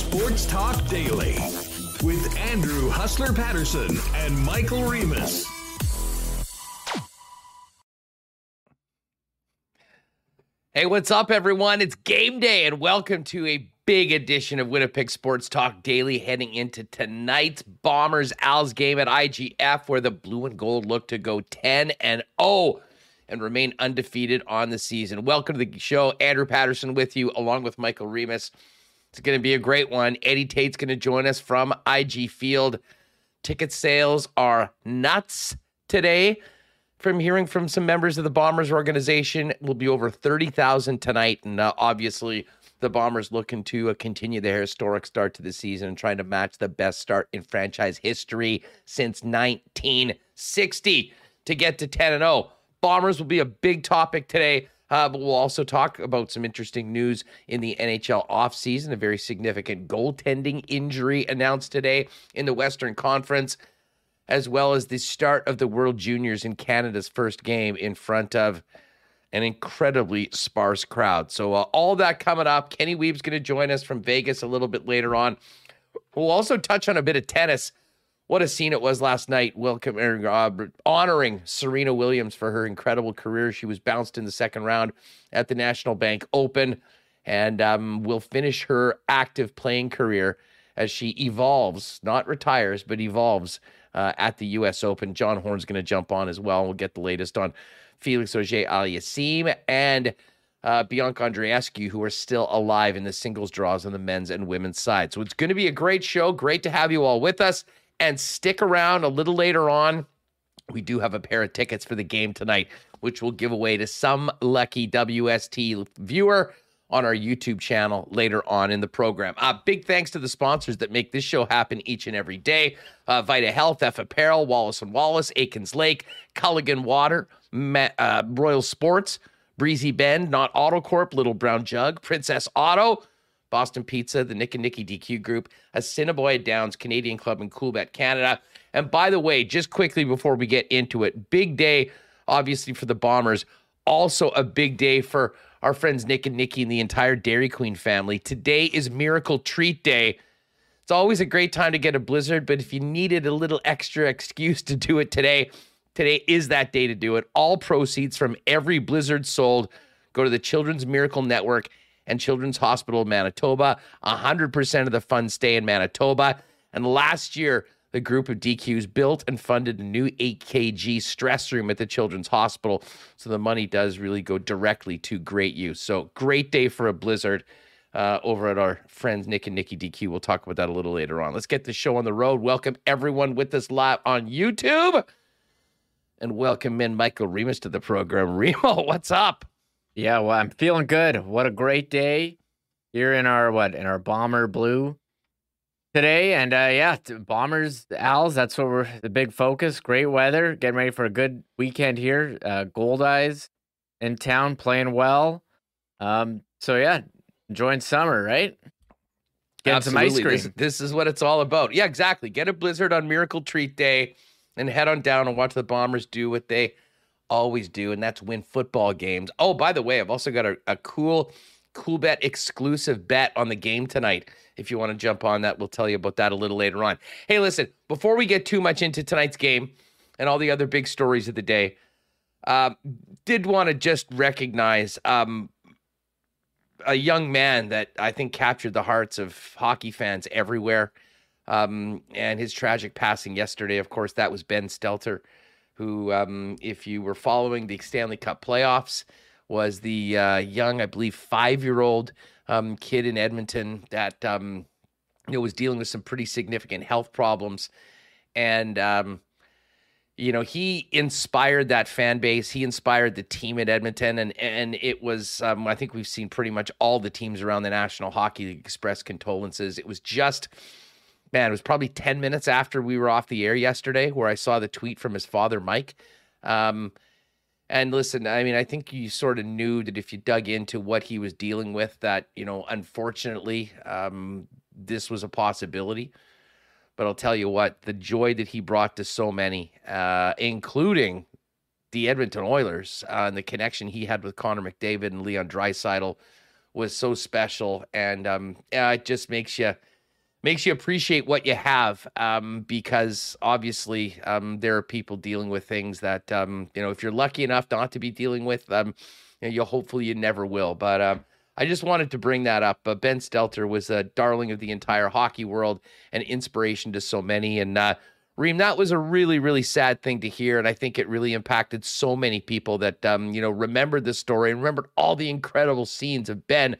Sports Talk Daily with Andrew Hustler Paterson and Michael Remis. Hey, what's up, everyone? It's game day, and welcome to a big edition of Winnipeg Sports Talk Daily heading into tonight's Bombers Als game at IGF, where the blue and gold look to go 10 and 0 and remain undefeated on the season. Welcome to the show. Andrew Paterson with you, along with Michael Remis. It's going to be a great one. Eddie Tait's going to join us from IG Field. Ticket sales are nuts today. From hearing from some members of the Bombers organization, will be over 30,000 tonight. And uh, obviously, the Bombers looking to uh, continue their historic start to the season and trying to match the best start in franchise history since 1960 to get to 10 and 0. Bombers will be a big topic today. Uh, but we'll also talk about some interesting news in the NHL offseason. A very significant goaltending injury announced today in the Western Conference, as well as the start of the World Juniors in Canada's first game in front of an incredibly sparse crowd. So, uh, all that coming up. Kenny Wiebe's going to join us from Vegas a little bit later on. We'll also touch on a bit of tennis what a scene it was last night, welcoming, uh, honoring Serena Williams for her incredible career. She was bounced in the second round at the National Bank Open, and um, will finish her active playing career as she evolves, not retires, but evolves uh, at the U.S. Open. John Horn's going to jump on as well. We'll get the latest on Felix Auger Aliassime and uh, Bianca Andreescu, who are still alive in the singles draws on the men's and women's side. So it's going to be a great show. Great to have you all with us. And stick around a little later on. We do have a pair of tickets for the game tonight, which we'll give away to some lucky WST viewer on our YouTube channel later on in the program. Uh, big thanks to the sponsors that make this show happen each and every day uh, Vita Health, F Apparel, Wallace and Wallace, Aikens Lake, Culligan Water, Ma- uh, Royal Sports, Breezy Bend, Not Autocorp, Little Brown Jug, Princess Auto, Boston Pizza, the Nick and Nicky DQ Group, Assiniboia Downs Canadian Club, and Coolbet Canada. And by the way, just quickly before we get into it, big day, obviously, for the Bombers. Also, a big day for our friends Nick and Nicky and the entire Dairy Queen family. Today is Miracle Treat Day. It's always a great time to get a blizzard, but if you needed a little extra excuse to do it today, today is that day to do it. All proceeds from every blizzard sold go to the Children's Miracle Network and Children's Hospital of Manitoba. 100% of the funds stay in Manitoba. And last year, the group of DQs built and funded a new 8 kg stress room at the Children's Hospital. So the money does really go directly to great use. So great day for a blizzard uh, over at our friends Nick and Nikki DQ. We'll talk about that a little later on. Let's get the show on the road. Welcome everyone with us live on YouTube. And welcome in Michael Remis to the program. Remo, what's up? Yeah, well, I'm feeling good. What a great day here in our what in our bomber blue today, and uh, yeah, bombers, owls. That's what we're the big focus. Great weather, getting ready for a good weekend here. Uh, Goldeyes in town, playing well. Um, so yeah, enjoying summer, right? Get Absolutely. some ice cream. This, this is what it's all about. Yeah, exactly. Get a blizzard on Miracle Treat Day, and head on down and watch the Bombers do what they always do, and that's win football games. Oh, by the way, I've also got a, a cool, cool bet exclusive bet on the game tonight. If you want to jump on that, we'll tell you about that a little later on. Hey, listen, before we get too much into tonight's game and all the other big stories of the day, uh, did want to just recognize um, a young man that I think captured the hearts of hockey fans everywhere. Um, and his tragic passing yesterday, of course, that was Ben Stelter who, um, if you were following the Stanley Cup playoffs, was the uh, young, I believe, five year old um, kid in Edmonton that um, you know was dealing with some pretty significant health problems, and um, you know he inspired that fan base. He inspired the team at Edmonton, and and it was um, I think we've seen pretty much all the teams around the National Hockey League express condolences. It was just man, it was probably 10 minutes after we were off the air yesterday where I saw the tweet from his father, Mike. Um, and listen, I mean, I think you sort of knew that if you dug into what he was dealing with, that, you know, unfortunately, um, this was a possibility. But I'll tell you what, the joy that he brought to so many, uh, including the Edmonton Oilers uh, and the connection he had with Connor McDavid and Leon Draisaitl was so special. And um, yeah, it just makes you makes you appreciate what you have um, because obviously um, there are people dealing with things that um, you know if you're lucky enough not to be dealing with um, you know, you'll hopefully you never will but um, I just wanted to bring that up. Uh, ben Stelter was a darling of the entire hockey world and inspiration to so many. And uh, Reem, that was a really, really sad thing to hear. And I think it really impacted so many people that, um, you know, remembered the story and remembered all the incredible scenes of Ben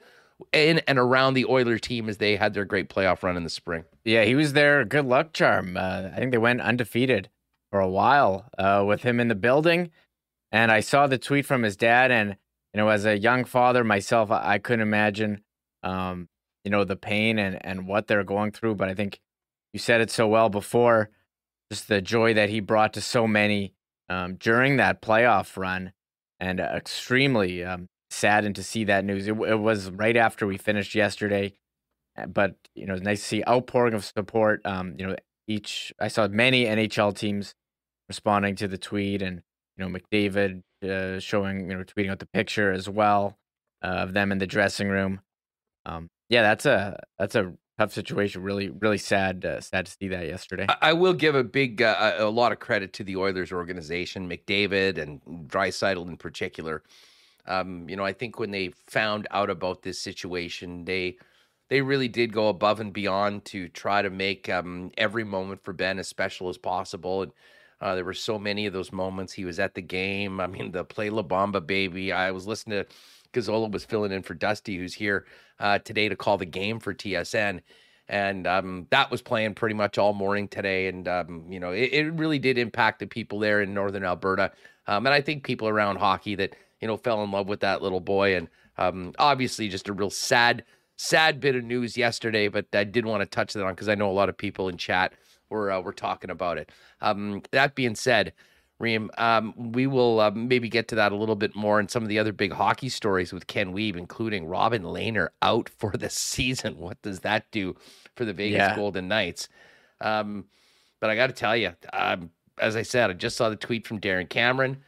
in and around the Oiler team as they had their great playoff run in the spring. Yeah, he was their good luck charm. Uh, I think they went undefeated for a while uh, with him in the building. And I saw the tweet from his dad, and you know, as a young father myself, I, I couldn't imagine, um, you know, the pain and and what they're going through. But I think you said it so well before, just the joy that he brought to so many um, during that playoff run, and extremely um, saddened to see that news. It, it, was right after we finished yesterday, uh, but you know, nice to see outpouring of support. Um, you know, each I saw many NHL teams responding to the tweet, and you know, McDavid uh, showing, you know, tweeting out the picture as well uh, of them in the dressing room. Um, yeah, that's a that's a tough situation. Really, really sad, uh, sad to see that yesterday. I, I will give a big, uh, a lot of credit to the Oilers organization, McDavid and Draisaitl in particular. Um, you know, I think when they found out about this situation, they they really did go above and beyond to try to make um, every moment for Ben as special as possible. And uh, there were so many of those moments. He was at the game. I mean, the play La Bamba baby. I was listening to Gazzola was filling in for Dusty, who's here uh, today to call the game for TSN. And um, that was playing pretty much all morning today. And, um, you know, it, it, really did impact the people there in Northern Alberta. Um, and I think people around hockey that, you know, fell in love with that little boy. And um, obviously, just a real sad, sad bit of news yesterday. But I did want to touch that on because I know a lot of people in chat were uh, we're talking about it. Um, that being said, Reem, um, we will uh, maybe get to that a little bit more and some of the other big hockey stories with Ken Wiebe, including Robin Lehner out for the season. What does that do for the Vegas yeah. Golden Knights? Um, but I got to tell you, um, as I said, I just saw the tweet from Darren Cameron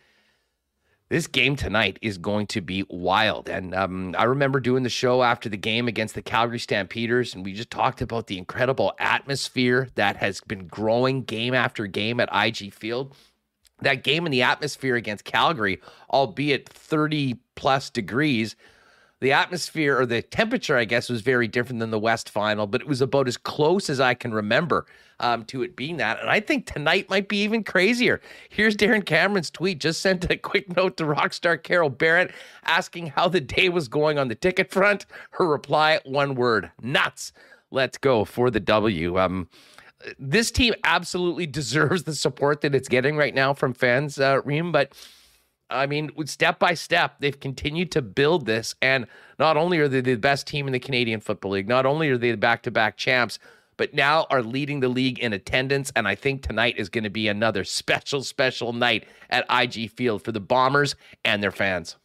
this game tonight is going to be wild. And um, I remember doing the show after the game against the Calgary Stampeders, and we just talked about the incredible atmosphere that has been growing game after game at IG Field. That game in the atmosphere against Calgary, albeit 30 plus degrees, the atmosphere or the temperature, I guess, was very different than the West final, but it was about as close as I can remember um, to it being that. And I think tonight might be even crazier. Here's Darren Cameron's tweet. Just sent a quick note to rockstar Carol Barrett asking how the day was going on the ticket front. Her reply, one word, nuts. Let's go for the W. Um, this team absolutely deserves the support that it's getting right now from fans, uh, Reem, but I mean, step by step, they've continued to build this. And not only are they the best team in the Canadian Football League, not only are they the back to back champs, but now are leading the league in attendance. And I think tonight is going to be another special, special night at IG Field for the Bombers and their fans.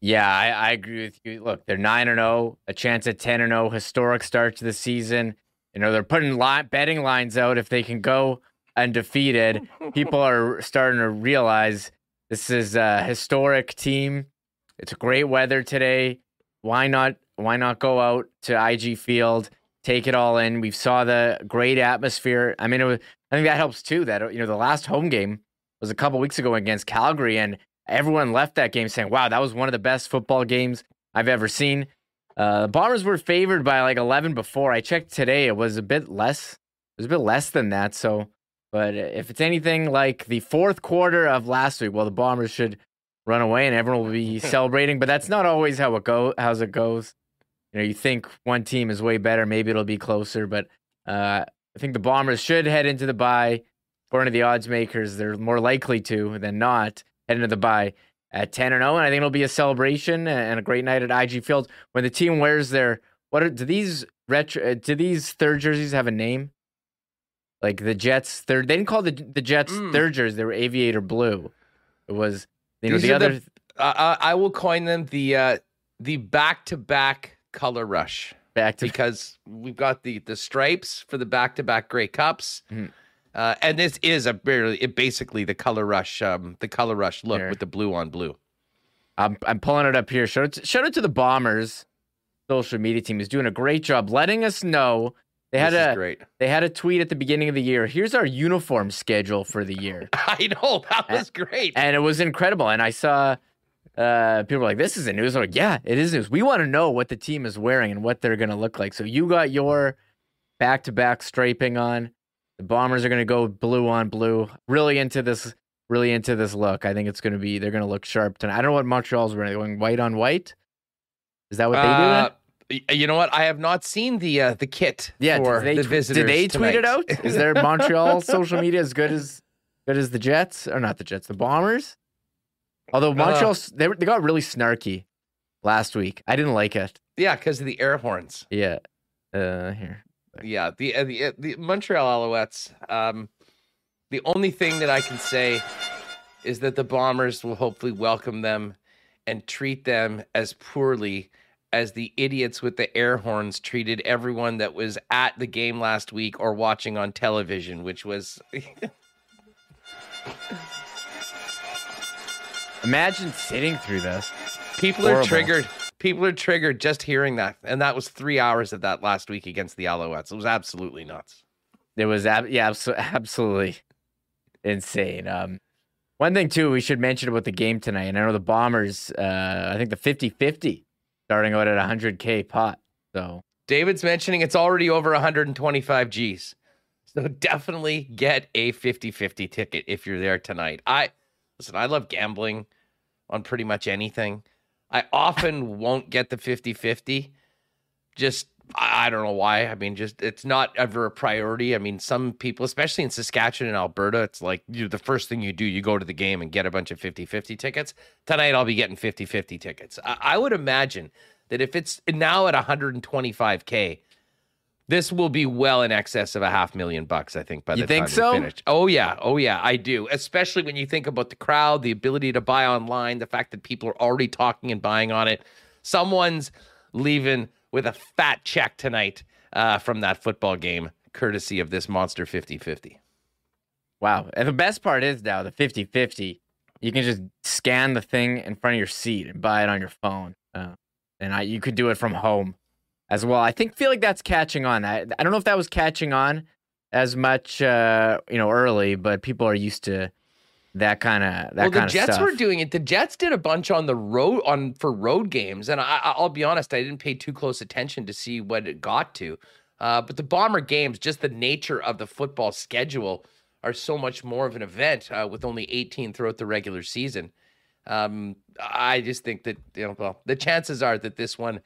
Yeah, I, I agree with you. Look, they're 9 and 0, a chance at 10 and 0, historic start to the season. You know, they're putting li- betting lines out if they can go undefeated. People are starting to realize this is a historic team. It's great weather today. Why not? Why not go out to IG Field, take it all in? We saw the great atmosphere. I mean, it was, I think that helps too. That you know, the last home game was a couple weeks ago against Calgary, and everyone left that game saying, "Wow, that was one of the best football games I've ever seen." Uh, Bombers were favored by like 11 before. I checked today; it was a bit less. It was a bit less than that. So but if it's anything like the fourth quarter of last week, well, the Bombers should run away and everyone will be celebrating. But that's not always how it go. How's it goes? You know, you think one team is way better, maybe it'll be closer. But uh, I think the Bombers should head into the bye. According to the odds makers, they're more likely to than not head into the bye at 10 and 0. And I think it'll be a celebration and a great night at IG Field when the team wears their what are, do these retro do these third jerseys have a name? Like the Jets third, they didn't call the the Jets mm. third jerseys. They were aviator blue. It was you know These the other. The, uh, I will coin them the uh, the back to back color rush. Back to because we've got the the stripes for the back to back Grey Cups. Mm-hmm. Uh, and this is a barely it basically the color rush um the color rush look here. with the blue on blue. I'm I'm pulling it up here. Shout out to, shout out to the Bombers social media team is doing a great job letting us know They had this is a great. they had a tweet at the beginning of the year. Here's our uniform schedule for the year. I know that was great. and it was incredible. And I saw uh, people were like, "This is a news." I'm like, yeah, it is news. We want to know what the team is wearing and what they're going to look like. So you got your back-to-back striping on. The Bombers are going to go blue on blue. Really into this. Really into this look. I think it's going to be. They're going to look sharp tonight. I don't know what Montreal's wearing. They're going white on white. Is that what they do? Uh, then? Y- you know what? I have not seen the uh, the kit Yeah, for did they, the tw- visitors. did they tweet it out? Is their Montreal social media as good as good as the Jets or not the Jets, the Bombers? Although Montreal, s they they got really snarky last week. I didn't like it. yeah, because of the air horns. Yeah. Uh, here. Yeah, the uh, the uh, the Montreal Alouettes. Um, the only thing that I can say is that the Bombers will hopefully welcome them and treat them as poorly as the idiots with the air horns treated everyone that was at the game last week or watching on television, which was Imagine sitting through this. people are triggered. People are triggered just hearing that, and that was three hours of that last week against the Alouettes. It was absolutely nuts. It was ab- yeah, abso- absolutely insane. Um, one thing too, we should mention about the game tonight. And I know the Bombers. Uh, I think the 50-50 starting out at 100k pot. So David's mentioning it's already over 125 G's. So definitely get a 50-50 ticket if you're there tonight. I listen, I love gambling on pretty much anything. I often won't get the 50-50. Just I don't know why. I mean, just it's not ever a priority. I mean, some people, especially in Saskatchewan and Alberta, it's like you the first thing you do, you go to the game and get a bunch of 50-50 tickets. Tonight I'll be getting 50-50 tickets. I, I would imagine that if it's now at 125k, this will be well in excess of a half million bucks. I think by You the think time so? Oh yeah, oh yeah, I do. Especially when you think about the crowd, the ability to buy online, the fact that people are already talking and buying on it. Someone's leaving with a fat check tonight uh, from that football game, courtesy of this monster 50-50. Wow. And the best part is now the 50 50, you can just scan the thing in front of your seat and buy it on your phone. Uh, and I, you could do it from home as well. I think, feel like that's catching on. I, I don't know if that was catching on as much, uh, you know, early, but people are used to that kind of, that well, the kind of Jets stuff. were doing it. The Jets did a bunch on the road on for road games, and I, I- I'll be honest, I didn't pay too close attention to see what it got to. Uh, but the Bomber games, just the nature of the football schedule, are so much more of an event uh, with only 18 throughout the regular season. Um, I just think that you know, well, the chances are that this one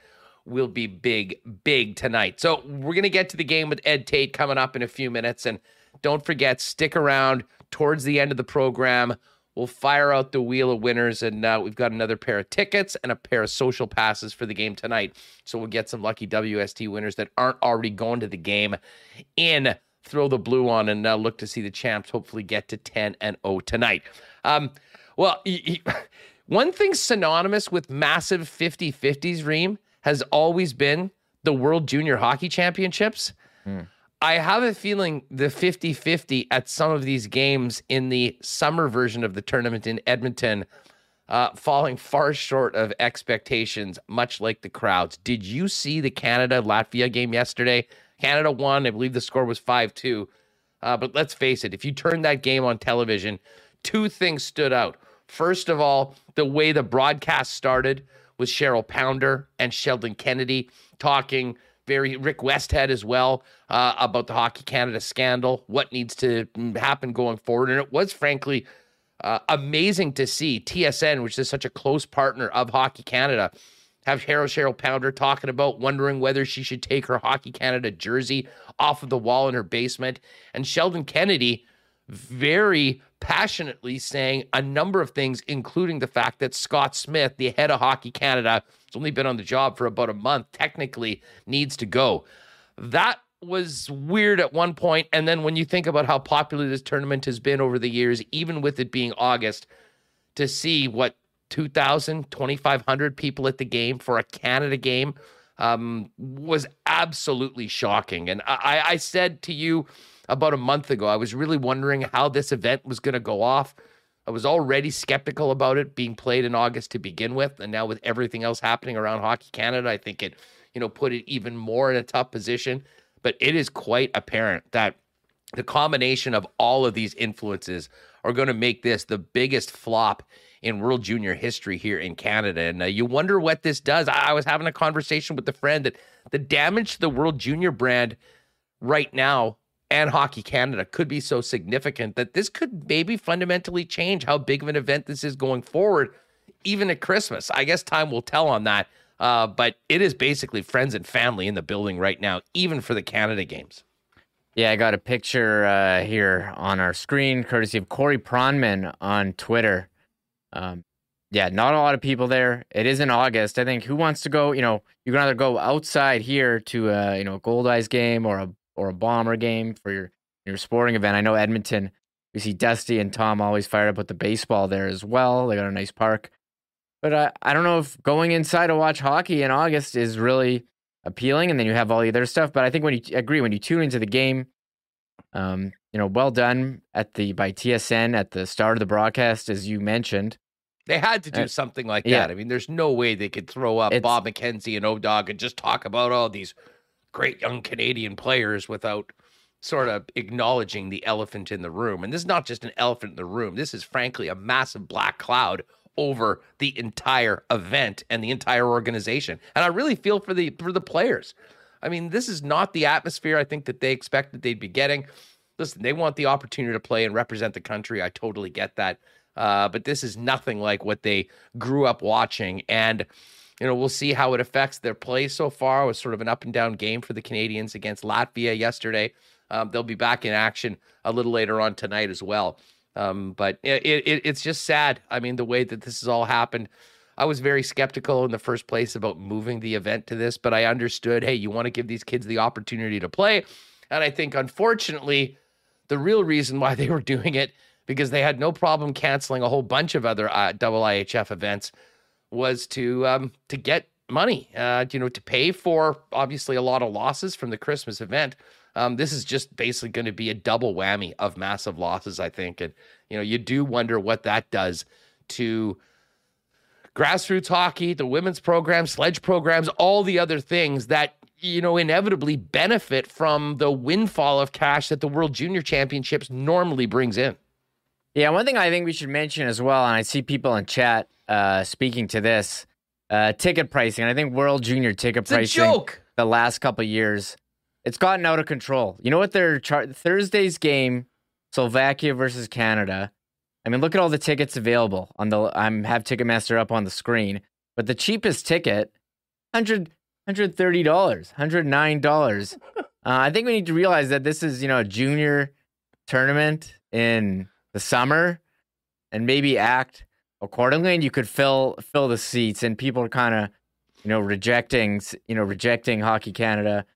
will be big, big tonight. So we're gonna get to the game with Ed Tait coming up in a few minutes, and don't forget, stick around towards the end of the program. We'll fire out the wheel of winners, and uh, we've got another pair of tickets and a pair of social passes for the game tonight. So we'll get some lucky WST winners that aren't already going to the game in throw the blue on and uh, look to see the champs hopefully get to 10 and 0 tonight. Um, well, y- y- one thing synonymous with massive 50 50s, Reem, has always been the World Junior Hockey Championships. I have a feeling the 50 50 at some of these games in the summer version of the tournament in Edmonton uh, falling far short of expectations, much like the crowds. Did you see the Canada Latvia game yesterday? Canada won. I believe the score was 5 2. Uh, but let's face it, if you turned that game on television, two things stood out. First of all, the way the broadcast started with Cheryl Pounder and Sheldon Kennedy talking very Rick Westhead as well uh, about the Hockey Canada scandal, what needs to mm, happen going forward. And it was frankly uh, amazing to see TSN, which is such a close partner of Hockey Canada, have Cheryl Cheryl Pounder talking about wondering whether she should take her Hockey Canada jersey off of the wall in her basement, and Sheldon Kennedy very passionately saying a number of things, including the fact that Scott Smith, the head of Hockey Canada, has only been on the job for about a month, technically needs to go. That was weird at one point, and then when you think about how popular this tournament has been over the years, even with it being August, to see what 2,000, 2,500 people at the game for a Canada game um, was absolutely shocking. And I, I said to you about a month ago, I was really wondering how this event was going to go off. I was already skeptical about it being played in August to begin with, and now with everything else happening around Hockey Canada, I think it, you know, put it even more in a tough position. but it is quite apparent that the combination of all of these influences are going to make this the biggest flop in World Junior history here in Canada. And uh, you wonder what this does. I, I was having a conversation with a friend that the damage to the World Junior brand right now and Hockey Canada could be so significant that this could maybe fundamentally change how big of an event this is going forward, even at Christmas. I guess time will tell on that. Uh, but it is basically friends and family in the building right now, even for the Canada games. Yeah, I got a picture uh, here on our screen, courtesy of Corey Pronman on Twitter. Um, yeah, not a lot of people there. It is in August. I think who wants to go? You know, you can either go outside here to a you know a Goldeyes game or a or a Bomber game for your your sporting event. I know Edmonton. We see Dusty and Tom always fired up with the baseball there as well. They got a nice park. But uh, I don't know if going inside to watch hockey in August is really appealing, and then you have all the other stuff. But I think when you I agree when you tune into the game, um, you know, well done at the by TSN at the start of the broadcast, as you mentioned. They had to do uh, something like yeah. that. I mean, there's no way they could throw up Bob McKenzie and Odog and just talk about all these great young Canadian players without sort of acknowledging the elephant in the room. And this is not just an elephant in the room. This is frankly a massive black cloud over the entire event and the entire organization. And I really feel for the for the players. I mean, this is not the atmosphere I think that they expected they'd be getting. Listen, they want the opportunity to play and represent the country. I totally get that. Uh, but this is nothing like what they grew up watching. And, you know, we'll see how it affects their play so far. It was sort of an up and down game for the Canadians against Latvia yesterday. Um, they'll be back in action a little later on tonight as well. Um, but it, it, it's just sad. I mean, the way that this has all happened. I was very skeptical in the first place about moving the event to this, but I understood hey, you want to give these kids the opportunity to play. And I think, unfortunately, the real reason why they were doing it, because they had no problem canceling a whole bunch of other uh, double IHF events, was to um, to get money, uh, you know, to pay for obviously a lot of losses from the Christmas event. Um, this is just basically going to be a double whammy of massive losses, I think. And, you know, you do wonder what that does to grassroots hockey, the women's program, sledge programs, all the other things that, you know, inevitably benefit from the windfall of cash that the World Junior Championships normally brings in. Yeah, one thing I think we should mention as well, and I see people in chat uh, speaking to this uh, ticket pricing. I think World Junior ticket it's pricing the last couple years it's gotten out of control. You know what their char- Thursday's game, Slovakia versus Canada. I mean, look at all the tickets available on the. I'm have Ticketmaster up on the screen, but the cheapest ticket, 100 $130, $109. Uh, I think we need to realize that this is, you know, a junior tournament in the summer and maybe act accordingly and you could fill fill the seats and people are kind of, you know, rejecting, you know, rejecting Hockey Canada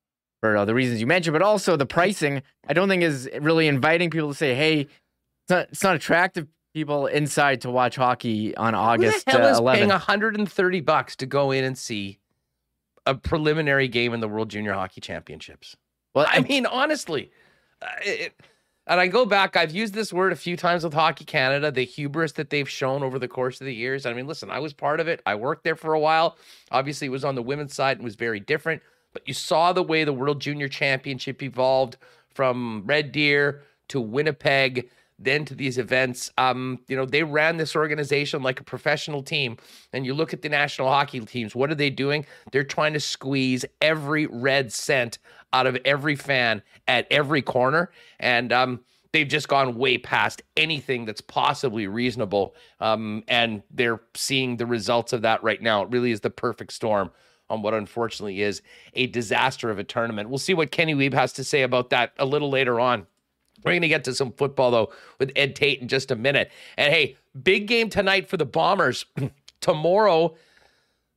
for all the reasons you mentioned, but also the pricing. I don't think is really inviting people to say, "Hey, it's not it's not attractive." People inside to watch hockey on August Who the hell uh, is 11th. paying 130 bucks to go in and see a preliminary game in the World Junior Hockey Championships? Well, I mean, honestly, uh, it, and I go back, I've used this word a few times with Hockey Canada, the hubris that they've shown over the course of the years. I mean, listen, I was part of it. I worked there for a while. Obviously, it was on the women's side and was very different. But you saw the way the World Junior Championship evolved from Red Deer to Winnipeg, then to these events. Um, you know, they ran this organization like a professional team. And you look at the national hockey teams, what are they doing? They're trying to squeeze every red cent out of every fan at every corner. And um, they've just gone way past anything that's possibly reasonable. Um, and they're seeing the results of that right now. It really is the perfect storm on what unfortunately is a disaster of a tournament. We'll see what Kenny Wiebe has to say about that a little later on. We're going to get to some football, though, with Ed Tait in just a minute. And hey, big game tonight for the Bombers. Tomorrow,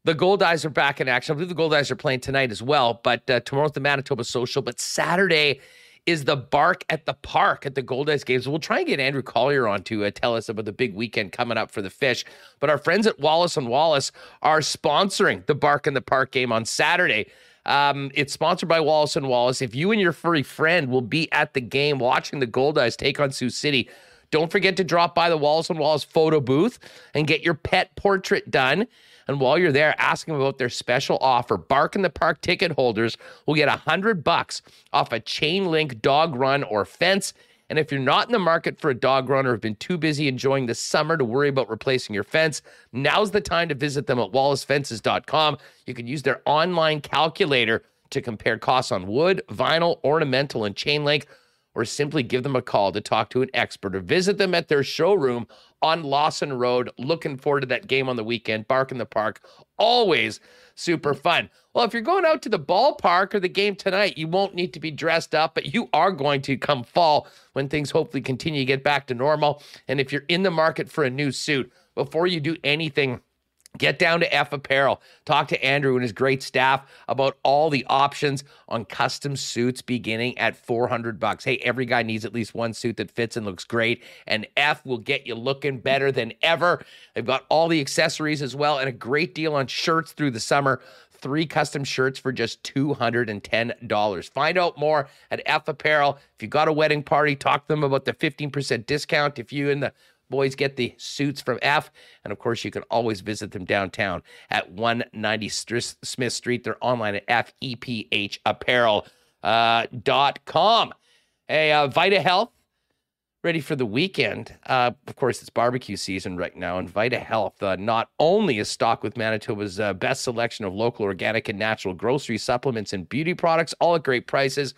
the Goldeyes are back in action. I believe the Goldeyes are playing tonight as well, but uh, tomorrow's the Manitoba Social. But Saturday, is the bark at the park at the Goldeyes games. We'll try and get Andrew Collier on to uh, tell us about the big weekend coming up for the fish. But our friends at Wallace and Wallace are sponsoring the bark in the park game on Saturday. Um, it's sponsored by Wallace and Wallace. If you and your furry friend will be at the game watching the Goldeyes take on Sioux City, Don't forget to drop by the Wallace and Wallace photo booth and get your pet portrait done. And while you're there, ask them about their special offer. Bark in the Park ticket holders will get a hundred bucks off a chain link dog run or fence. And if you're not in the market for a dog run or have been too busy enjoying the summer to worry about replacing your fence, now's the time to visit them at wallacefences.com. You can use their online calculator to compare costs on wood, vinyl, ornamental, and chain link, or simply give them a call to talk to an expert or visit them at their showroom on Lawson Road. Looking forward to that game on the weekend. Bark in the Park, always super fun. Well, if you're going out to the ballpark or the game tonight, you won't need to be dressed up, but you are going to come fall when things hopefully continue to get back to normal. And if you're in the market for a new suit, before you do anything, Get down to F Apparel. Talk to Andrew and his great staff about all the options on custom suits beginning at 400 bucks. Hey, every guy needs at least one suit that fits and looks great, and F will get you looking better than ever. They've got all the accessories as well and a great deal on shirts through the summer. Three custom shirts for just $210. Find out more at F Apparel. If you got a wedding party, talk to them about the 15% discount if you and the Boys get the suits from F. And of course, you can always visit them downtown at 190 Smith Street. They're online at fepapparel.com. Uh, hey, uh, Vita Health, ready for the weekend. Uh, of course, it's barbecue season right now, and Vita Health uh, not only is stocked with Manitoba's uh, best selection of local organic and natural grocery supplements and beauty products, all at great prices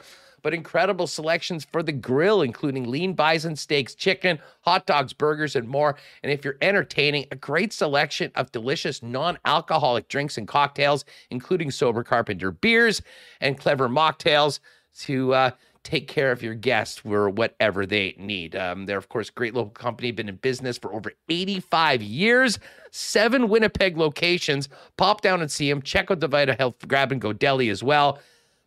but incredible selections for the grill, including lean bison steaks, chicken, hot dogs, burgers, and more. And if you're entertaining, a great selection of delicious non alcoholic drinks and cocktails, including Sober Carpenter beers and clever mocktails to, uh, take care of your guests for whatever they need. Um, they're, of course, great local company, been in business for over 85 years, seven Winnipeg locations. Pop down and see them. Check out the Vita Health Grab and Go Deli as well.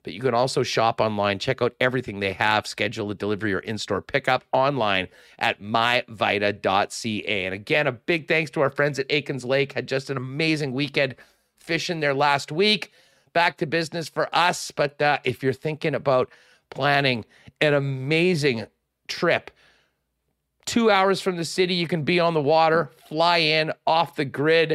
But you can also shop online, check out everything they have, schedule a delivery or in store pickup online at myvita.ca. And again, a big thanks to our friends at Aikens Lake. Had just an amazing weekend fishing there last week. Back to business for us. But uh, if you're thinking about planning an amazing trip, two hours from the city, you can be on the water, fly in off the grid.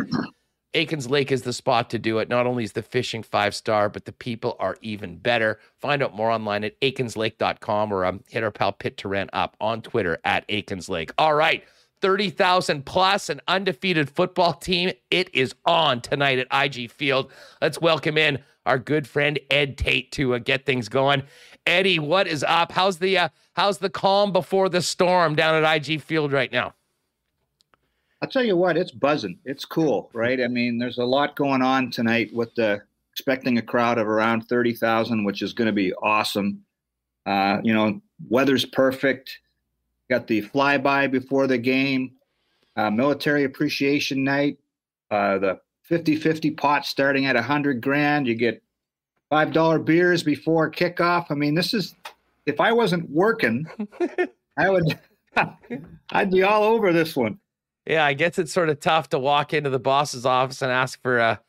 Aikens Lake is the spot to do it. Not only is the fishing five star, but the people are even better. Find out more online at aikenslake.com or um, hit our pal Pitt Tarrant up on Twitter at Aikens Lake. All right, 30,000 plus, an undefeated football team. It is on tonight at IG Field. Let's welcome in our good friend Ed Tait to uh, get things going. Eddie, what is up? How's the uh, how's the calm before the storm down at IG Field right now? I'll tell you what, it's buzzing. It's cool, right? I mean, there's a lot going on tonight with the expecting a crowd of around 30,000, which is going to be awesome. Uh, you know, weather's perfect. Got the flyby before the game, uh, military appreciation night, uh, the 50 50 pot starting at 100 grand. You get $5 beers before kickoff. I mean, this is, if I wasn't working, I would, I'd be all over this one. Yeah, I guess it's sort of tough to walk into the boss's office and ask for a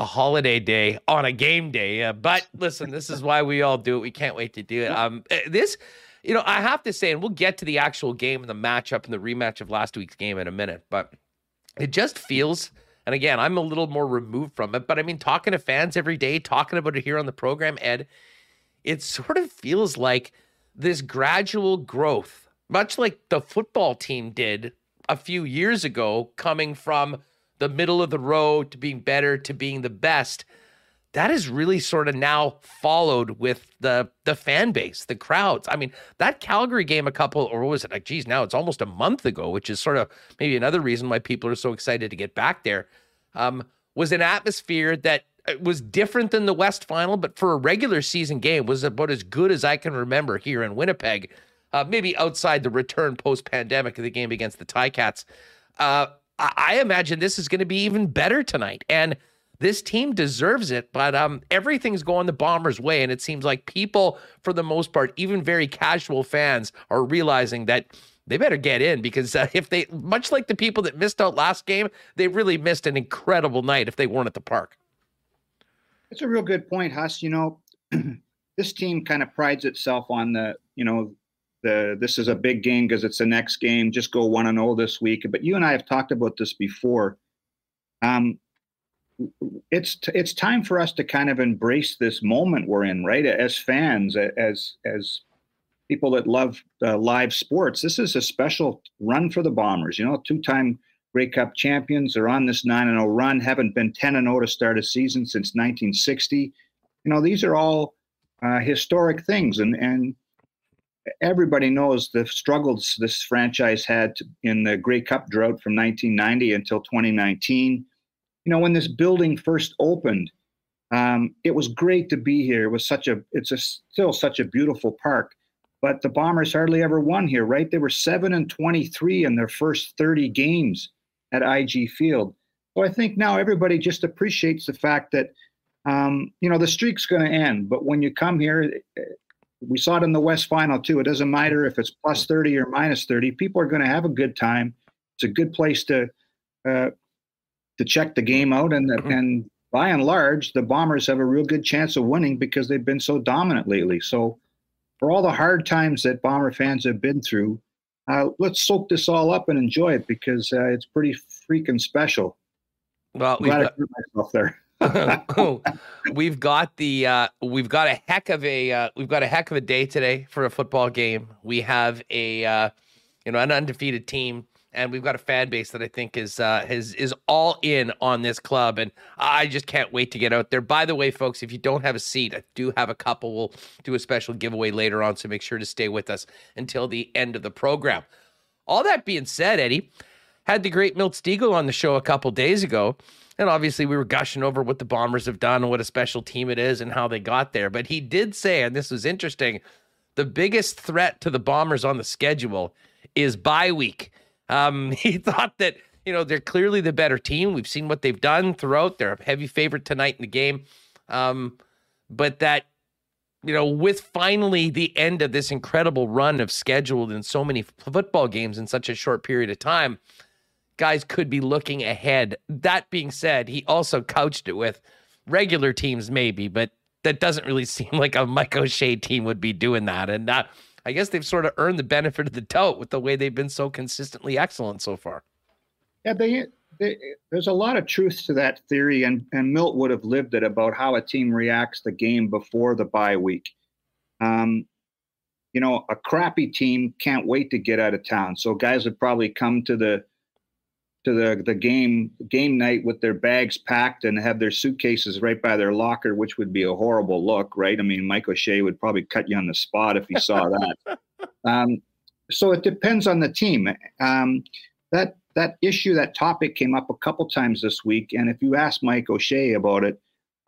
a holiday day on a game day. Uh, but listen, this is why we all do it. We can't wait to do it. Um, eh, this, you know, I have to say, and we'll get to the actual game and the matchup and the rematch of last week's game in a minute, but it just feels. And again, I'm a little more removed from it, but I mean, talking to fans every day, talking about it here on the program, Ed, it sort of feels like this gradual growth, much like the football team did a few years ago, coming from the middle of the road to being better to being the best, that is really sort of now followed with the the fan base, the crowds. I mean, that Calgary game a couple or was it like geez, now it's almost a month ago, which is sort of maybe another reason why people are so excited to get back there. Um, was an atmosphere that uh, was different than the West final, but for a regular season game was about as good as I can remember here in Winnipeg uh, maybe outside the return post pandemic of the game against the Ticats. Uh, I-, I imagine this is going to be even better tonight. And this team deserves it, but um, everything's going the Bombers' way. And it seems like people, for the most part, even very casual fans, are realizing that they better get in because uh, if they, much like the people that missed out last game, they really missed an incredible night if they weren't at the park. It's a real good point, Huss. You know, this team kind of prides itself on the, you know, the this is a big game because it's the next game. Just go one and zero this week. But you and I have talked about this before. Um, it's it's time for us to kind of embrace this moment we're in, right? As fans, as as people that love uh, live sports, this is a special run for the Bombers. You know, two-time Grey Cup champions. They're on this nine and zero run. Haven't been ten and zero to start a season since 1960. You know, these are all uh, historic things, and and everybody knows the struggles this franchise had in the Grey Cup drought from 1990 until 2019. You know, when this building first opened, um, it was great to be here. It was such a, it's a, still such a beautiful park. But the Bombers hardly ever won here, right? They were seven and 23 in their first 30 games at IG Field. So I think now everybody just appreciates the fact that, um, you know, the streak's going to end. But when you come here, we saw it in the West Final too. It doesn't matter if it's plus 30 or minus 30. People are going to have a good time. It's a good place to uh, to check the game out, and mm-hmm. and by and large, the Bombers have a real good chance of winning because they've been so dominant lately. So, for all the hard times that Bomber fans have been through, uh, let's soak this all up and enjoy it because uh, it's pretty freaking special. Well, we've got, myself there. we've got the uh, we've got a heck of a uh, we've got a heck of a day today for a football game. We have a uh, you know an undefeated team, and we've got a fan base that I think is uh, is is all in on this club, and I just can't wait to get out there. By the way, folks, if you don't have a seat, I do have a couple. We'll do a special giveaway later on, so make sure to stay with us until the end of the program. All that being said, Eddie had the great Milt Stegall on the show a couple days ago. And obviously, we were gushing over what the Bombers have done and what a special team it is and how they got there. But he did say, and this was interesting, the biggest threat to the Bombers on the schedule is bye week. Um, he thought that, you know, they're clearly the better team. We've seen what they've done throughout. They're a heavy favorite tonight in the game. Um, but that, you know, with finally the end of this incredible run of scheduled and so many football games in such a short period of time, guys could be looking ahead. That being said, he also couched it with regular teams, maybe, but that doesn't really seem like a Mike O'Shea team would be doing that. And uh, I guess they've sort of earned the benefit of the doubt with the way they've been so consistently excellent so far. Yeah, they, they, there's a lot of truth to that theory, and, and Milt would have lived it about how a team reacts the game before the bye week. Um, you know, a crappy team can't wait to get out of town. So guys would probably come to the to the the game game night with their bags packed and have their suitcases right by their locker, which would be a horrible look, right? I mean, Mike O'Shea would probably cut you on the spot if he saw that. Um, so it depends on the team. Um, that that issue, that topic came up a couple times this week, and if you ask Mike O'Shea about it,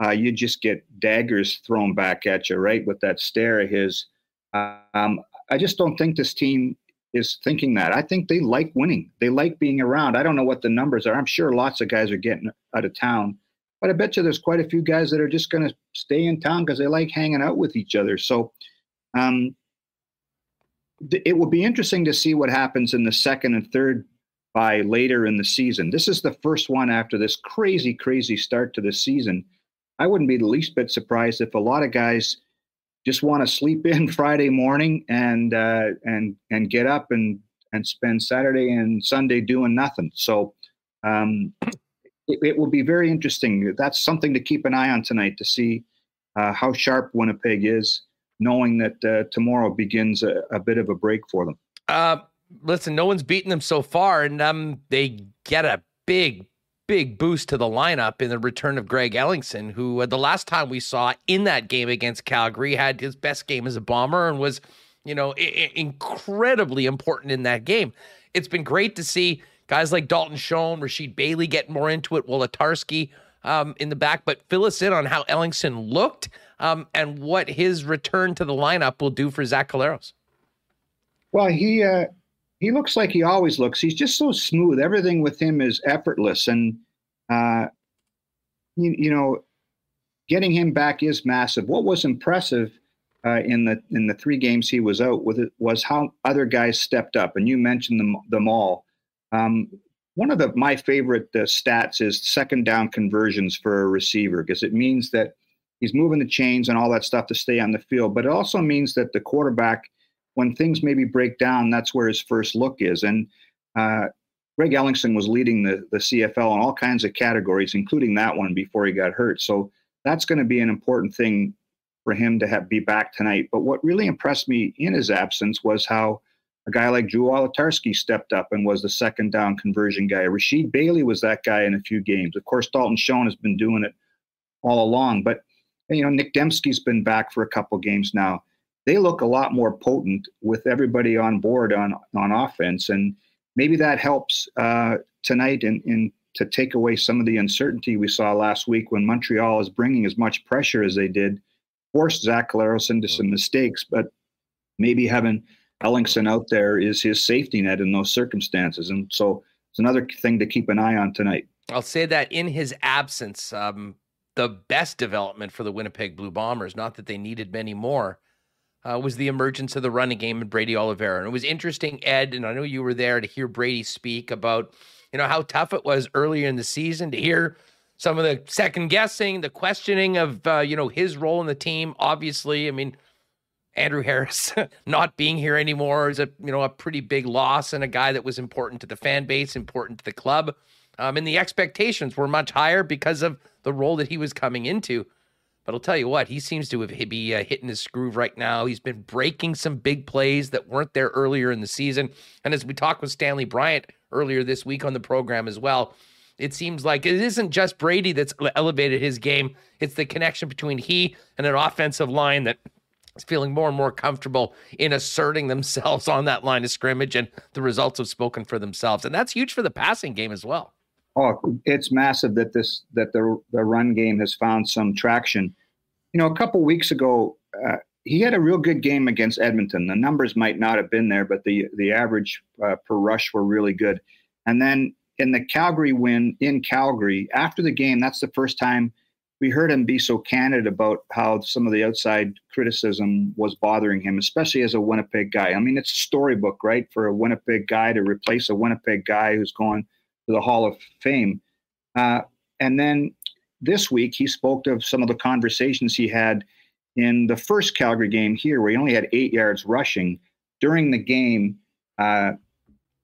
uh, you just get daggers thrown back at you, right, with that stare of his. Um, I just don't think this team is thinking that. I think they like winning. They like being around. I don't know what the numbers are. I'm sure lots of guys are getting out of town, but I bet you there's quite a few guys that are just going to stay in town because they like hanging out with each other. So, um, th- it will be interesting to see what happens in the second and third by later in the season. This is the first one after this crazy, crazy start to the season. I wouldn't be the least bit surprised if a lot of guys just want to sleep in Friday morning and uh, and and get up and and spend Saturday and Sunday doing nothing. So um, it, it, will be very interesting. That's something to keep an eye on tonight to see uh, how sharp Winnipeg is, knowing that uh, tomorrow begins a, a, bit of a break for them. Uh, listen, no one's beaten them so far, and um, they get a big, big boost to the lineup in the return of Greg Ellingson, who uh, the last time we saw in that game against Calgary had his best game as a bomber and was, you know, I- incredibly important in that game. It's been great to see guys like Dalton Schoen, Rasheed Bailey getting more into it, Wolitarsky um, in the back. But fill us in on how Ellingson looked um, and what his return to the lineup will do for Zach Collaros. Well, he uh, he looks like he always looks. He's just so smooth. Everything with him is effortless, and uh, you, you know, getting him back is massive. What was impressive uh, in the in the three games he was out with it was how other guys stepped up, and you mentioned them them all. Um, one of the my favorite uh, stats is second down conversions for a receiver because it means that he's moving the chains and all that stuff to stay on the field, but it also means that the quarterback when things maybe break down, that's where his first look is. And uh, Greg Ellingson was leading the, the CFL in all kinds of categories, including that one before he got hurt. So that's going to be an important thing for him to have be back tonight. But what really impressed me in his absence was how a guy like Drew Wolitarsky stepped up and was the second down conversion guy. Rasheed Bailey was that guy in a few games. Of course, Dalton Schoen has been doing it all along. But you know, Nick Demski's been back for a couple games now. They look a lot more potent with everybody on board on on offense, and maybe that helps uh, tonight in, in to take away some of the uncertainty we saw last week when Montreal is bringing as much pressure as they did, forced Zach Collaros into some mistakes, but maybe having Ellingson out there is his safety net in those circumstances. And so it's another thing to keep an eye on tonight. I'll say that in his absence, um, the best development for the Winnipeg Blue Bombers, not that they needed many more, uh, was the emergence of the running game and Brady Oliveira. And it was interesting, Ed, and I know you were there to hear Brady speak about, you know, how tough it was earlier in the season to hear some of the second guessing, the questioning of, uh, you know, his role in the team. Obviously, I mean, Andrew Harris not being here anymore is a you know a pretty big loss and a guy that was important to the fan base, important to the club. Um, and the expectations were much higher because of the role that he was coming into. But I'll tell you what, he seems to have be uh, hitting his groove right now. He's been breaking some big plays that weren't there earlier in the season. And as we talked with Stanley Bryant earlier this week on the program as well, it seems like it isn't just Brady that's elevated his game. It's the connection between he and an offensive line that is feeling more and more comfortable in asserting themselves on that line of scrimmage, and the results have spoken for themselves. And that's huge for the passing game as well. Oh, it's massive that this that the the run game has found some traction. You know, a couple weeks ago, uh, he had a real good game against Edmonton. The numbers might not have been there, but the the average uh, per rush were really good. And then in the Calgary win in Calgary, after the game, that's the first time we heard him be so candid about how some of the outside criticism was bothering him, especially as a Winnipeg guy. I mean, it's a storybook, right, for a Winnipeg guy to replace a Winnipeg guy who's going the Hall of Fame. Uh, and then this week, he spoke of some of the conversations he had in the first Calgary game here, where he only had eight yards rushing. During the game, uh,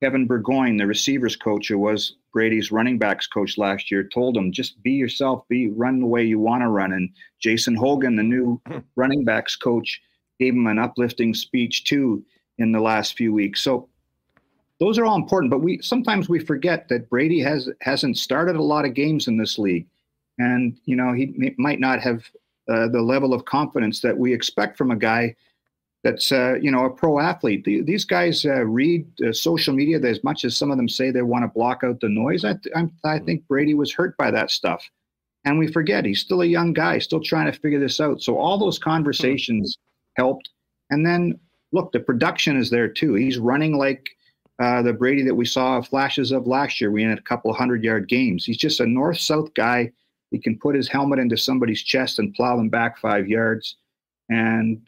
Kevin Bourgoin, the receivers coach, who was Brady's running backs coach last year, told him just be yourself, be run the way you want to run. And Jason Hogan, the new running backs coach, gave him an uplifting speech too in the last few weeks. So those are all important, but we sometimes we forget that Brady has hasn't started a lot of games in this league, and you know he might not have uh, the level of confidence that we expect from a guy that's uh, you know a pro athlete. The, these guys uh, read uh, social media as much as some of them say they want to block out the noise. I, I, I think Brady was hurt by that stuff, and we forget he's still a young guy, still trying to figure this out. So all those conversations helped, and then look, the production is there too. He's running like uh, the Brady that we saw flashes of last year. We had a couple hundred yard games. He's just a north south guy. He can put his helmet into somebody's chest and plow them back five yards. And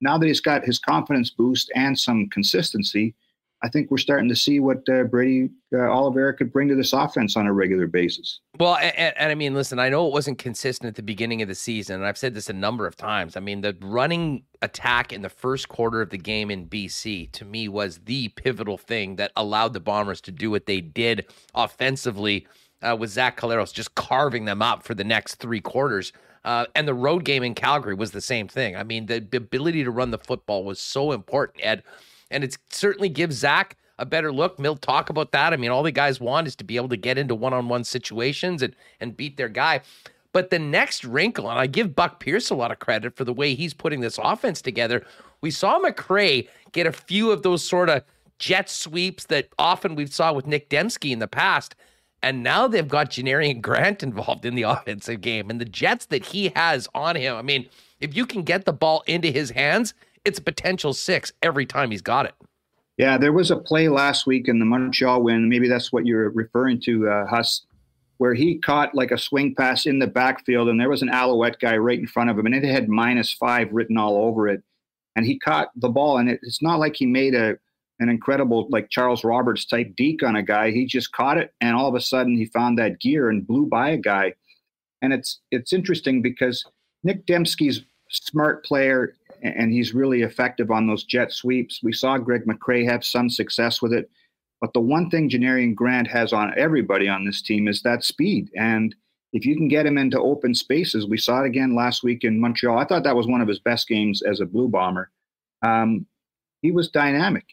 now that he's got his confidence boost and some consistency, I think we're starting to see what uh, Brady uh, Oliveira could bring to this offense on a regular basis. Well, and, and, I mean, listen, I know it wasn't consistent at the beginning of the season, and I've said this a number of times. I mean, the running attack in the first quarter of the game in BC to me was the pivotal thing that allowed the Bombers to do what they did offensively uh, with Zach Collaros just carving them up for the next three quarters. Uh, and the road game in Calgary was the same thing. I mean, the, the ability to run the football was so important, Ed and it certainly gives Zach a better look. Mill talk about that. I mean, all the guys want is to be able to get into one-on-one situations and and beat their guy. But the next wrinkle, and I give Buck Pierce a lot of credit for the way he's putting this offense together. We saw McCrae get a few of those sort of jet sweeps that often we've saw with Nick Demski in the past. And now they've got Janarion Grant involved in the offensive game. And the jets that he has on him, I mean, if you can get the ball into his hands, it's a potential six every time he's got it. Yeah, there was a play last week in the Montreal win. Maybe that's what you're referring to, uh, Huss, where he caught like a swing pass in the backfield, and there was an Alouette guy right in front of him, and it had minus five written all over it. And he caught the ball, and it, it's not like he made a an incredible like Charles Roberts type deke on a guy. He just caught it, and all of a sudden he found that gear and blew by a guy. And it's it's interesting because Nick Demski's smart player and he's really effective on those jet sweeps. We saw Greg McCrae have some success with it. But the one thing Janarion Grant has on everybody on this team is that speed. And if you can get him into open spaces, we saw it again last week in Montreal. I thought that was one of his best games as a Blue Bomber. Um, he was dynamic.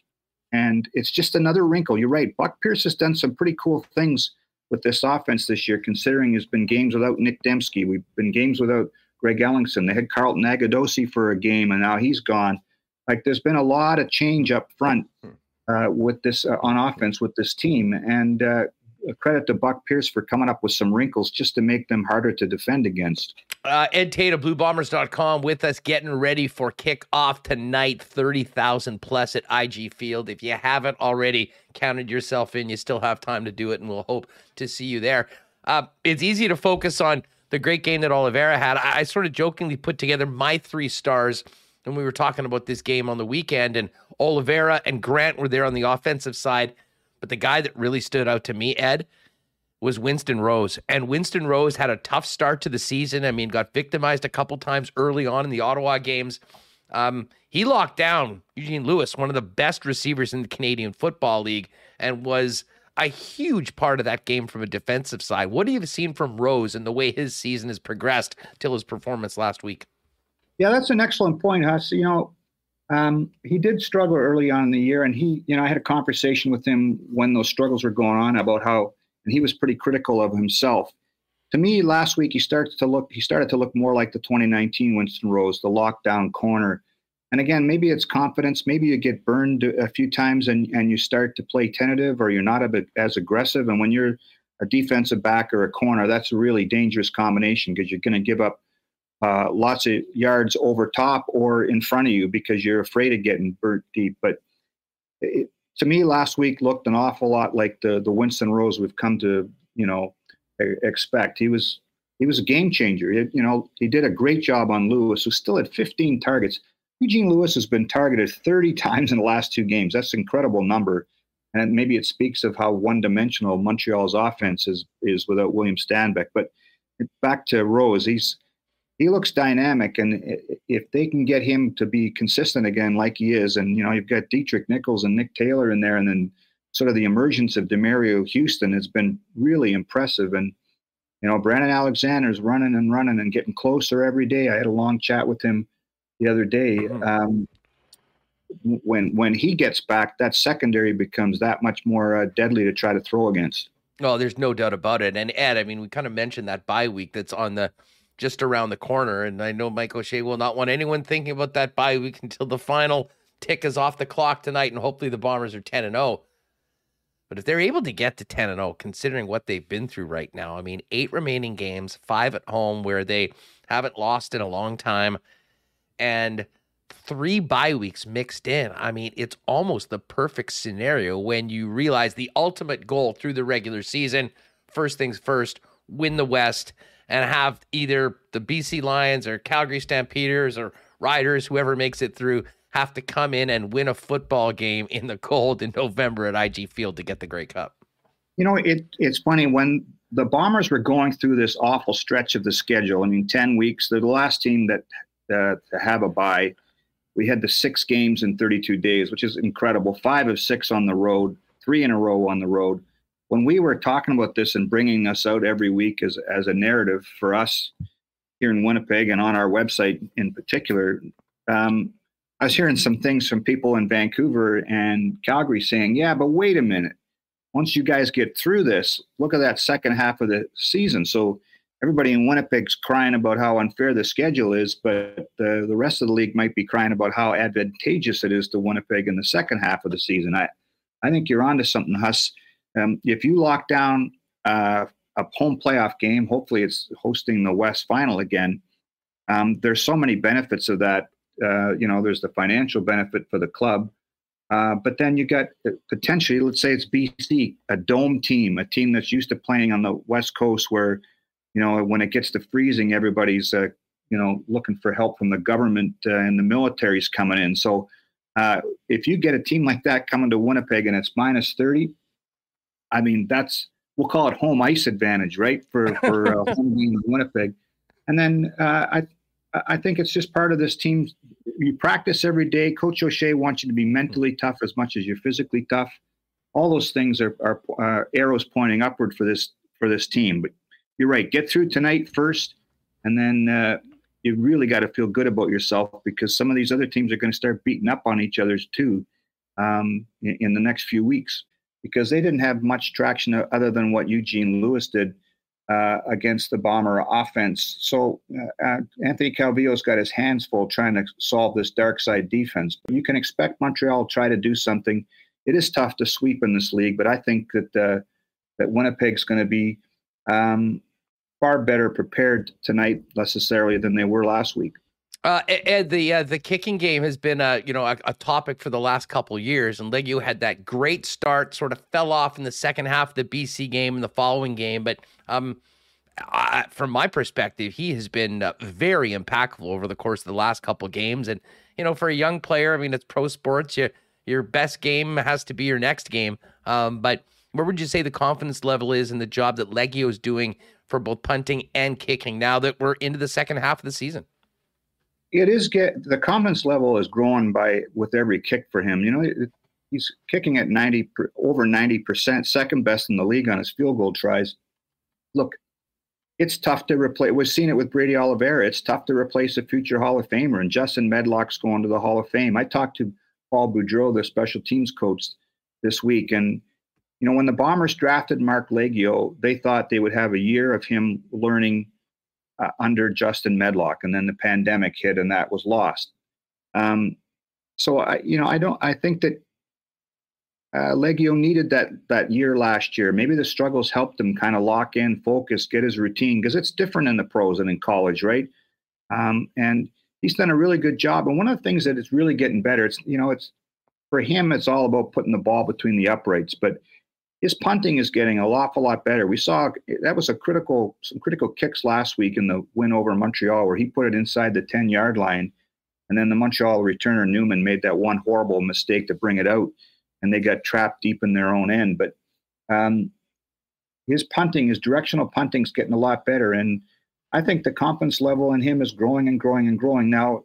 And it's just another wrinkle. You're right. Buck Pierce has done some pretty cool things with this offense this year, considering there's been games without Nick Demski. We've been games without Greg Ellingson. They had Carlton Agudosi for a game, and now he's gone. Like there's been a lot of change up front hmm. uh, with this uh, on offense with this team, and uh, credit to Buck Pierce for coming up with some wrinkles just to make them harder to defend against. Uh, Ed Tait of BlueBombers.com with us, getting ready for kickoff tonight. Thirty thousand plus at IG Field. If you haven't already counted yourself in, you still have time to do it, and we'll hope to see you there. Uh, it's easy to focus on the great game that Oliveira had. I, I sort of jokingly put together my three stars and we were talking about this game on the weekend, and Oliveira and Grant were there on the offensive side. But the guy that really stood out to me, Ed, was Winston Rose. And Winston Rose had a tough start to the season. I mean, got victimized a couple times early on in the Ottawa games. Um, he locked down Eugene Lewis, one of the best receivers in the Canadian Football League, and was a huge part of that game from a defensive side. What have you seen from Rose and the way his season has progressed till his performance last week? Yeah, that's an excellent point, Huss. You know, um, he did struggle early on in the year, and he, you know, I had a conversation with him when those struggles were going on about how, and he was pretty critical of himself. To me, last week he started to look, he started to look more like the 2019 Winston Rose, the lockdown corner. And again, maybe it's confidence. Maybe you get burned a few times and, and you start to play tentative, or you're not as aggressive. And when you're a defensive back or a corner, that's a really dangerous combination because you're going to give up uh, lots of yards over top or in front of you because you're afraid of getting burnt deep. But it, to me, last week looked an awful lot like the the Winston Rose we've come to you know expect. He was he was a game changer. It, you know, he did a great job on Lewis, who still had 15 targets. Eugene Lewis has been targeted 30 times in the last two games. That's an incredible number. And maybe it speaks of how one-dimensional Montreal's offense is is without William Stanback. But back to Rose, he's he looks dynamic, and if they can get him to be consistent again, like he is, and you know you've got Deatrick Nichols and Nick Taylor in there, and then sort of the emergence of Demerio Houston has been really impressive. And you know Brandon Alexander's running and running and getting closer every day. I had a long chat with him the other day. Mm-hmm. Um, when when he gets back, that secondary becomes that much more uh, deadly to try to throw against. Oh, there's no doubt about it. And Ed, I mean, we kind of mentioned that bye week that's on the just around the corner. And I know Mike O'Shea will not want anyone thinking about that bye week until the final tick is off the clock tonight, and hopefully the Bombers are 10 and 0. But if they're able to get to 10 and 0, considering what they've been through right now, I mean, eight remaining games, five at home where they haven't lost in a long time, and three bye weeks mixed in. I mean, it's almost the perfect scenario when you realize the ultimate goal through the regular season first things first, win the West and have either the BC Lions or Calgary Stampeders or Riders, whoever makes it through, have to come in and win a football game in the cold in November at IG Field to get the Grey Cup. You know, it, it's funny when the Bombers were going through this awful stretch of the schedule. I mean, 10 weeks, they're the last team that to have a bye. We had the six games in 32 days, which is incredible. Five of six on the road, three in a row on the road when we were talking about this and bringing us out every week as, as a narrative for us here in Winnipeg and on our website in particular, um, I was hearing some things from people in Vancouver and Calgary saying, yeah, but wait a minute. Once you guys get through this, look at that second half of the season. So everybody in Winnipeg's crying about how unfair the schedule is, but the, the rest of the league might be crying about how advantageous it is to Winnipeg in the second half of the season. I, I think you're onto something, Huss. Um, if you lock down uh, a home playoff game, hopefully it's hosting the West Final again. Um, there's so many benefits of that. Uh, you know, there's the financial benefit for the club, uh, but then you got uh, potentially, let's say it's BC, a dome team, a team that's used to playing on the West Coast, where you know when it gets to freezing, everybody's uh, you know looking for help from the government uh, and the military's coming in. So if you get a team like that coming to Winnipeg and it's minus 30, I mean, that's we'll call it home ice advantage, right? For for uh, home game in Winnipeg, and then uh, I I think it's just part of this team. you practice every day. Coach O'Shea wants you to be mentally tough as much as you're physically tough. All those things are, are, are arrows pointing upward for this for this team. But you're right. Get through tonight first, and then uh, you really got to feel good about yourself because some of these other teams are going to start beating up on each other's too um, in, in, the next few weeks because they didn't have much traction other than what Eugene Lewis did uh, against the Bomber offense. So uh, uh, Anthony Calvillo's got his hands full trying to solve this dark side defense. But you can expect Montreal to try to do something. It is tough to sweep in this league, but I think that uh, that Winnipeg's going to be um, far better prepared tonight necessarily than they were last week. Uh, Ed, the uh, the kicking game has been a you know a, a topic for the last couple years, and Liegghio had that great start, sort of fell off in the second half of the BC game and the following game, but um, I, from my perspective, he has been uh, very impactful over the course of the last couple games, and you know for a young player, I mean it's pro sports, you, your best game has to be your next game, um, but where would you say the confidence level is in the job that Liegghio is doing for both punting and kicking now that we're into the second half of the season? It is get the confidence level is growing by with every kick for him. You know, it, he's kicking at 90 over 90%, second best in the league on his field goal tries. Look, it's tough to replace. We've seen it with Brady Oliveira. It's tough to replace a future Hall of Famer, and Justin Medlock's going to the Hall of Fame. I talked to Paul Boudreau, the special teams coach, this week, and you know, when the Bombers drafted Marc Liegghio, they thought they would have a year of him learning uh, under Justin Medlock, and then the pandemic hit, and that was lost. Um, so I, you know, I don't. I think that uh, Liegghio needed that that year last year. Maybe the struggles helped him kind of lock in, focus, get his routine because it's different in the pros and in college, right? Um, and he's done a really good job. And one of the things that is really getting better, it's you know, it's for him, it's all about putting the ball between the uprights, but his punting is getting a awful lot better. We saw that was a critical some critical kicks last week in the win over Montreal where he put it inside the 10 yard line. And then the Montreal returner Newman made that one horrible mistake to bring it out, and they got trapped deep in their own end. But um, his punting, his directional punting is getting a lot better. And I think the confidence level in him is growing and growing and growing. Now,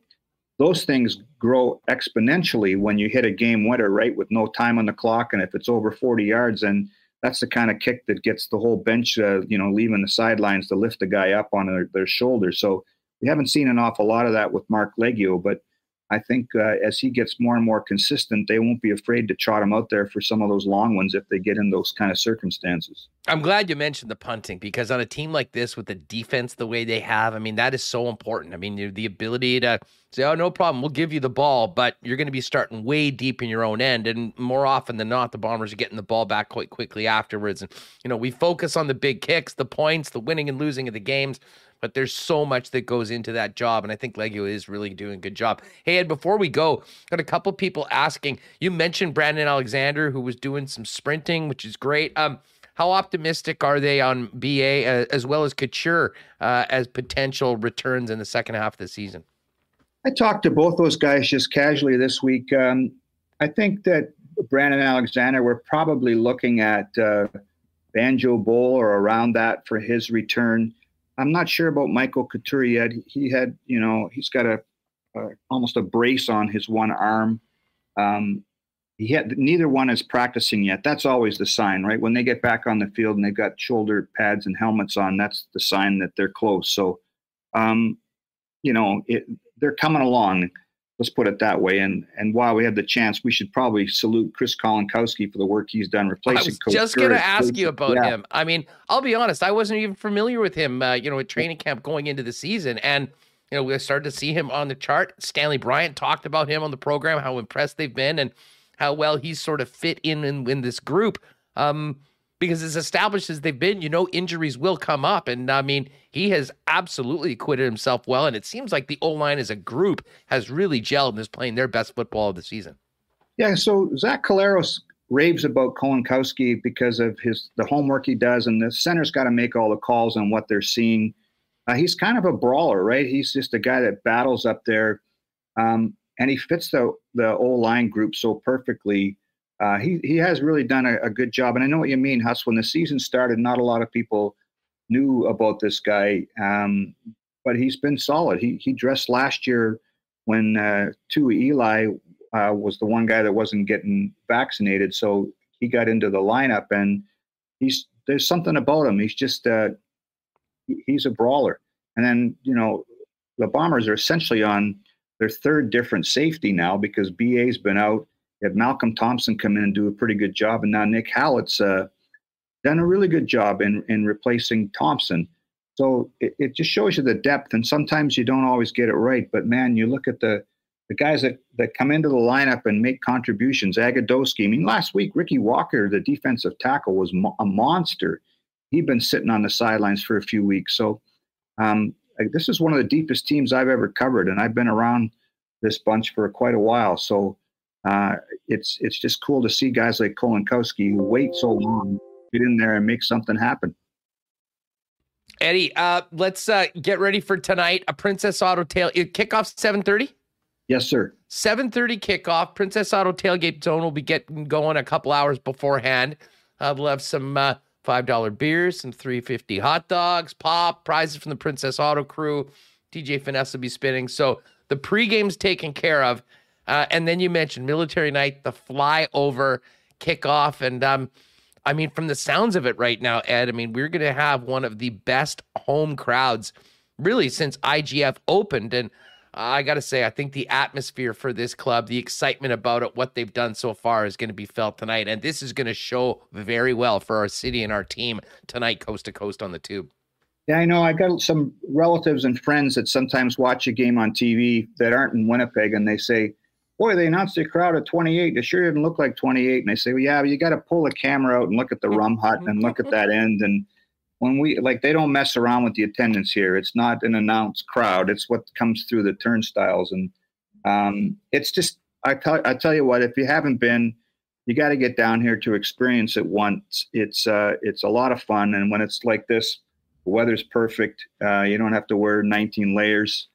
those things grow exponentially when you hit a game winner, right, with no time on the clock. And if it's over 40 yards, then that's the kind of kick that gets the whole bench, uh, you know, leaving the sidelines to lift the guy up on their, their shoulders. So we haven't seen an awful lot of that with Marc Liegghio, but I think uh, as he gets more and more consistent, they won't be afraid to trot him out there for some of those long ones if they get in those kind of circumstances. I'm glad you mentioned the punting because on a team like this with the defense the way they have, I mean, that is so important. I mean, the ability to say, oh, no problem, we'll give you the ball, but you're going to be starting way deep in your own end. And more often than not, the Bombers are getting the ball back quite quickly afterwards. And, you know, we focus on the big kicks, the points, the winning and losing of the games but there's so much that goes into that job. And I think Liegghio is really doing a good job. Hey, Ed, before we go, got a couple people asking. You mentioned Brandon Alexander, who was doing some sprinting, which is great. Um, how optimistic are they on BA uh, as well as Couture uh, as potential returns in the second half of the season? I talked to both those guys just casually this week. Um, I think that Brandon Alexander, we're probably looking at uh, Banjo Bowl or around that for his return. I'm not sure about Michael Couture yet. He had, you know, he's got a, a almost a brace on his one arm. Um, he had neither one is practicing yet. That's always the sign, right? When they get back on the field and they've got shoulder pads and helmets on, that's the sign that they're close. So, um, you know, it, they're coming along. Let's put it that way. And and while we have the chance, we should probably salute Chris Kolankowski for the work he's done replacing. I was Coach just going to ask you about yeah. him. I mean, I'll be honest, I wasn't even familiar with him. Uh, you know, at training camp going into the season, and you know, we started to see him on the chart. Stanley Bryant talked about him on the program, how impressed they've been, and how well he's sort of fit in in, in this group. Um, because as established as they've been, you know, injuries will come up. And I mean, he has absolutely acquitted himself well. And it seems like the O line as a group has really gelled and is playing their best football of the season. Yeah. So Zach Collaros raves about Kolankowski because of his the homework he does, and the center's got to make all the calls on what they're seeing. Uh, he's kind of a brawler, right? He's just a guy that battles up there, um, and he fits the the O line group so perfectly uh, he he has really done a, a, good job. And I know what you mean, Huss. When the season started, not a lot of people knew about this guy, um, but he's been solid. He he dressed last year when uh, Eli uh, was the one guy that wasn't getting vaccinated, so he got into the lineup, and he's there's something about him. He's just uh, he's a brawler. And then you know the Bombers are essentially on their third different safety now because BA's been out. Had Malcolm Thompson come in and do a pretty good job, and now Nick Hallett's uh, done a really good job in in replacing Thompson. So it, it just shows you the depth, and sometimes you don't always get it right. But man, you look at the the guys that, that come into the lineup and make contributions. Agadowski. I mean, last week Ricky Walker, the defensive tackle, was mo- a monster. He'd been sitting on the sidelines for a few weeks. So um, this is one of the deepest teams I've ever covered, and I've been around this bunch for quite a while. So uh, it's it's just cool to see guys like Kolankowski who wait so long, get in there and make something happen. Eddie, uh, let's uh, get ready for tonight. A Princess Auto Tail kickoff seven thirty. Yes, sir. Seven thirty kickoff. Princess Auto Tailgate Zone will be getting going a couple hours beforehand. Uh, we'll have some uh, five dollar beers, some three fifty hot dogs, pop prizes from the Princess Auto crew. DJ Finesse will be spinning. So the pregame's taken care of, uh, and then you mentioned military night, the flyover kickoff, and um, I mean, from the sounds of it right now, Ed, I mean, we're going to have one of the best home crowds really since IGF opened. And I got to say, I think the atmosphere for this club, the excitement about it, what they've done so far is going to be felt tonight. And this is going to show very well for our city and our team tonight, coast to coast on the tube. Yeah, I know. I got some relatives and friends that sometimes watch a game on TV that aren't in Winnipeg, and they say, boy, they announced a crowd of 28. It sure didn't look like 28. And they say, well, yeah, you got to pull the camera out and look at the rum hut and look at that end. And when we like, they don't mess around with the attendance here. It's not an announced crowd. It's what comes through the turnstiles. And um, it's just, I tell, I tell you what, if you haven't been, you got to get down here to experience it once. It's, uh, it's a lot of fun. And when it's like this, the weather's perfect. Uh, you don't have to wear 19 layers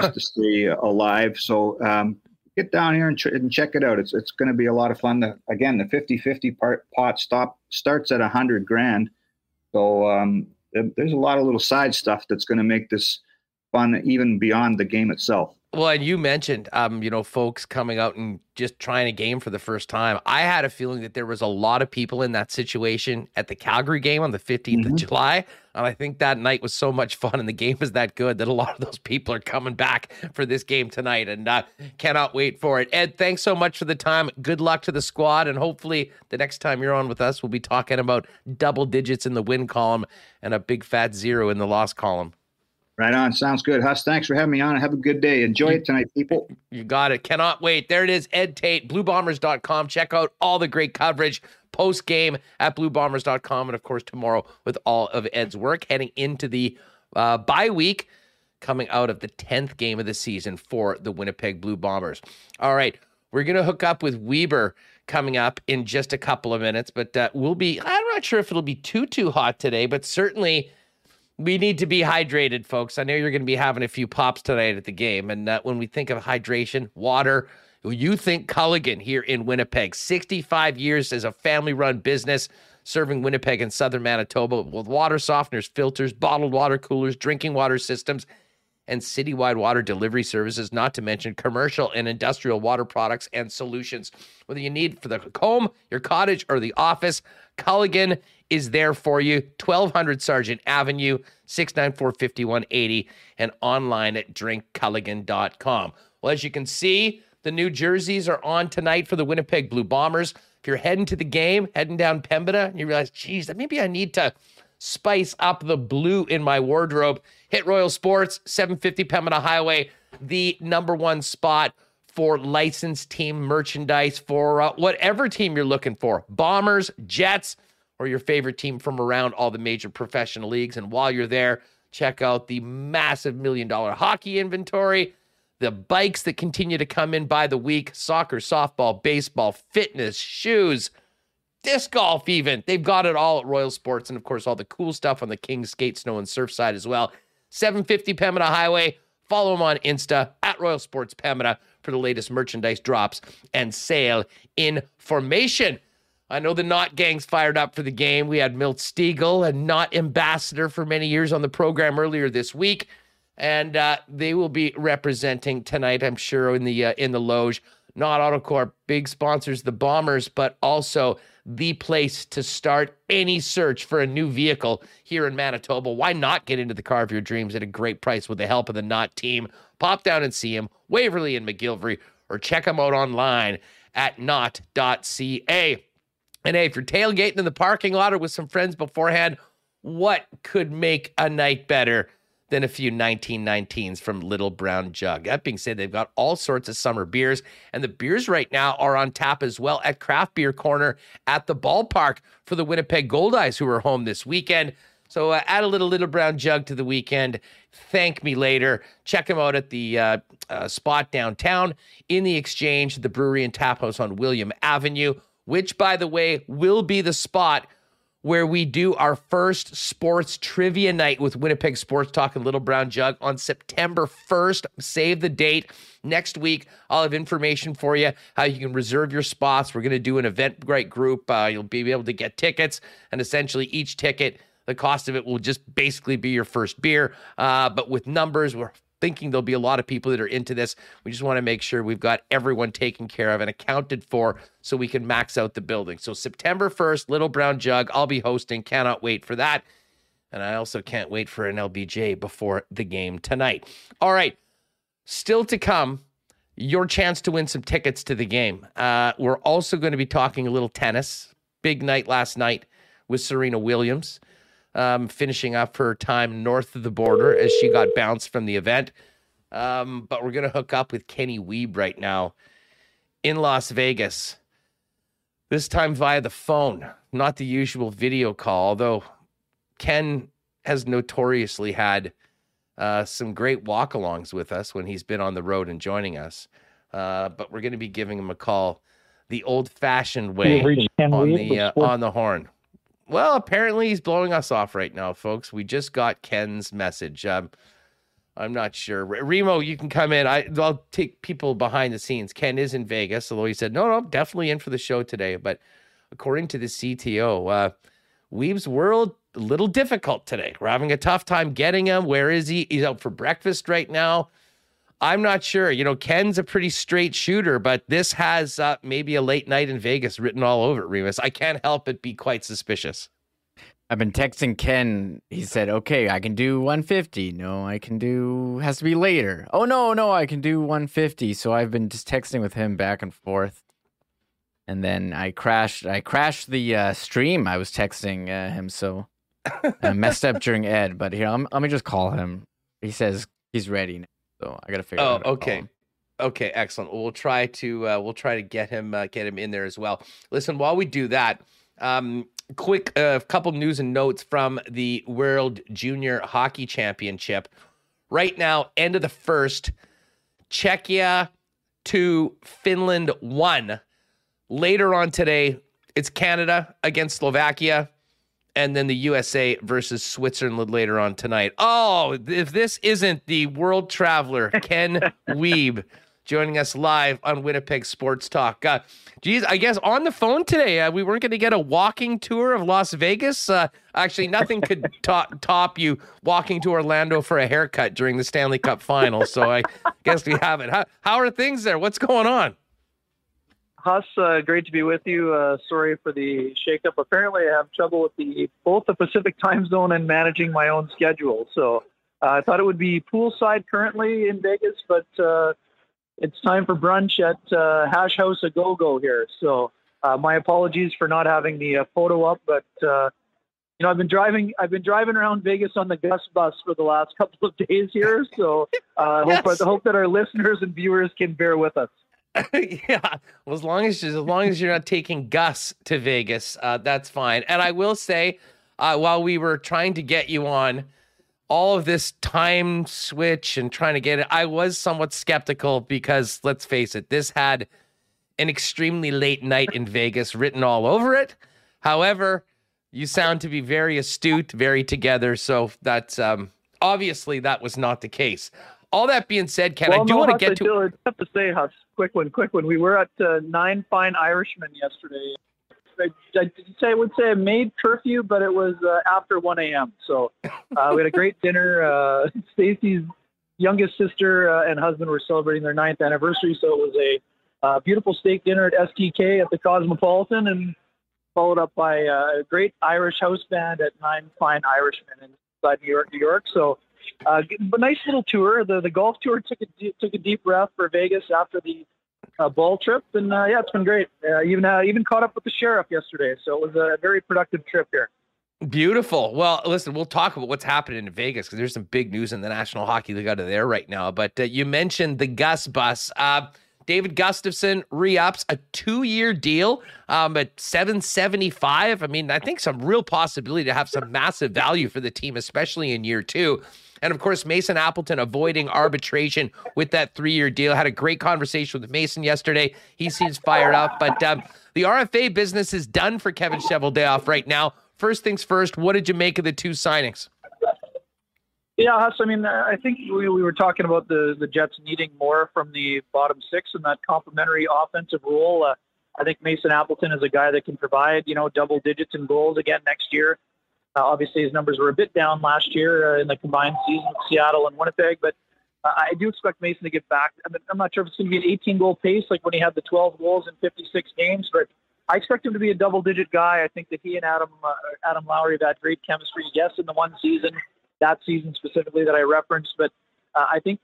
just to stay alive. So um, get down here and, ch- and check it out. It's it's going to be a lot of fun. The, again, the 50-50 part pot stop starts at a hundred grand. So um, there's a lot of little side stuff that's going to make this fun even beyond the game itself. Well, and you mentioned, um, you know, folks coming out and just trying a game for the first time. I had a feeling that there was a lot of people in that situation at the Calgary game on the 15th mm-hmm. of July. And I think that night was so much fun and the game was that good that a lot of those people are coming back for this game tonight and uh, cannot wait for it. Ed, thanks so much for the time. Good luck to the squad. And hopefully the next time you're on with us, we'll be talking about double digits in the win column and a big fat zero in the loss column. Right on. Sounds good. Huss, thanks for having me on. Have a good day. Enjoy it tonight, people. You got it. Cannot wait. There it is. Ed Tait, bluebombers.com. Check out all the great coverage post game at bluebombers.com. And of course, tomorrow with all of Ed's work heading into the uh, bye week coming out of the 10th game of the season for the Winnipeg Blue Bombers. All right. We're going to hook up with Wiebe coming up in just a couple of minutes, but uh, we'll be, I'm not sure if it'll be too, too hot today, but certainly we need to be hydrated, folks. I know you're going to be having a few pops tonight at the game. And uh, when we think of hydration, water, you think Culligan here in Winnipeg. 65 years as a family run business serving Winnipeg and southern Manitoba with water softeners, filters, bottled water coolers, drinking water systems, and citywide water delivery services, not to mention commercial and industrial water products and solutions. Whether you need for the home, your cottage, or the office, Culligan is there for you. 1200 Sargent Avenue, 694 5180, and online at drinkculligan.com. Well, as you can see, the new jerseys are on tonight for the Winnipeg Blue Bombers. If you're heading to the game, heading down Pembina, and you realize, geez, maybe I need to spice up the blue in my wardrobe, hit Royal Sports, 750 Pembina Highway, the number one spot for licensed team merchandise for uh, whatever team you're looking for Bombers, Jets, or your favorite team from around all the major professional leagues. And while you're there, check out the massive million dollar hockey inventory, the bikes that continue to come in by the week soccer, softball, baseball, fitness, shoes, disc golf, even. They've got it all at Royal Sports. And of course, all the cool stuff on the King's Skate, Snow, and Surf side as well. 750 Pembina Highway. Follow them on Insta at Royal Sports Pembina for the latest merchandise drops and sale information. I know the Nott Gang's fired up for the game. We had Milt Stegall, a Nott ambassador for many years on the program earlier this week. and uh, they will be representing tonight. I'm sure in the uh, in the loge. Nott Autocorp, big sponsors, the Bombers, but also the place to start any search for a new vehicle here in Manitoba. Why not get into the car of your dreams at a great price with the help of the Nott team? Pop down and see them, Waverley and McGillivray, or check them out online at nott.ca. And hey, if you're tailgating in the parking lot or with some friends beforehand, what could make a night better than a few 1919s from Little Brown Jug? That being said, they've got all sorts of summer beers, and the beers right now are on tap as well at Craft Beer Corner at the ballpark for the Winnipeg Goldeyes, who are home this weekend. So uh, add a little Little Brown Jug to the weekend. Thank me later. Check them out at the uh, uh, spot downtown in the Exchange, the brewery and tap house on William Avenue which, by the way, will be the spot where we do our first sports trivia night with Winnipeg Sports Talk and Little Brown Jug on September 1st. Save the date. Next week, I'll have information for you how you can reserve your spots. We're going to do an Eventbrite group. Uh, you'll be able to get tickets, and essentially each ticket, the cost of it will just basically be your first beer. Uh, but with numbers, we're thinking there'll be a lot of people that are into this. We just want to make sure we've got everyone taken care of and accounted for so we can max out the building. So September 1st, Little Brown Jug, I'll be hosting. Cannot wait for that. And I also can't wait for an LBJ before the game tonight. All right. Still to come, your chance to win some tickets to the game. Uh, we're also going to be talking a little tennis. Big night last night with Serena Williams um, finishing up her time north of the border as she got bounced from the event. Um, but we're going to hook up with Kenny Wiebe right now in Las Vegas. This time via the phone, not the usual video call, although Ken has notoriously had uh, some great walk alongs with us when he's been on the road and joining us. Uh, but we're going to be giving him a call the old fashioned way on the, uh, on the horn. Well, apparently he's blowing us off right now, folks. We just got Ken's message. Um, I'm not sure. Remo, you can come in. I, will take people behind the scenes. Ken is in Vegas, although he said, no, no, definitely in for the show today. But according to the CTO, uh, Wiebe's world, a little difficult today. We're having a tough time getting him. Where is he? He's out for breakfast right now. I'm not sure. You know, Ken's a pretty straight shooter, but this has uh, maybe a late night in Vegas written all over it, Remus. I can't help but be quite suspicious. I've been texting Ken. He said, okay, I can do 150. No, I can do, has to be later. Oh, no, no, I can do 150. So I've been just texting with him back and forth. And then I crashed, I crashed the uh, stream. I was texting uh, him. So I messed up during Ed, but here, let me just call him. He says he's ready now. So I got to figure. Oh, okay. Okay, excellent. We'll try to uh, we'll try to get him uh, get him in there as well. Listen, while we do that, um, quick uh, couple news and notes from the World Junior Hockey Championship. Right now, end of the first, Czechia to Finland one. Later on today, it's Canada against Slovakia and then the USA versus Switzerland later on tonight. Oh, if this isn't the world traveler, Ken Wiebe joining us live on Winnipeg Sports Talk. Uh, geez, I guess on the phone today, uh, we weren't going to get a walking tour of Las Vegas. Uh, actually, nothing could top, top you walking to Orlando for a haircut during the Stanley Cup final. So I guess we have it. How, how are things there? What's going on? Huss, uh, great to be with you. Uh, sorry for the shakeup. Apparently, I have trouble with the both the Pacific time zone and managing my own schedule. So uh, I thought it would be poolside currently in Vegas, but uh, it's time for brunch at uh, Hash House a Go Go here. So uh, my apologies for not having the photo up, but you know I've been driving I've been driving around Vegas on the Gus bus for the last couple of days here. So yes. hope, hope that our listeners and viewers can bear with us. yeah, well, as long as as long as you're not taking Gus to Vegas, uh, that's fine. And I will say, uh, while we were trying to get you on, all of this time switch and trying to get it, I was somewhat skeptical because let's face it, this had an extremely late night in Vegas written all over it. However, you sound to be very astute, very together. So that's um, obviously that was not the case. All that being said, Ken, well, I do want to get to. I have to say, Huss, quick one, quick one. We were at uh, Nine Fine Irishmen yesterday. I, I, say, I would say I made curfew, but it was uh, after 1 a.m. So uh, we had a great dinner. Uh, Stacy's youngest sister uh, and husband were celebrating their ninth anniversary, so it was a uh, beautiful steak dinner at STK at the Cosmopolitan, and followed up by a great Irish house band at Nine Fine Irishmen inside New York, New York. So, uh, a nice little tour. The the golf tour took a took a deep breath for Vegas after the uh, ball trip, and uh, yeah, it's been great. Uh, even uh, even caught up with the sheriff yesterday, so it was a very productive trip here. Beautiful. Well, listen, we'll talk about what's happening in Vegas because there's some big news in the National Hockey League out of there right now. But uh, you mentioned the Gus bus. Uh, David Gustafsson re-ups a two-year deal um, at 775. I mean, I think some real possibility to have some massive value for the team, especially in year two. And of course, Mason Appleton avoiding arbitration with that three-year deal. Had a great conversation with Mason yesterday. He seems fired up. But um, the RFA business is done for Kevin Cheveldayoff right now. First things first, what did you make of the two signings? Yeah, Huss, I mean, I think we, we were talking about the, the Jets needing more from the bottom six and that complementary offensive role. Uh, I think Mason Appleton is a guy that can provide, you know, double digits in goals again next year. Uh, obviously, his numbers were a bit down last year uh, in the combined season with Seattle and Winnipeg, but uh, I do expect Mason to get back. I mean, I'm not sure if it's going to be an 18 goal pace like when he had the 12 goals in 56 games, but I expect him to be a double-digit guy. I think that he and Adam uh, Adam Lowry have had great chemistry. Yes, in the one season, that season specifically that I referenced, but uh, I think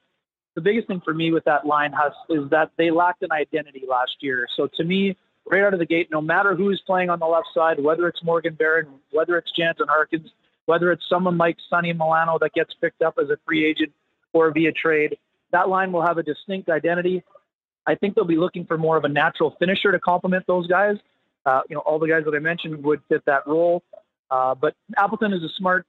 the biggest thing for me with that line has is that they lacked an identity last year. So to me, right out of the gate, no matter who's playing on the left side, whether it's Morgan Barron, whether it's Jansen Harkins, whether it's someone like Sonny Milano that gets picked up as a free agent or via trade, that line will have a distinct identity. I think they'll be looking for more of a natural finisher to complement those guys. Uh, you know, all the guys that I mentioned would fit that role. Uh, but Appleton is a smart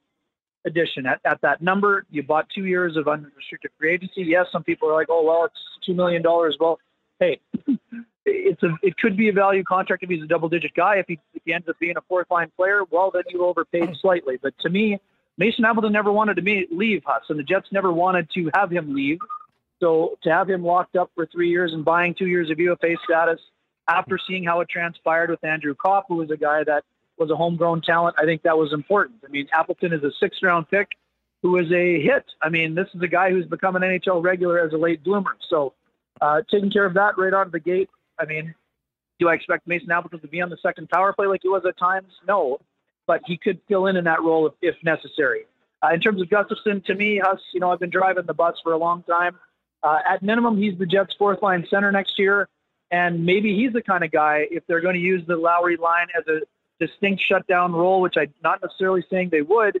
addition at, at that number. You bought two years of unrestricted free agency. Yes, some people are like, oh, well, it's $2 million. Well, hey, it's a, it could be a value contract if he's a double digit guy. If he, if he ends up being a fourth line player, well, then you overpaid slightly. But to me, Mason Appleton never wanted to leave Huss, and the Jets never wanted to have him leave. So to have him locked up for three years and buying two years of UFA status after seeing how it transpired with Andrew Copp, who was a guy that was a homegrown talent, I think that was important. I mean, Appleton is a sixth round pick who is a hit. I mean, this is a guy who's become an NHL regular as a late bloomer. So uh, taking care of that right out of the gate. I mean, do I expect Mason Appleton to be on the second power play like he was at times? No, but he could fill in in that role if, if necessary. Uh, in terms of Gustafsson, to me, Huss, you know, I've been driving the bus for a long time. Uh, at minimum, he's the Jets' fourth line center next year. And maybe he's the kind of guy, if they're going to use the Lowry line as a distinct shutdown role, which I'm not necessarily saying they would,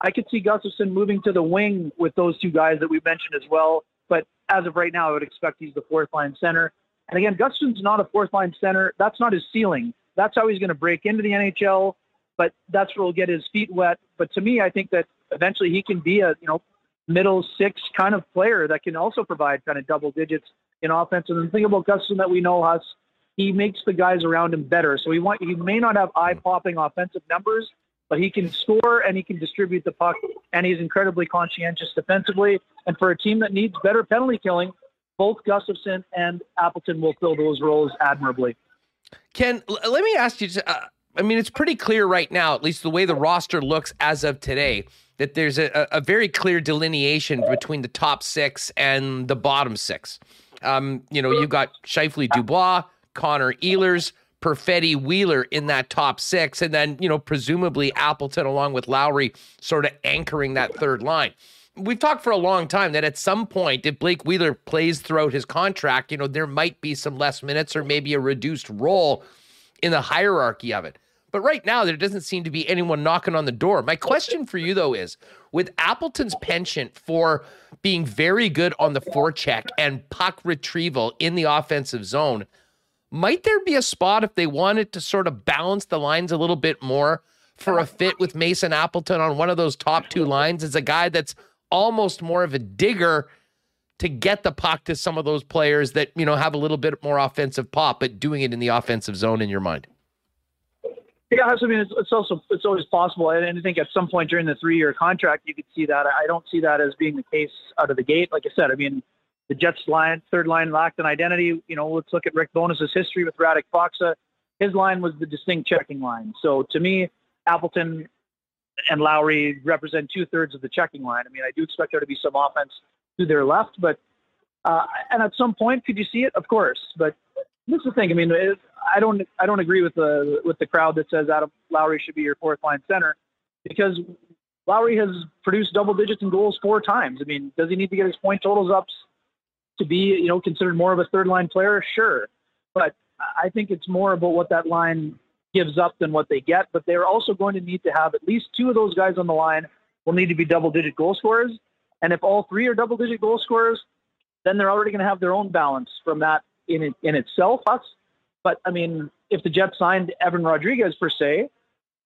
I could see Gustafsson moving to the wing with those two guys that we mentioned as well. But as of right now, I would expect he's the fourth line center. And again, Gustafsson's not a fourth line center. That's not his ceiling. That's how he's going to break into the NHL. But that's where he'll get his feet wet. But to me, I think that eventually he can be a you know middle six kind of player that can also provide kind of double digits in offense. And the thing about Gustafsson that we know has he makes the guys around him better. So he want he may not have eye popping offensive numbers, but he can score and he can distribute the puck, and he's incredibly conscientious defensively. And for a team that needs better penalty killing, both Gustafsson and Appleton will fill those roles admirably. Ken, let me ask you. Uh, I mean, it's pretty clear right now, at least the way the roster looks as of today, that there's a, a very clear delineation between the top six and the bottom six. Um, you know, you've got Scheifele Dubois, Connor Ehlers, Perfetti Wheeler in that top six, and then, you know, presumably Appleton along with Lowry sort of anchoring that third line. We've talked for a long time that at some point, if Blake Wheeler plays throughout his contract, you know, there might be some less minutes or maybe a reduced role in the hierarchy of it. But right now, there doesn't seem to be anyone knocking on the door. My question for you, though, is with Appleton's penchant for being very good on the forecheck and puck retrieval in the offensive zone, might there be a spot if they wanted to sort of balance the lines a little bit more for a fit with Mason Appleton on one of those top two lines as a guy that's almost more of a digger to get the puck to some of those players that, you know, have a little bit more offensive pop, but doing it in the offensive zone in your mind? Yeah, I mean, it's, also it's always possible, and I think at some point during the three-year contract, you could see that. I don't see that as being the case out of the gate. Like I said, I mean, the Jets line, third line lacked an identity. You know, let's look at Rick Bowness's history with Radek Faksa. His line was the distinct checking line. So to me, Appleton and Lowry represent two thirds of the checking line. I mean, I do expect there to be some offense to their left, but uh, and at some point, could you see it? Of course, but this is the thing. I mean, it, I don't I don't agree with the with the crowd that says Adam Lowry should be your fourth line center because Lowry has produced double digits in goals four times. I mean, does he need to get his point totals up to be you know considered more of a third line player? Sure, but I think it's more about what that line gives up than what they get. But they're also going to need to have at least two of those guys on the line will need to be double digit goal scorers. And if all three are double digit goal scorers, then they're already going to have their own balance from that in in itself. Us, but I mean, if the Jets signed Evan Rodrigues per se,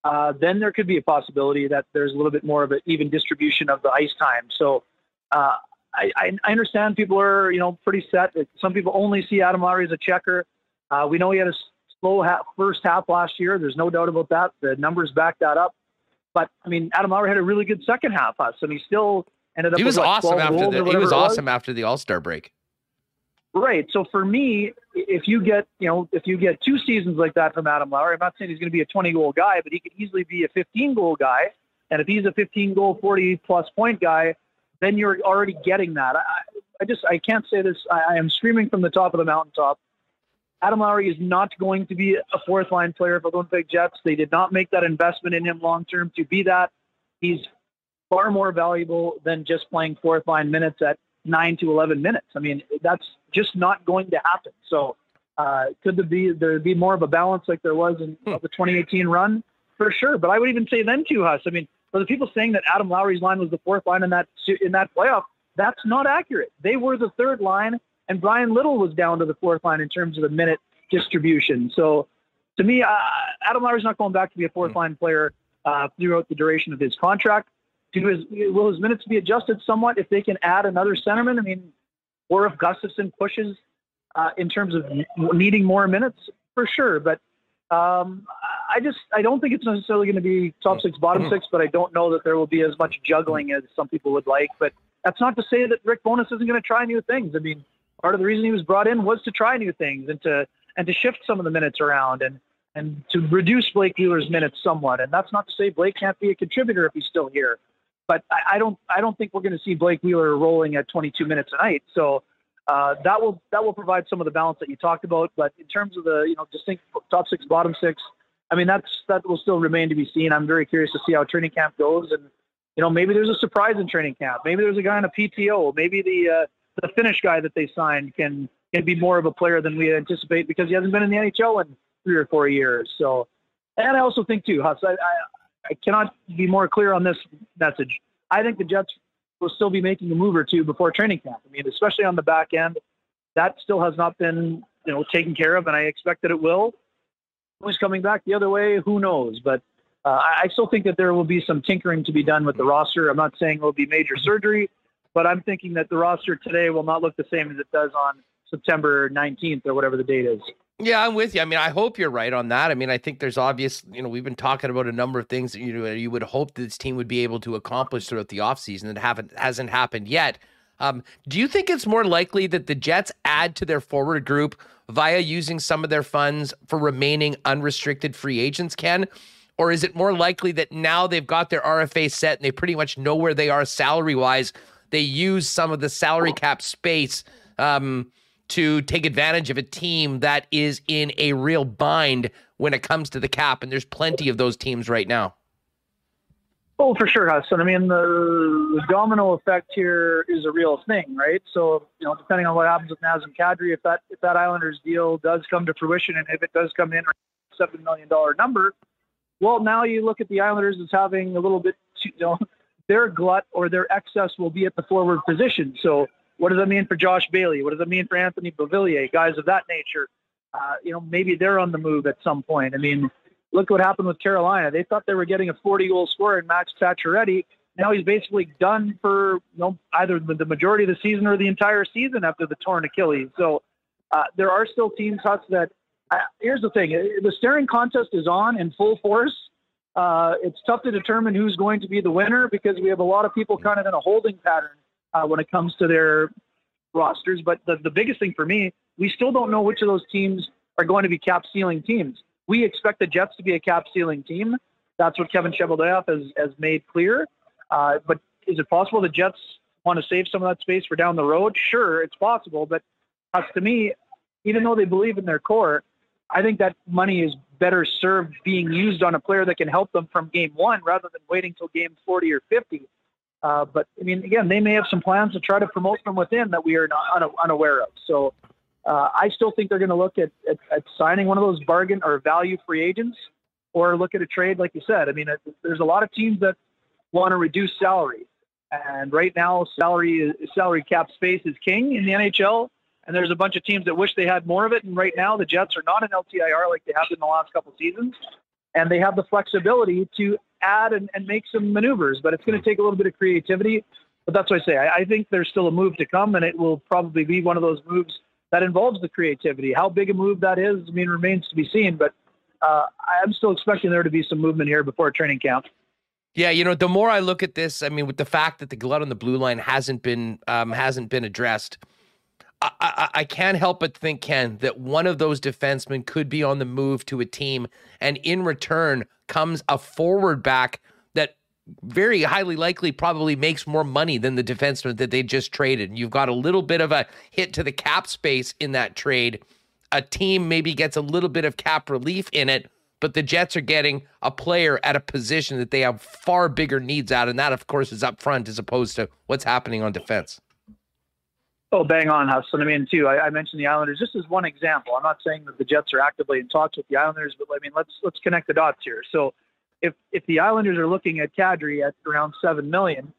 uh, then there could be a possibility that there's a little bit more of an even distribution of the ice time. So uh, I, I, understand people are you know pretty set. Some people only see Adam Lowry as a checker. Uh, we know he had a slow half, first half last year. There's no doubt about that. The numbers back that up. But I mean, Adam Lowry had a really good second half. Us, and he still ended up. He was with, awesome after the. He was awesome was. after the All Star break. Right. So for me, if you get you know if you get two seasons like that from Adam Lowry, I'm not saying he's going to be a 20 goal guy, but he could easily be a 15 goal guy. And if he's a 15 goal, 40 plus point guy, then you're already getting that. I, I just I can't say this. I, I am screaming from the top of the mountaintop. Adam Lowry is not going to be a fourth line player for the Winnipeg Jets. They did not make that investment in him long term to be that. He's far more valuable than just playing fourth line minutes at nine to 11 minutes. I mean, that's just not going to happen. So, uh, could there be there be more of a balance like there was in hmm. the 2018 run? For sure. But I would even say then too, Huss. I mean, for the people saying that Adam Lowry's line was the fourth line in that in that playoff, that's not accurate. They were the third line, and Bryan Little was down to the fourth line in terms of the minute distribution. So, to me, uh, Adam Lowry's not going back to be a fourth hmm. line player uh, throughout the duration of his contract do his will his minutes be adjusted somewhat if they can add another centerman? I mean, or if Gustafsson pushes uh, in terms of needing more minutes for sure. But um, I just I don't think it's necessarily going to be top six, bottom six. But I don't know that there will be as much juggling as some people would like. But that's not to say that Rick Bowness isn't going to try new things. I mean, part of the reason he was brought in was to try new things and to and to shift some of the minutes around and and to reduce Blake Wheeler's minutes somewhat. And that's not to say Blake can't be a contributor if he's still here but I, I don't I don't think we're going to see Blake Wheeler rolling at 22 minutes a night. So uh, that will that will provide some of the balance that you talked about. But in terms of the you know distinct top six, bottom six, I mean that's that will still remain to be seen. I'm very curious to see how training camp goes, and you know maybe there's a surprise in training camp. Maybe there's a guy on a PTO. Maybe the uh, the Finnish guy that they signed can can be more of a player than we anticipate because he hasn't been in the NHL in three or four years. So, and I also think too, Huss, I, I I cannot be more clear on this message. I think the Jets will still be making a move or two before training camp. I mean, especially on the back end, that still has not been you know taken care of, and I expect that it will. Who's coming back the other way? Who knows? But uh, I still think that there will be some tinkering to be done with the roster. I'm not saying it will be major surgery, but I'm thinking that the roster today will not look the same as it does on September 19th or whatever the date is. Yeah, I'm with you. I mean, I hope you're right on that. I mean, I think there's obvious, you know, we've been talking about a number of things that you know, you would hope this team would be able to accomplish throughout the offseason that haven't hasn't happened yet. Um, do you think it's more likely that the Jets add to their forward group via using some of their funds for remaining unrestricted free agents, Ken? Or is it more likely that now they've got their RFA set and they pretty much know where they are salary wise? They use some of the salary cap space um, to take advantage of a team that is in a real bind when it comes to the cap, and there's plenty of those teams right now. Oh, for sure, Hudson. I mean, the, the, domino effect here is a real thing, right? So, you know, depending on what happens with Nazem Kadri, if that if that Islanders deal does come to fruition, and if it does come in seven million dollar number, well, now you look at the Islanders as having a little bit, you know, their glut or their excess will be at the forward position. So what does that mean for Josh Bailey? What does it mean for Anthony Beauvillier? Guys of that nature. Uh, you know, maybe they're on the move at some point. I mean, look what happened with Carolina. They thought they were getting a 40 goal scorer in Max Pacioretty. Now he's basically done for you know, either the majority of the season or the entire season after the torn Achilles. So uh, there are still teams, Huts, that uh, here's the thing: the staring contest is on in full force. Uh, it's tough to determine who's going to be the winner because we have a lot of people kind of in a holding pattern uh, when it comes to their rosters. But the, the biggest thing for me, we still don't know which of those teams are going to be cap ceiling teams. We expect the Jets to be a cap ceiling team. That's what Kevin Cheveldayoff has, has made clear. Uh, but is it possible the Jets want to save some of that space for down the road? Sure, it's possible. But uh, to me, even though they believe in their core, I think that money is better served being used on a player that can help them from game one rather than waiting till game 40 or 50. Uh, but I mean, again, they may have some plans to try to promote from within that we are not unaware of. So uh, I still think they're going to look at, at, at, signing one of those bargain or value free agents or look at a trade, like you said. I mean, there's a lot of teams that want to reduce salary. And right now, salary salary cap space is king in the NHL. And there's a bunch of teams that wish they had more of it. And right now, the Jets are not an LTIR like they have in the last couple seasons. And they have the flexibility to add and, and make some maneuvers. But it's going to take a little bit of creativity. But that's what I say. I, I think there's still a move to come, and it will probably be one of those moves that involves the creativity. How big a move that is, I mean, remains to be seen. But uh, I'm still expecting there to be some movement here before training camp. Yeah, you know, the more I look at this, I mean, with the fact that the glut on the blue line hasn't been um, hasn't been addressed, I, I, can't help but think, Ken, that one of those defensemen could be on the move to a team, and in return comes a forward back that very highly likely probably makes more money than the defenseman that they just traded. You've got a little bit of a hit to the cap space in that trade. A team maybe gets a little bit of cap relief in it but the Jets are getting a player at a position that they have far bigger needs at, and that, of course, is up front as opposed to what's happening on defense. Oh, bang on, Huston. I mean, too, I, I, mentioned the Islanders just as one example. I'm not saying that the Jets are actively in talks with the Islanders, but I mean, let's let's connect the dots here. So, if if the Islanders are looking at Kadri at around seven million,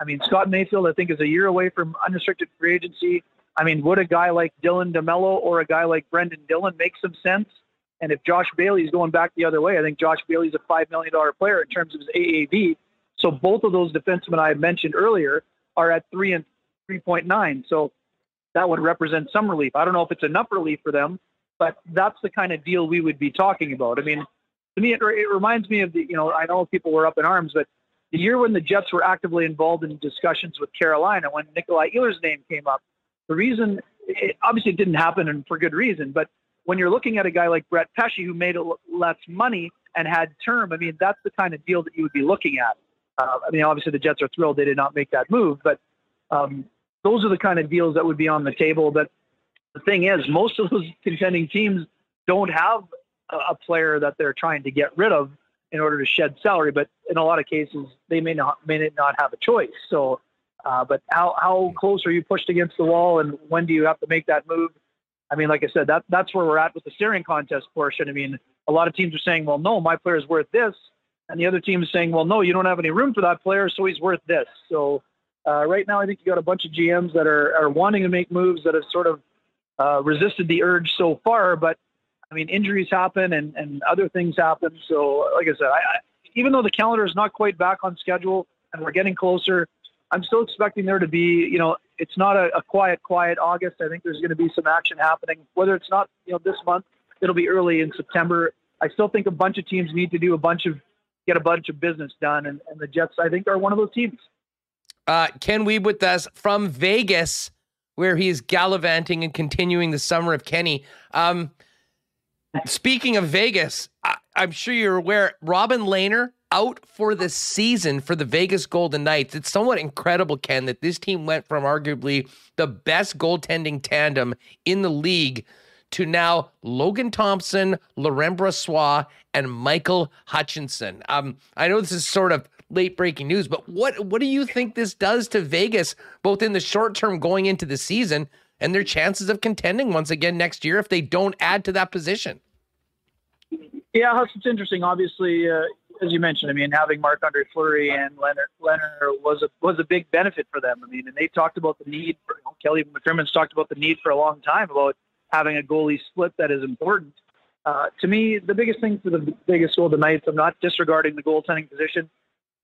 I mean, Scott Mayfield, I think, is a year away from unrestricted free agency. I mean, would a guy like Dylan DeMello or a guy like Brendan Dillon make some sense? And if Josh Bailey is going back the other way, I think Josh Bailey's a $5 million player in terms of his AAV. So both of those defensemen I mentioned earlier are at 3 and 3.9. So that would represent some relief. I don't know if it's enough relief for them, but that's the kind of deal we would be talking about. I mean, to me, it, it reminds me of the, you know, I know people were up in arms, but the year when the Jets were actively involved in discussions with Carolina, when Nikolai Ehlers' name came up, the reason, it, obviously it didn't happen and for good reason, but when you're looking at a guy like Brett Pesce who made less money and had term, I mean, that's the kind of deal that you would be looking at. Uh, I mean, obviously the Jets are thrilled they did not make that move, but um, those are the kind of deals that would be on the table. But the thing is, most of those contending teams don't have a, a player that they're trying to get rid of in order to shed salary. But in a lot of cases, they may not may not have a choice. So, uh, but how how close are you pushed against the wall, and when do you have to make that move? I mean, like I said, that that's where we're at with the steering contest portion. I mean, a lot of teams are saying, well, no, my player is worth this. And the other team is saying, well, no, you don't have any room for that player, so he's worth this. So uh, right now, I think you got a bunch of GMs that are, are wanting to make moves that have sort of uh, resisted the urge so far. But I mean, injuries happen and, and other things happen. So, like I said, I, I, even though the calendar is not quite back on schedule and we're getting closer, I'm still expecting there to be, you know, it's not a, a quiet, quiet August. I think there's going to be some action happening. Whether it's not, you know, this month, it'll be early in September. I still think a bunch of teams need to do a bunch of, get a bunch of business done, and, and the Jets, I think, are one of those teams. Uh, Ken Wiebe with us from Vegas, where he is gallivanting and continuing the summer of Kenny. Um, speaking of Vegas, I, I'm sure you're aware, Robin Lehner out for the season for the Vegas Golden Knights. It's somewhat incredible, Ken, that this team went from arguably the best goaltending tandem in the league to now Logan Thompson, Laurent Brossoit, and Michael Hutchinson. Um, I know this is sort of late breaking news, but what what do you think this does to Vegas, both in the short term going into the season and their chances of contending once again next year if they don't add to that position? Yeah, it's interesting. Obviously, uh, as you mentioned, I mean, having Marc-Andre Fleury and Lehner Lehner was a was a big benefit for them. I mean, and they talked about the need. For, you know, Kelly McCrimmon's talked about the need for a long time about having a goalie split that is important. Uh, to me, the biggest thing for the biggest goal Knights, I'm not disregarding the goaltending position.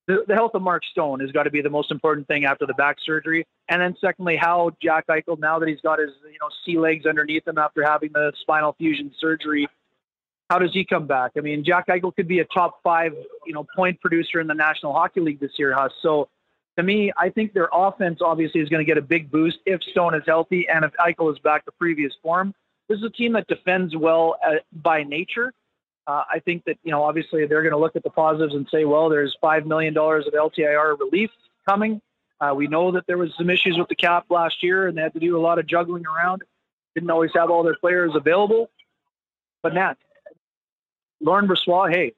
The, the health of Mark Stone has got to be the most important thing after the back surgery. And then secondly, how Jack Eichel, now that he's got his you know sea legs underneath him after having the spinal fusion surgery, how does he come back? I mean, Jack Eichel could be a top five, you know, point producer in the National Hockey League this year, Huss. So to me, I think their offense obviously is going to get a big boost if Stone is healthy and if Eichel is back to previous form. This is a team that defends well uh, by nature. Uh, I think that you know obviously they're going to look at the positives and say, well, there's five million dollars of LTIR relief coming. Uh, we know that there was some issues with the cap last year, and they had to do a lot of juggling around. Didn't always have all their players available. But Nat, Laurent Brossoit, hey,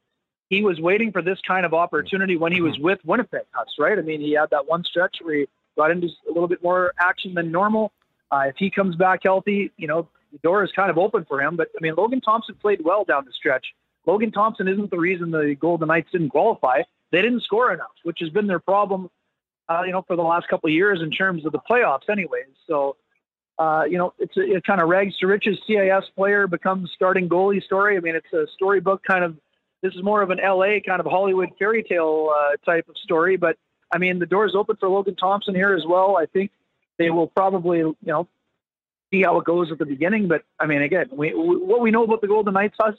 he was waiting for this kind of opportunity when he was with Winnipeg right? I mean, he had that one stretch where he got into a little bit more action than normal. Uh, if he comes back healthy, you know, the door is kind of open for him. But I mean, Logan Thompson played well down the stretch. Logan Thompson isn't the reason the Golden Knights didn't qualify. They didn't score enough, which has been their problem, uh, you know, for the last couple of years in terms of the playoffs, anyways. So, uh, you know, it's a it kind of rags to riches CIS player becomes starting goalie story. I mean, it's a storybook kind of this is more of an LA kind of Hollywood fairy tale uh, type of story. But I mean, the door's open for Logan Thompson here as well. I think they will probably, you know, see how it goes at the beginning. But I mean, again, we, we, what we know about the Golden Knights, us,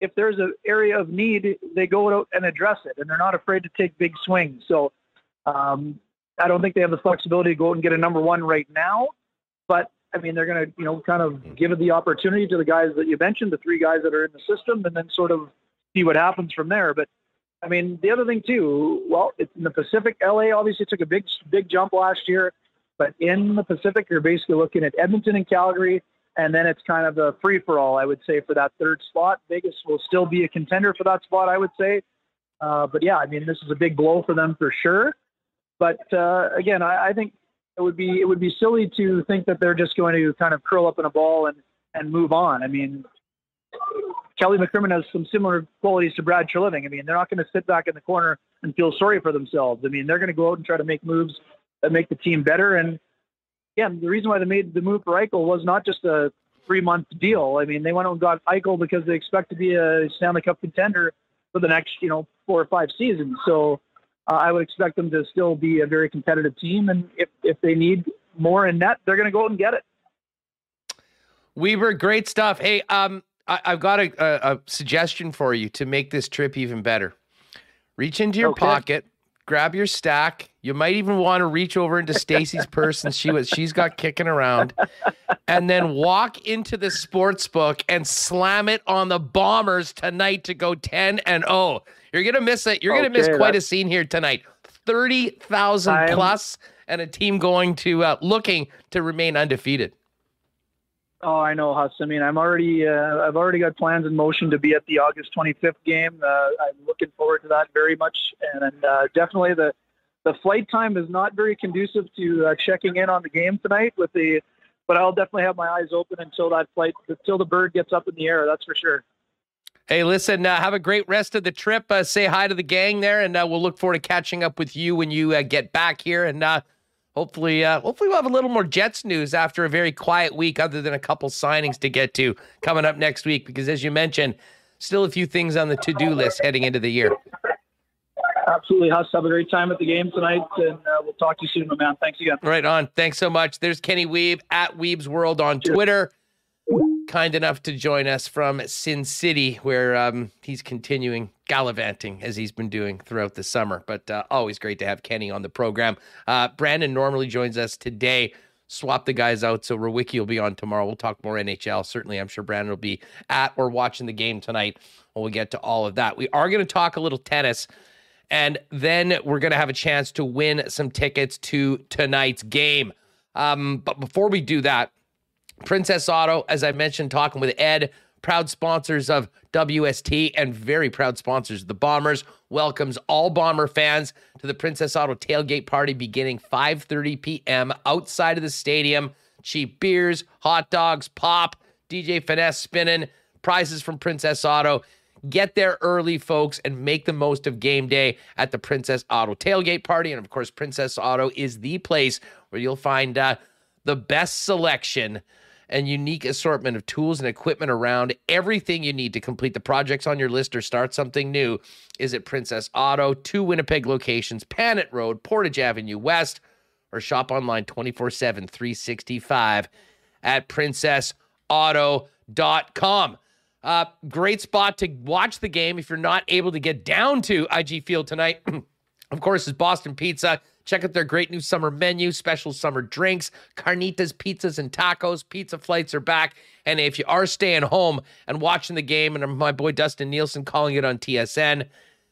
if there's an area of need, they go out and address it, and they're not afraid to take big swings. So um, I don't think they have the flexibility to go out and get a number one right now. But I mean, they're going to, you know, kind of give it the opportunity to the guys that you mentioned, the three guys that are in the system, and then sort of see what happens from there. But I mean, the other thing too, well, it's in the Pacific. LA obviously took a big, big jump last year, but in the Pacific, you're basically looking at Edmonton and Calgary, and then it's kind of a free for all, I would say, for that third spot. Vegas will still be a contender for that spot, I would say. Uh, but yeah, I mean, this is a big blow for them for sure. But uh, again, I, I think it would be it would be silly to think that they're just going to kind of curl up in a ball and and move on. I mean, Kelly McCrimmon has some similar qualities to Brad Treliving. I mean, they're not going to sit back in the corner and feel sorry for themselves. I mean, they're going to go out and try to make moves that make the team better. And again, the reason why they made the move for Eichel was not just a three month deal. I mean, they went out and got Eichel because they expect to be a Stanley Cup contender for the next, you know, four or five seasons. So uh, I would expect them to still be a very competitive team. And if, if they need more in net, they're going to go out and get it. Weber, great stuff. Hey, um, I, have got a, a, a, suggestion for you to make this trip even better. Reach into your okay. pocket, grab your stack. You might even want to reach over into Stacy's purse and see what she's got kicking around, and then walk into the sports book and slam it on the Bombers tonight to go ten and. Oh. You're gonna miss it. You're okay, gonna miss quite a scene here tonight. Thirty thousand plus, and a team going to uh, looking to remain undefeated. Oh, I know, Huss. I mean, I'm already, uh, I've already got plans in motion to be at the August 25th game. Uh, I'm looking forward to that very much, and uh, definitely the the flight time is not very conducive to uh, checking in on the game tonight. With the, but I'll definitely have my eyes open until that flight, until the bird gets up in the air. That's for sure. Hey, listen, uh, have a great rest of the trip. Uh, say hi to the gang there, and we'll look forward to catching up with you when you get back here. And hopefully, uh, hopefully we'll have a little more Jets news after a very quiet week, other than a couple signings to get to coming up next week. Because as you mentioned, still a few things on the to-do list heading into the year. Absolutely, Huss. Have a great time at the game tonight, and uh, we'll talk to you soon, my man. Thanks again. Right on. Thanks so much. There's Kenny Wiebe at Wiebe's World on Cheers. Twitter kind enough to join us from Sin City, where um, he's continuing gallivanting as he's been doing throughout the summer. But uh, always great to have Kenny on the program. Uh, Brandon normally joins us today. Swap the guys out. So Rawicki will be on tomorrow. We'll talk more NHL. Certainly, I'm sure Brandon will be at or watching the game tonight. When we'll get to all of that. We are going to talk a little tennis. And then we're going to have a chance to win some tickets to tonight's game. Um, but before we do that, Princess Auto, as I mentioned, talking with Ed, proud sponsors of WST and very proud sponsors of the Bombers, welcomes all Bomber fans to the Princess Auto tailgate party beginning 5:30 p.m. outside of the stadium. Cheap beers, hot dogs, pop, DJ Finesse spinning, prizes from Princess Auto. Get there early, folks, and make the most of game day at the Princess Auto tailgate party. And of course, Princess Auto is the place where you'll find uh, the best selection and unique assortment of tools and equipment around. Everything you need to complete the projects on your list or start something new is at Princess Auto, two Winnipeg locations, Panet Road, Portage Avenue West, or shop online 24 7, 365 at princessauto.com. Uh, great spot to watch the game if you're not able to get down to IG Field tonight. of course, is Boston Pizza Check out their great new summer menu, special summer drinks, carnitas, pizzas, and tacos. Pizza flights are back. And if you are staying home and watching the game, and my boy Dustin Nielson calling it on TSN,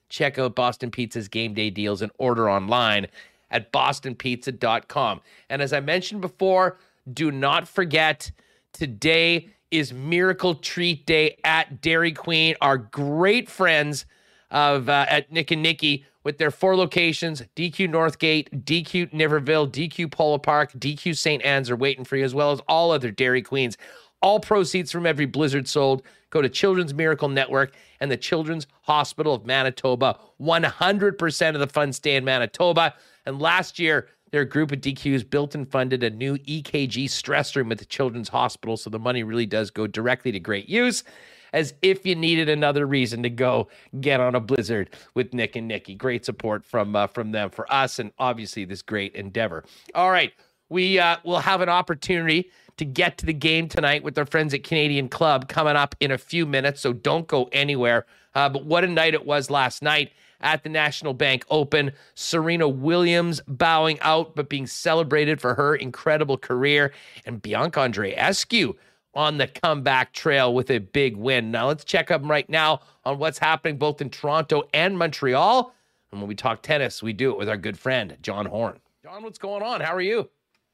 check out Boston Pizza's game day deals and order online at bostonpizza.com. And as I mentioned before, do not forget today is Miracle Treat Day at Dairy Queen. Our great friends of uh, at Nick and Nikki with their four locations DQ Northgate, DQ Niverville, DQ Polo Park, DQ St. Anne's are waiting for you, as well as all other Dairy Queens. All proceeds from every Blizzard sold go to Children's Miracle Network and the Children's Hospital of Manitoba. 100% of the funds stay in Manitoba. And last year, their group of DQs built and funded a new EKG stress room at the Children's Hospital. So the money really does go directly to great use as if you needed another reason to go get on a blizzard with Nick and Nikki. Great support from uh, from them for us, and obviously this great endeavor. All right, we uh, will have an opportunity to get to the game tonight with our friends at Canadian Club coming up in a few minutes. So don't go anywhere. Uh, but what a night it was last night at the National Bank Open. Serena Williams bowing out, but being celebrated for her incredible career. And Bianca Andreescu on the comeback trail with a big win. Now let's check up right now on what's happening both in Toronto and Montreal. And when we talk tennis, we do it with our good friend John Horn. John, what's going on? How are you?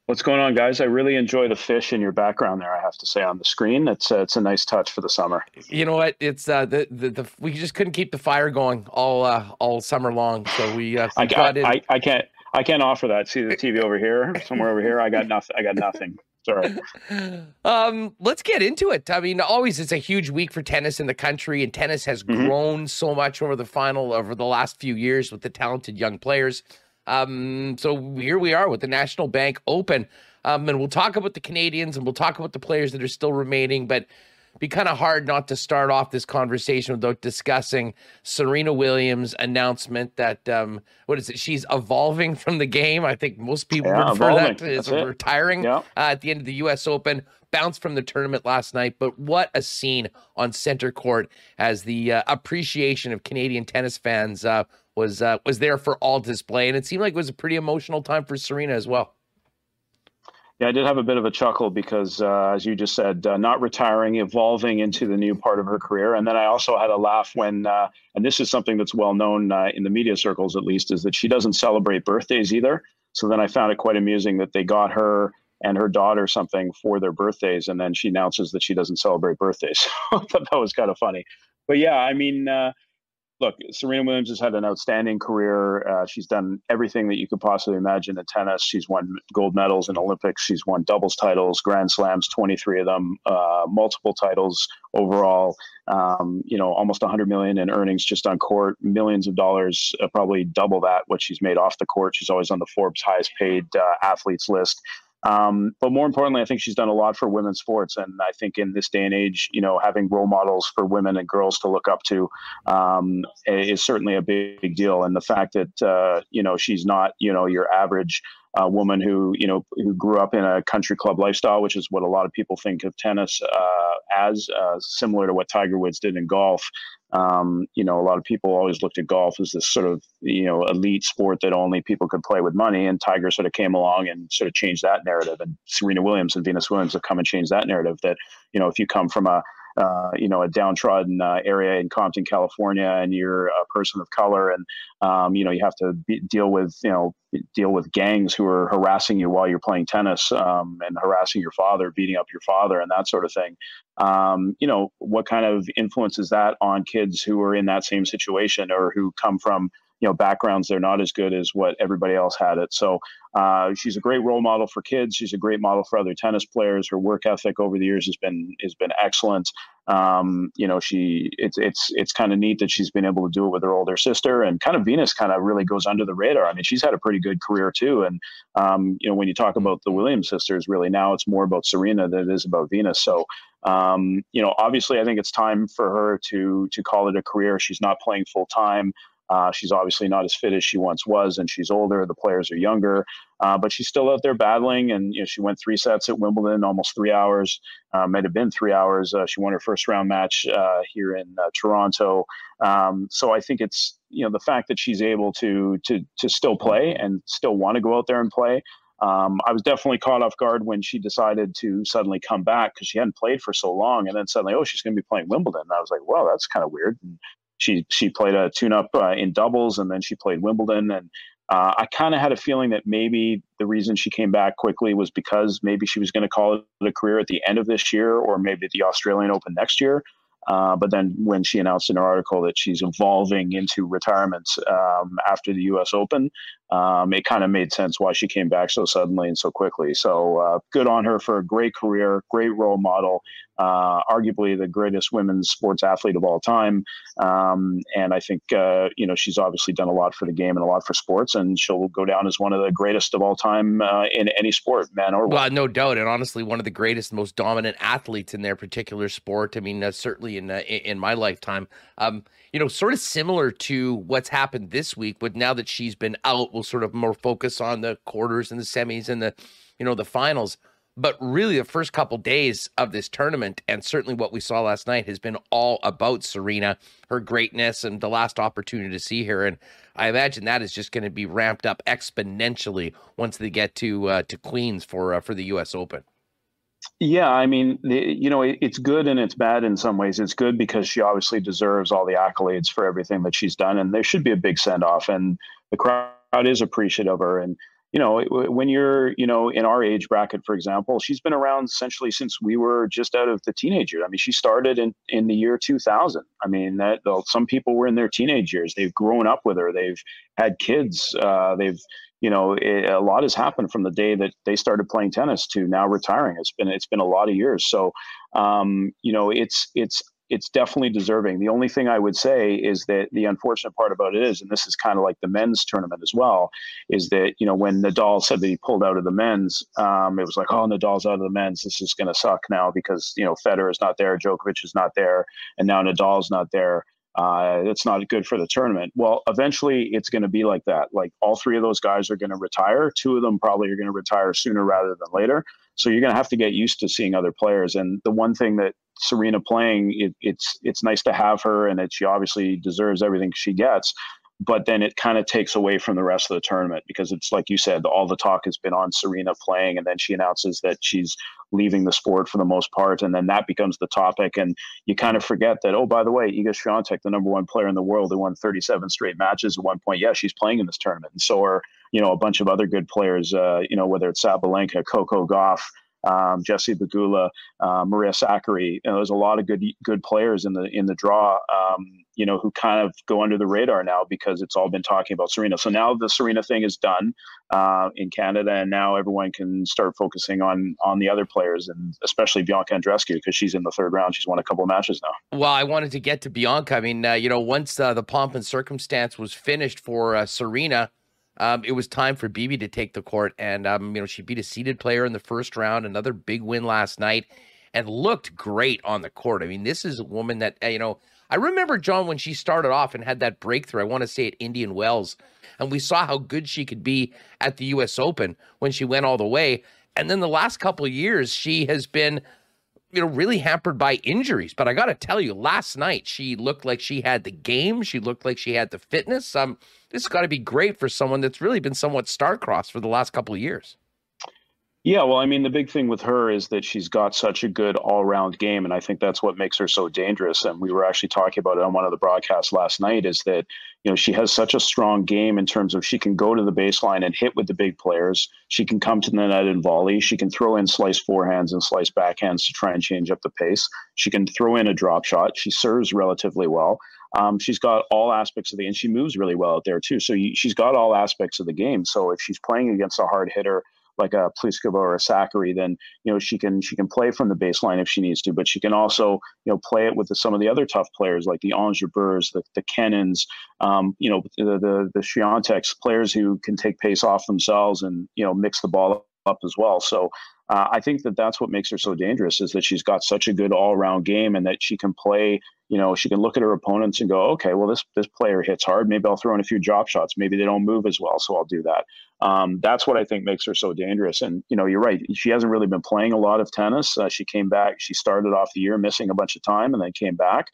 What's going on, guys? I really enjoy the fish in your background there. I have to say on the screen, it's uh, it's a nice touch for the summer. You know what? It's uh, the, the the we just couldn't keep the fire going all uh, all summer long, so we, uh, I, got I, I, I can't I can't offer that. See the TV over here, somewhere over here. I got nothing. I got nothing. Sorry. Um, let's get into it. I mean, always it's a huge week for tennis in the country, and tennis has mm-hmm. grown so much over the final over the last few years with the talented young players. Um, so here we are with the National Bank Open. Um, and we'll talk about the Canadians and we'll talk about the players that are still remaining, but be kind of hard not to start off this conversation without discussing Serena Williams' announcement that um, what is it? She's evolving from the game. I think most people yeah, refer evolving. that as retiring yeah. uh, at the end of the U.S. Open. Bounced from the tournament last night, but what a scene on center court as the uh, appreciation of Canadian tennis fans uh, was uh, was there for all display, and it seemed like it was a pretty emotional time for Serena as well. Yeah, I did have a bit of a chuckle because, uh, as you just said, uh, not retiring, evolving into the new part of her career. And then I also had a laugh when, uh, and this is something that's well known uh, in the media circles at least, is that she doesn't celebrate birthdays either. So then I found it quite amusing that they got her and her daughter something for their birthdays, and then she announces that she doesn't celebrate birthdays. I thought that was kind of funny. But yeah, I mean, uh, look, Serena Williams has had an outstanding career. Uh, she's done everything that you could possibly imagine in tennis. She's won gold medals in Olympics. She's won doubles titles, Grand Slams, 23 of them, uh, multiple titles overall. Um, you know, almost 100 million in earnings just on court, millions of dollars, uh, probably double that what she's made off the court. She's always on the Forbes highest paid uh, athletes list. Um, but more importantly, I think she's done a lot for women's sports. And I think in this day and age, you know, having role models for women and girls to look up to um, is certainly a big big, deal. And the fact that, uh, you know, she's not, you know, your average uh, woman who, you know, who grew up in a country club lifestyle, which is what a lot of people think of tennis uh, as, uh, similar to what Tiger Woods did in golf. Um, you know, a lot of people always looked at golf as this sort of, you know, elite sport that only people could play with money. And Tiger sort of came along and sort of changed that narrative. And Serena Williams and Venus Williams have come and changed that narrative that, you know, if you come from a, uh, you know, a downtrodden uh, area in Compton, California, and you're a person of color, and um, you know, you have to be, deal with, you know, deal with gangs who are harassing you while you're playing tennis um, and harassing your father, beating up your father, and that sort of thing. Um, you know, what kind of influence is that on kids who are in that same situation or who come from you know backgrounds they're not as good as what everybody else had it. So uh, she's a great role model for kids. She's a great model for other tennis players. Her work ethic over the years has been has been excellent. Um, you know she it's it's it's kind of neat that she's been able to do it with her older sister and kind of venus kind of really goes under the radar. I mean she's had a pretty good career too and um, you know when you talk about the williams sisters really now it's more about serena than it is about venus. So um, you know obviously i think it's time for her to to call it a career. She's not playing full time uh, she's obviously not as fit as she once was, and she's older. The players are younger. Uh, but she's still out there battling, and you know she went three sets at Wimbledon, almost three hours. Uh, might have been three hours. Uh, she won her first round match uh, here in uh, Toronto. Um, so I think it's you know the fact that she's able to to to still play and still want to go out there and play. Um, I was definitely caught off guard when she decided to suddenly come back because she hadn't played for so long, and then suddenly, oh, she's going to be playing Wimbledon. And I was like, well, that's kind of weird. And she she played a tune-up uh, in doubles, and then she played Wimbledon, and uh, I kind of had a feeling that maybe the reason she came back quickly was because maybe she was going to call it a career at the end of this year, or maybe the Australian Open next year. Uh, but then when she announced in her article that she's evolving into retirement um, after the U.S. Open, um, it kind of made sense why she came back so suddenly and so quickly. So uh, good on her for a great career, great role model, uh, arguably the greatest women's sports athlete of all time. Um, and I think uh, you know she's obviously done a lot for the game and a lot for sports, and she'll go down as one of the greatest of all time uh, in any sport, man or woman. Well, no doubt, and honestly, one of the greatest, most dominant athletes in their particular sport. I mean, uh, certainly in in my lifetime. Um, you know, sort of similar to what's happened this week, but now that she's been out, we'll sort of more focus on the quarters and the semis and the, you know, the finals. But really, the first couple days of this tournament, and certainly what we saw last night, has been all about Serena, her greatness, and the last opportunity to see her. And I imagine that is just going to be ramped up exponentially once they get to uh, to Queens for uh, for the U.S. Open. Yeah, I mean, you know, it's good and it's bad in some ways. It's good because she obviously deserves all the accolades for everything that she's done, and there should be a big send off, and the crowd is appreciative of her. And you know, when you're, you know, in our age bracket, for example, she's been around essentially since we were just out of the teenager. I mean, she started in in the year 2000. I mean, that some people were in their teenage years. They've grown up with her. They've had kids. Uh, they've you know, it, a lot has happened from the day that they started playing tennis to now retiring. It's been it's been a lot of years. So, um, you know, it's it's it's definitely deserving. The only thing I would say is that the unfortunate part about it is, and this is kind of like the men's tournament as well, is that you know when Nadal said that he pulled out of the men's, um, it was like, oh, Nadal's out of the men's. This is going to suck now because you know Federer is not there, Djokovic is not there, and now Nadal's not there uh, it's not good for the tournament. Well, eventually it's going to be like that. Like all three of those guys are going to retire. Two of them probably are going to retire sooner rather than later. So you're going to have to get used to seeing other players. And the one thing that Serena playing, it, it's it's nice to have her, and that she obviously deserves everything she gets but then it kind of takes away from the rest of the tournament because it's like you said, all the talk has been on Serena playing, and then she announces that she's leaving the sport for the most part, and then that becomes the topic, and you kind of forget that oh, by the way, Iga Swiatek, the number one player in the world, who won 37 straight matches at one point, yeah, she's playing in this tournament, and so are you know a bunch of other good players, uh, you know whether it's Sabalenka, Coco Gauff um, Jessie Pegula, uh, Maria Sakkari. You know, there's a lot of good good players in the in the draw. Um, you know, who kind of go under the radar now because it's all been talking about Serena. So now the Serena thing is done uh, in Canada, and now everyone can start focusing on on the other players, and especially Bianca Andreescu because she's in the third round. She's won a couple of matches now. Well, I wanted to get to Bianca. I mean, uh, you know, once uh, the pomp and circumstance was finished for uh, Serena um, it was time for Bibi to take the court, and um, you know she beat a seeded player in the first round. Another big win last night, and looked great on the court. I mean, this is a woman that uh, you know. I remember John when she started off and had that breakthrough. I want to say at Indian Wells, and we saw how good she could be at the U.S. Open when she went all the way. And then the last couple of years, she has been you know, really hampered by injuries. But I got to tell you, last night she looked like she had the game. She looked like she had the fitness. Um, this has got to be great for someone that's really been somewhat star-crossed for the last couple of years. Yeah, well, I mean, the big thing with her is that she's got such a good all-round game, and I think that's what makes her so dangerous. And we were actually talking about it on one of the broadcasts last night. Is that you know she has such a strong game in terms of she can go to the baseline and hit with the big players. She can come to the net and volley. She can throw in slice forehands and slice backhands to try and change up the pace. She can throw in a drop shot. She serves relatively well. Um, she's got all aspects of the, and she moves really well out there too. So you, she's got all aspects of the game. So if she's playing against a hard hitter like a Pliskova or a Sakkari, then you know she can she can play from the baseline if she needs to, but she can also you know play it with the, some of the other tough players like the Jabeurs, the, the Kenins, um, you know the the the Swiateks, players who can take pace off themselves and you know mix the ball up as well. So uh, I think that that's what makes her so dangerous is that she's got such a good all around game and that she can play. You know, she can look at her opponents and go, okay, well this this player hits hard. Maybe I'll throw in a few drop shots. Maybe they don't move as well, so I'll do that. Um, that's what I think makes her so dangerous. And you know, you're right. She hasn't really been playing a lot of tennis. Uh, she came back. She started off the year missing a bunch of time and then came back.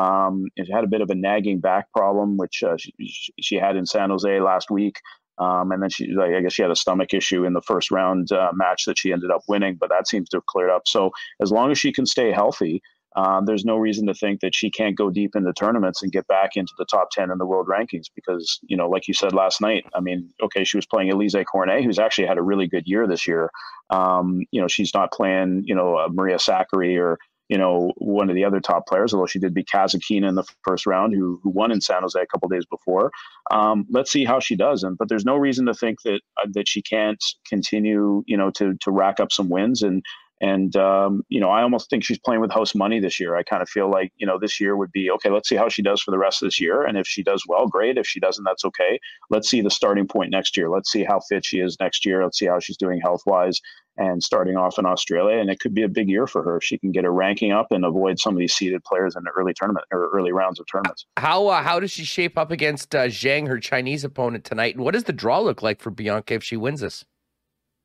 Um, it had a bit of a nagging back problem, which uh, she, she had in San Jose last week. Um, and then she, I guess she had a stomach issue in the first round uh, match that she ended up winning, but that seems to have cleared up. So as long as she can stay healthy, uh, there's no reason to think that she can't go deep into tournaments and get back into the top 10 in the world rankings because, you know, like you said last night, I mean, okay, she was playing Alizé Cornet, who's actually had a really good year this year. Um, you know, she's not playing, you know, uh, Maria Sakkari or, you know, one of the other top players, although she did beat Kasatkina in the first round, who, who won in San Jose a couple days before. Um, let's see how she does. And but there's no reason to think that uh, that she can't continue, you know, to to rack up some wins. And and um, you know, I almost think she's playing with house money this year. I kind of feel like you know this year would be okay. Let's see how she does for the rest of this year, and if she does well, great. If she doesn't, that's okay. Let's see the starting point next year. Let's see how fit she is next year. Let's see how she's doing health wise and starting off in Australia. And it could be a big year for her if she can get her ranking up and avoid some of these seeded players in the early tournament or early rounds of tournaments. How uh, how does she shape up against uh, Zheng, her Chinese opponent tonight? And what does the draw look like for Bianca if she wins this?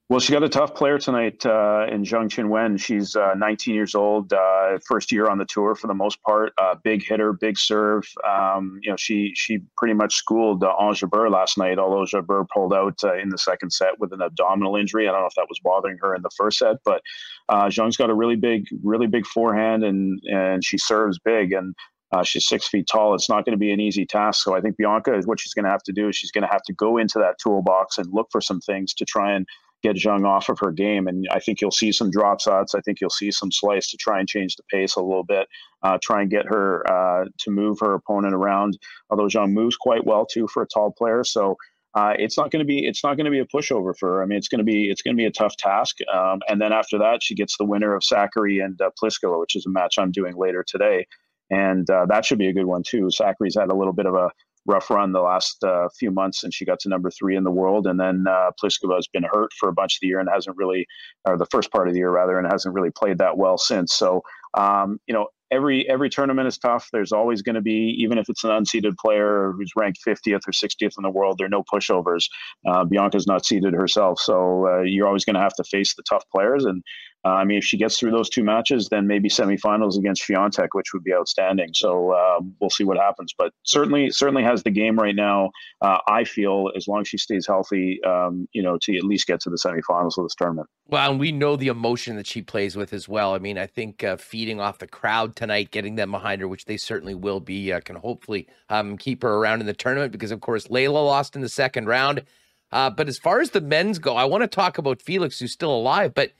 Well, she got a tough player tonight uh, in Zheng Qinwen. She's uh, 19 years old, uh, first year on the tour for the most part. Uh, big hitter, big serve. Um, you know, she she pretty much schooled uh, Ons Jabeur last night. Although Jabeur pulled out uh, in the second set with an abdominal injury, I don't know if that was bothering her in the first set. But uh, Zheng's got a really big, really big forehand, and and she serves big. And uh, she's six feet tall. It's not going to be an easy task. So I think Bianca, is what she's going to have to do is she's going to have to go into that toolbox and look for some things to try and get Zheng off of her game. And I think you'll see some drop shots. I think you'll see some slice to try and change the pace a little bit, uh, try and get her uh, to move her opponent around. Although Zheng moves quite well too for a tall player, so. Uh, it's not going to be it's not going to be a pushover for her. I mean, it's going to be it's going to be a tough task. Um, and then after that, she gets the winner of Sakkari and uh, Pliskova, which is a match I'm doing later today, and uh, that should be a good one too. Sakkari's had a little bit of a rough run the last uh, few months, and she got to number three in the world. And then uh, Pliskova has been hurt for a bunch of the year and hasn't really, or the first part of the year rather, and hasn't really played that well since. So, um, you know, every every tournament is tough. There's always going to be, even if it's an unseeded player who's ranked 50th or 60th in the world, there are no pushovers. Uh, Bianca's not seeded herself, so uh, you're always going to have to face the tough players. And uh, I mean, if she gets through those two matches, then maybe semifinals against Swiatek, which would be outstanding. So uh, we'll see what happens. But certainly, certainly has the game right now. Uh, I feel as long as she stays healthy, um, you know, to at least get to the semifinals of this tournament. Well, and we know the emotion that she plays with as well. I mean, I think uh, feeding off the crowd tonight, getting them behind her, which they certainly will be, uh, can hopefully um, keep her around in the tournament. Because of course, Leylah lost in the second round. Uh, but as far as the men's go, I want to talk about Felix, who's still alive, but.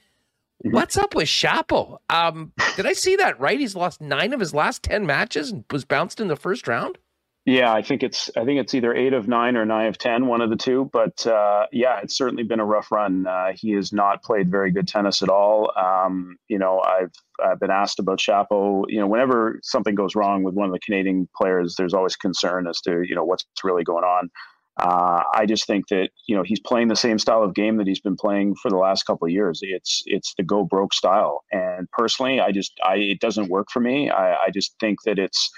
What's up with Shapo? Um, did I see that right? He's lost nine of his last ten matches and was bounced in the first round. Yeah, I think it's I think it's either eight of nine or nine of ten, one of the two. But uh, yeah, it's certainly been a rough run. Uh, he has not played very good tennis at all. Um, you know, I've I've been asked about Shapo. You know, whenever something goes wrong with one of the Canadian players, there's always concern as to you know what's really going on. Uh, I just think that you know he's playing the same style of game that he's been playing for the last couple of years. It's it's the go broke style, and personally, I just I it doesn't work for me. I, I just think that it's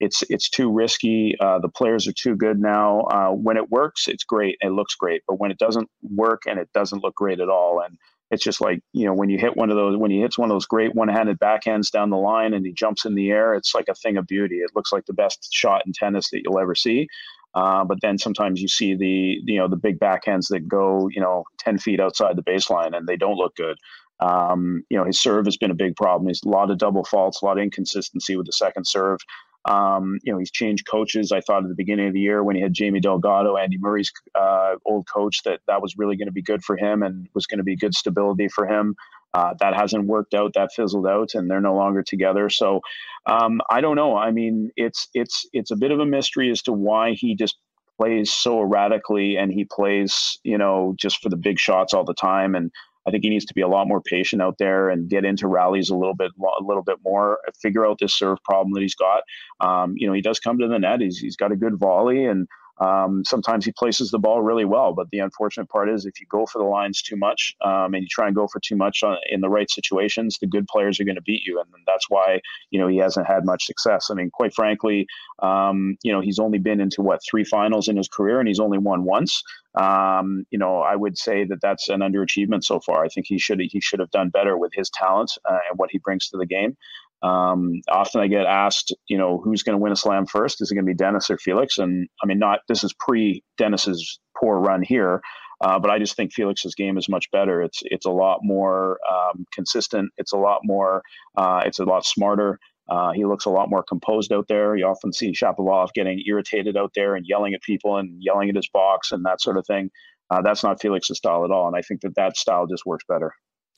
it's it's too risky. Uh, the players are too good now. Uh, when it works, it's great. It looks great, but when it doesn't work and it doesn't look great at all, and it's just like you know when you hit one of those when he hits one of those great one-handed backhands down the line and he jumps in the air, it's like a thing of beauty. It looks like the best shot in tennis that you'll ever see. Uh, but then sometimes you see the you know the big backhands that go you know 10 feet outside the baseline and they don't look good. Um, you know his serve has been a big problem. He's a lot of double faults, a lot of inconsistency with the second serve. Um, you know he's changed coaches. I thought at the beginning of the year when he had Jamie Delgado, Andy Murray's uh, old coach, that that was really going to be good for him and was going to be good stability for him. Uh, that hasn't worked out. That fizzled out, and they're no longer together. So um, I don't know. I mean, it's it's it's a bit of a mystery as to why he just plays so erratically and he plays, you know, just for the big shots all the time. And I think he needs to be a lot more patient out there and get into rallies a little bit, a little bit more. Figure out this serve problem that he's got. Um, you know, he does come to the net. He's he's got a good volley and Um, sometimes he places the ball really well, but the unfortunate part is if you go for the lines too much um, and you try and go for too much on, in the right situations, the good players are going to beat you, and that's why you know he hasn't had much success. I mean, quite frankly, um, you know he's only been into what three finals in his career, and he's only won once. Um, you know, I would say that that's an underachievement so far. I think he should he should have done better with his talent uh, and what he brings to the game. Um, often I get asked, you know, who's going to win a slam first? Is it going to be Denis or Felix? And I mean, not this is pre Denis's poor run here, uh, but I just think Felix's game is much better. It's it's a lot more um, consistent. It's a lot more. Uh, it's a lot smarter. Uh, he looks a lot more composed out there. You often see Shapovalov getting irritated out there and yelling at people and yelling at his box and that sort of thing. Uh, that's not Felix's style at all, and I think that that style just works better.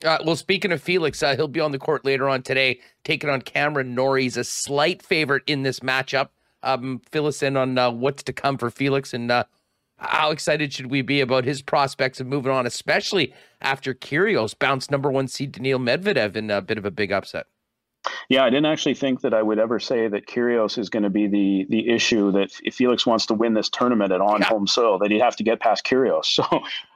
Uh, well, speaking of Felix, uh, he'll be on the court later on today, taking on Cameron Norrie. He's a slight favorite in this matchup. Um, fill us in on uh, what's to come for Felix and uh, how excited should we be about his prospects of moving on, especially after Kyrgios bounced number one seed Daniil Medvedev in a bit of a big upset. Yeah, I didn't actually think that I would ever say that Kyrgios is going to be the the issue. That if Felix wants to win this tournament at on yeah. home soil, that he'd have to get past Kyrgios. So,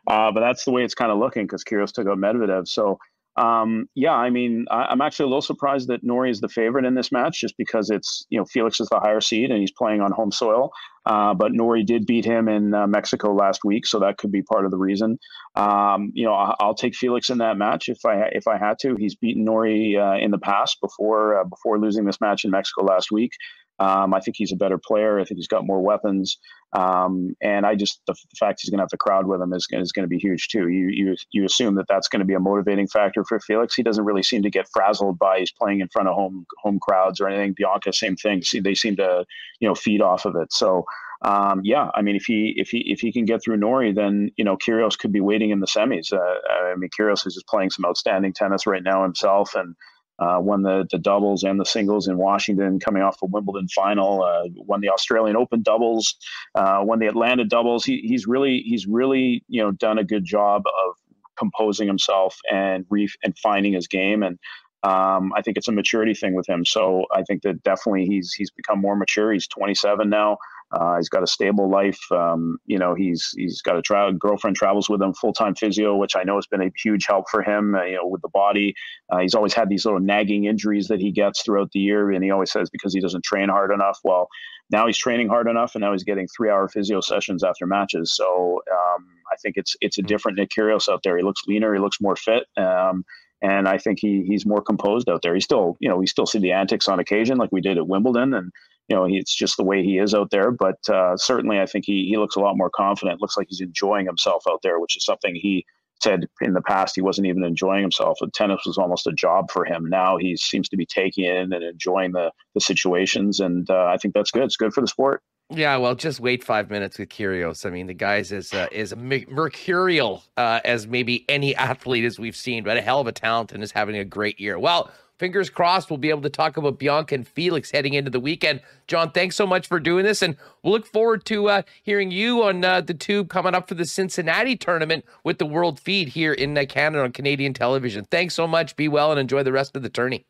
uh, but that's the way it's kind of looking because Kyrgios took out Medvedev. So um, yeah, I mean, I, am actually a little surprised that Norrie is the favorite in this match, just because it's you know Felix is the higher seed and he's playing on home soil. Uh, but Norrie did beat him in uh, Mexico last week, so that could be part of the reason. Um, you know, I, will take Felix in that match if I if I had to. He's beaten Norrie uh, in the past before uh, before losing this match in Mexico last week. Um, I think he's a better player. I think he's got more weapons. Um, and I just the, the fact he's going to have the crowd with him is, is going to be huge too. You you you assume that that's going to be a motivating factor for Felix. He doesn't really seem to get frazzled by he's playing in front of home home crowds or anything. Bianca, same thing. See, they seem to you know feed off of it. So um, yeah, I mean, if he if he if he can get through Norrie, then you know Kyrgios could be waiting in the semis. Uh, I mean, Kyrgios is just playing some outstanding tennis right now himself, and uh, won the, the doubles and the singles in Washington, coming off the Wimbledon final. Uh, won the Australian Open doubles, uh, won the Atlanta doubles. He, he's really he's really you know done a good job of composing himself and re- and finding his game and. Um, I think it's a maturity thing with him. So I think that definitely he's he's become more mature. He's 27 now. Uh, he's got a stable life. Um, you know, he's he's got a tra- girlfriend travels with him, full time physio, which I know has been a huge help for him. Uh, you know, with the body, uh, he's always had these little nagging injuries that he gets throughout the year, and he always says because he doesn't train hard enough. Well, now he's training hard enough, and now he's getting three hour physio sessions after matches. So um, I think it's it's a different Nick Kyrgios out there. He looks leaner, he looks more fit. Um, and I think he he's more composed out there. He still, you know, we still see the antics on occasion, like we did at Wimbledon, and you know, it's just the way he is out there. But uh, certainly, I think he he looks a lot more confident. Looks like he's enjoying himself out there, which is something he said in the past he wasn't even enjoying himself. And tennis was almost a job for him. Now he seems to be taking in and enjoying the the situations, and uh, I think that's good. It's good for the sport. Yeah, well, just wait five minutes with Kyrgios. I mean, the guy's as uh, is mercurial uh, as maybe any athlete as we've seen, but a hell of a talent and is having a great year. Well, fingers crossed we'll be able to talk about Bianca and Felix heading into the weekend. John, thanks so much for doing this, and we'll look forward to uh, hearing you on uh, the tube coming up for the Cincinnati tournament with the World Feed here in uh, Canada on Canadian television. Thanks so much. Be well and enjoy the rest of the tourney.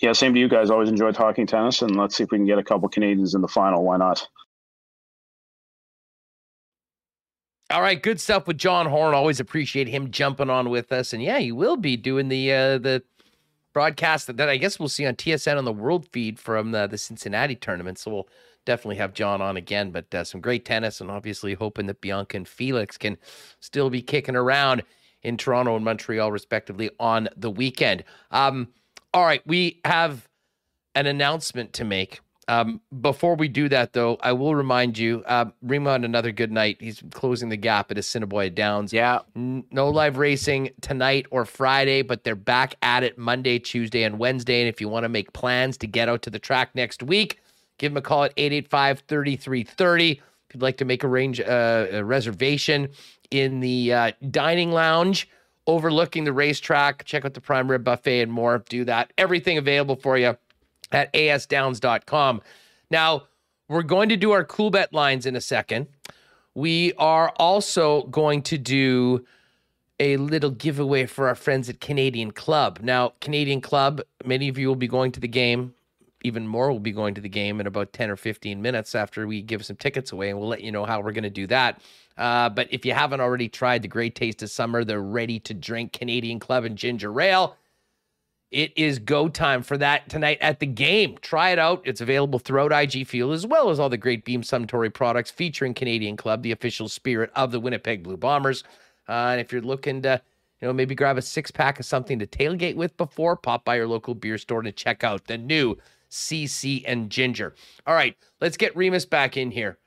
Yeah, same to you guys. Always enjoy talking tennis, and let's see if we can get a couple Canadians in the final. Why not? All right, good stuff with John Horn. Always appreciate him jumping on with us, and yeah, he will be doing the uh, the broadcast that, that I guess we'll see on TSN on the World Feed from the, the Cincinnati tournament. So we'll definitely have John on again. But uh, some great tennis, and obviously hoping that Bianca and Felix can still be kicking around in Toronto and Montreal, respectively, on the weekend. Um, all right, we have an announcement to make. Um, before we do that, though, I will remind you, uh, Rima on another good night. He's closing the gap at Assiniboia Downs. Yeah. N- no live racing tonight or Friday, but they're back at it Monday, Tuesday, and Wednesday. And if you want to make plans to get out to the track next week, give them a call at 885 3330. If you'd like to make a range uh, a reservation in the uh, dining lounge overlooking the racetrack, check out the prime rib buffet and more. Do that. Everything available for you at asdowns.com. Now, we're going to do our Coolbet lines in a second. We are also going to do a little giveaway for our friends at Canadian Club. Now, Canadian Club, many of you will be going to the game even more will be going to the game in about 10 or 15 minutes after we give some tickets away, and we'll let you know how we're going to do that. Uh, but if you haven't already tried the great taste of summer, the ready to drink Canadian Club and Ginger Ale, it is go time for that tonight at the game. Try it out. It's available throughout IG Field as well as all the great Beam Suntory products featuring Canadian Club, the official spirit of the Winnipeg Blue Bombers. Uh, and if you're looking to, you know, maybe grab a six pack of something to tailgate with before, pop by your local beer store to check out the new CC and Ginger. All right, let's get Remis back in here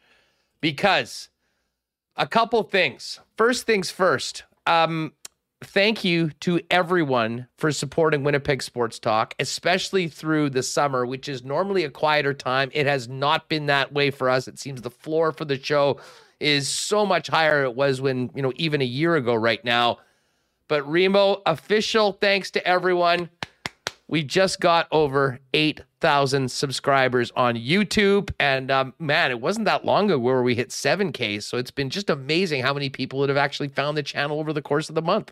because a couple things. First things first. Um, thank you to everyone for supporting Winnipeg Sports Talk, especially through the summer, which is normally a quieter time. It has not been that way for us. It seems the floor for the show is so much higher it was when, you know, even a year ago right now. But Remo, official thanks to everyone. We just got over 8,000 subscribers on YouTube. And um, man, it wasn't that long ago where we hit 7K. So it's been just amazing how many people that have actually found the channel over the course of the month.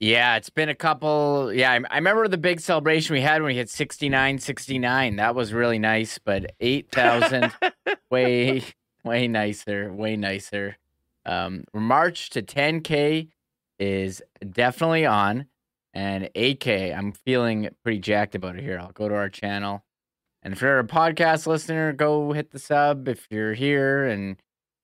Yeah, it's been a couple. Yeah, I, I remember the big celebration we had when we hit 69, 69. That was really nice, but 8,000, way, way nicer, way nicer. Um, March to 10K is definitely on, and 8K, I'm feeling pretty jacked about it here. I'll go to our channel. And if you're a podcast listener, go hit the sub if you're here and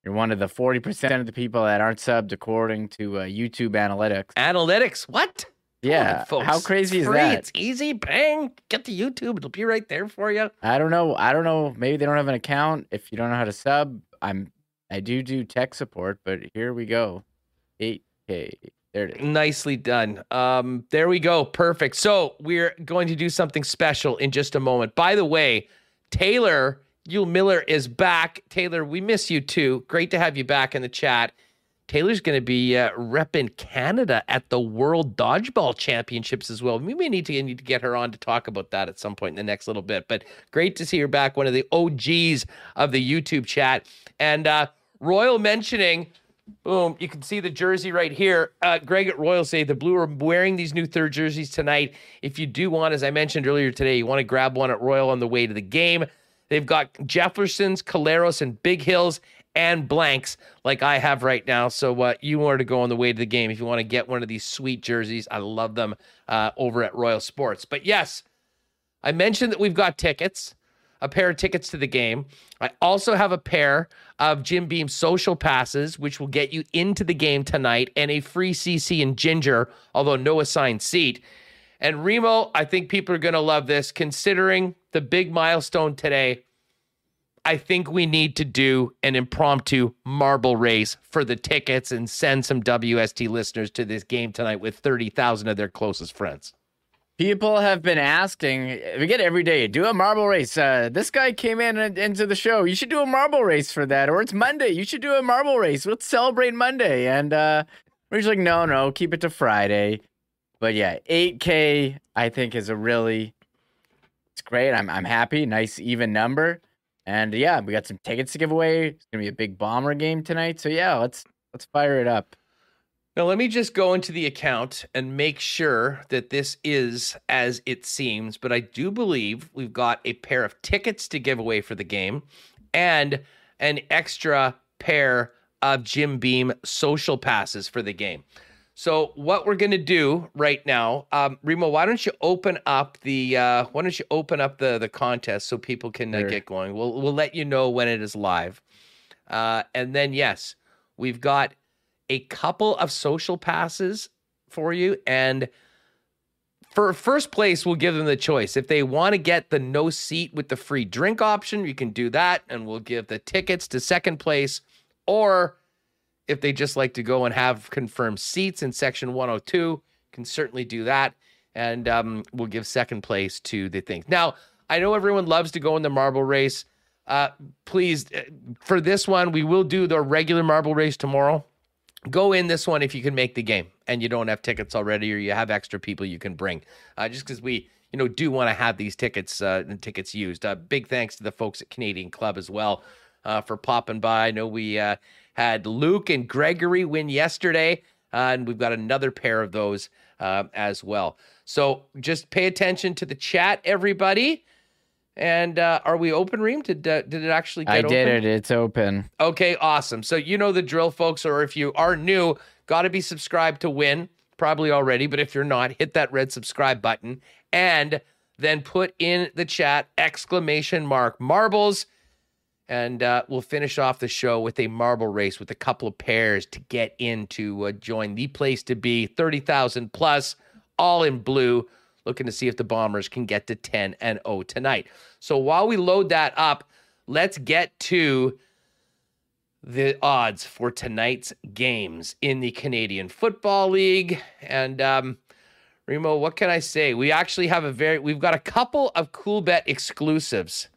you're one of the 40% of the people that aren't subbed according to uh, YouTube analytics. Analytics? What? Yeah. On, How crazy it's is that? It's easy. Bang. Get to YouTube. It'll be right there for you. I don't know. I don't know. Maybe they don't have an account. If you don't know how to sub, I'm I do do tech support, but here we go. 8K. There it is. Nicely done. Um, there we go. Perfect. So we're going to do something special in just a moment. By the way, Taylor Yule Miller is back. Taylor, we miss you too. Great to have you back in the chat. Taylor's going to be uh, repping Canada at the World Dodgeball Championships as well. We may need to need to get her on to talk about that at some point in the next little bit. But great to see her back, one of the OGs of the YouTube chat. And uh, Royal mentioning, boom, you can see the jersey right here. Uh, Greg at Royal say the Blue are wearing these new third jerseys tonight. If you do want, as I mentioned earlier today, you want to grab one at Royal on the way to the game. They've got Jeffersons, Collaros, and Bighills and blanks like I have right now. So uh, you wanted to go on the way to the game if you want to get one of these sweet jerseys. I love them uh, over at Royal Sports. But yes, I mentioned that we've got tickets, a pair of tickets to the game. I also have a pair of Jim Beam social passes, which will get you into the game tonight, and a free CC and Ginger, although no assigned seat. And Remo, I think people are going to love this considering the big milestone today. I think we need to do an impromptu marble race for the tickets and send some WST listeners to this game tonight with 30,000 of their closest friends. People have been asking, we get every day, do a marble race. Uh, this guy came in and, into the show. You should do a marble race for that. Or it's Monday. You should do a marble race. Let's celebrate Monday. And uh, we're just like, no, no, keep it to Friday. But yeah, 8K, I think, is a really, it's great. I'm, I'm happy. Nice, even number. And yeah, we got some tickets to give away. It's gonna be a big bomber game tonight. So yeah, let's let's fire it up. Now, let me just go into the account and make sure that this is as it seems. But I do believe we've got a pair of tickets to give away for the game and an extra pair of Jim Beam social passes for the game. So what we're gonna do right now, um, Remo, why don't you open up the uh, why don't you open up the the contest so people can uh, get going? We'll we'll let you know when it is live, uh, and then yes, we've got a couple of social passes for you, and for first place, we'll give them the choice. If they want to get the no seat with the free drink option, you can do that, and we'll give the tickets to second place, or if they just like to go and have confirmed seats in section 102 can certainly do that. And um, we'll give second place to the things now i know everyone loves to go in the marble race. Uh, please uh, for this one we will do the regular marble race tomorrow. Go in this one if you can make the game and you don't have tickets already or you have extra people you can bring. Uh, just because we you know do want to have these tickets uh, and tickets used. Uh, big thanks to the folks at canadian club as well uh, for popping by. I know we had luke and gregory win yesterday uh, and we've got another pair of those uh, as well so just pay attention to the chat everybody And uh, are we open, Reem? Did uh, did it actually get I open? did it. It's open. Okay, awesome. So you know the drill, folks, or if you are new, got to be subscribed to win. Probably already, but if you're not, hit that red subscribe button and then put in the chat exclamation mark marbles. And uh, we'll finish off the show with a marble race with a couple of pairs to get in to uh, join the place to be 30,000 plus, all in blue. Looking to see if the Bombers can get to 10 and 0 tonight. So while we load that up, let's get to the odds for tonight's games in the Canadian Football League. And um, Remo, what can I say? We actually have a very, we've got a couple of Coolbet exclusives.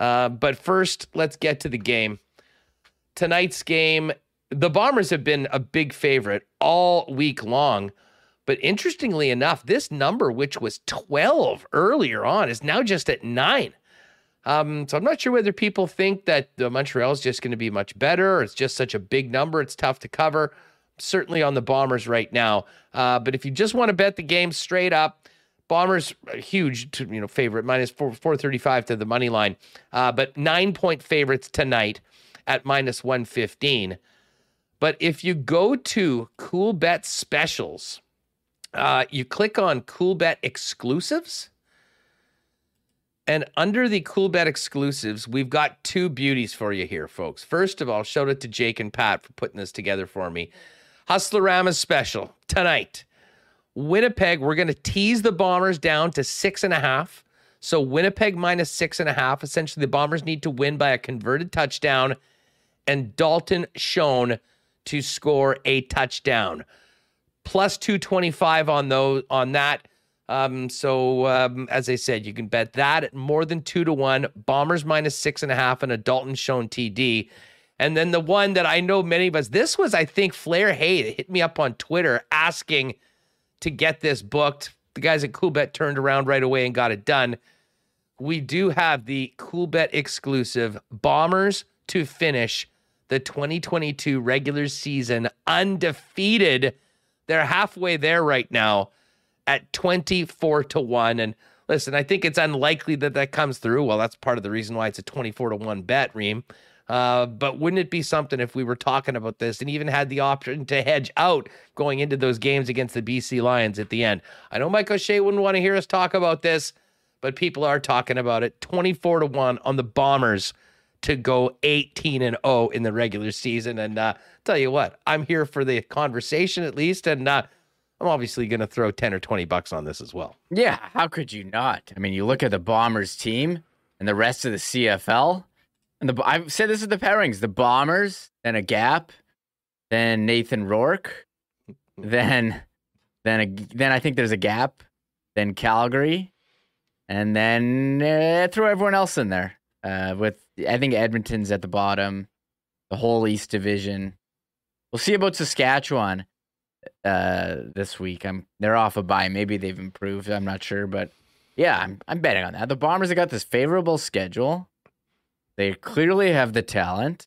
Uh, but first, let's get to the game. Tonight's game, the Bombers have been a big favorite all week long. But interestingly enough, this number, which was 12 earlier on, is now just at nine. Um, so I'm not sure whether people think that the Montreal is just going to be much better, or it's just such a big number, it's tough to cover. Certainly on the Bombers right now. Uh, but if you just want to bet the game straight up, Bombers huge, to, you know, favorite minus four four thirty five to the money line, uh, but nine point favorites tonight at minus one fifteen. But if you go to Coolbet Specials, uh, you click on Coolbet Exclusives. And under the Coolbet exclusives, we've got two beauties for you here, folks. First of all, shout out to Jake and Pat for putting this together for me. Hustlerama special tonight. Winnipeg, we're going to tease the Bombers down to six and a half. So Winnipeg minus six and a half. Essentially, the Bombers need to win by a converted touchdown and Dalton Schoen to score a touchdown. Plus 225 on those on that. Um, so um, as I said, you can bet that at more than two to one. Bombers minus six and a half and a Dalton Schoen TD. And then the one that I know many of us, this was, I think, Flair Hay hit me up on Twitter asking to get this booked. The guys at Coolbet turned around right away and got it done. We do have the Coolbet exclusive Bombers to finish the 2022 regular season undefeated. They're halfway there right now at 24 to 1. And listen, I think it's unlikely that that comes through. Well, that's part of the reason why it's a 24 to 1 bet, Reem. Uh, but wouldn't it be something if we were talking about this and even had the option to hedge out going into those games against the BC Lions at the end? I know Mike O'Shea wouldn't want to hear us talk about this, but people are talking about it. 24 to 1 on the Bombers to go 18 and 0 in the regular season. And uh, tell you what, I'm here for the conversation at least. And uh, I'm obviously going to throw 10 or 20 bucks on this as well. Yeah, how could you not? I mean, you look at the Bombers team and the rest of the CFL, and the I've said this is the pairings: the Bombers, then a gap, then Nathan Rourke, then then a, then I think there's a gap, then Calgary, and then uh, throw everyone else in there. Uh, with I think Edmonton's at the bottom, the whole East Division. We'll see about Saskatchewan uh this week. I'm they're off a bye. Maybe they've improved. I'm not sure, but yeah, I'm I'm betting on that. The Bombers have got this favorable schedule. They clearly have the talent.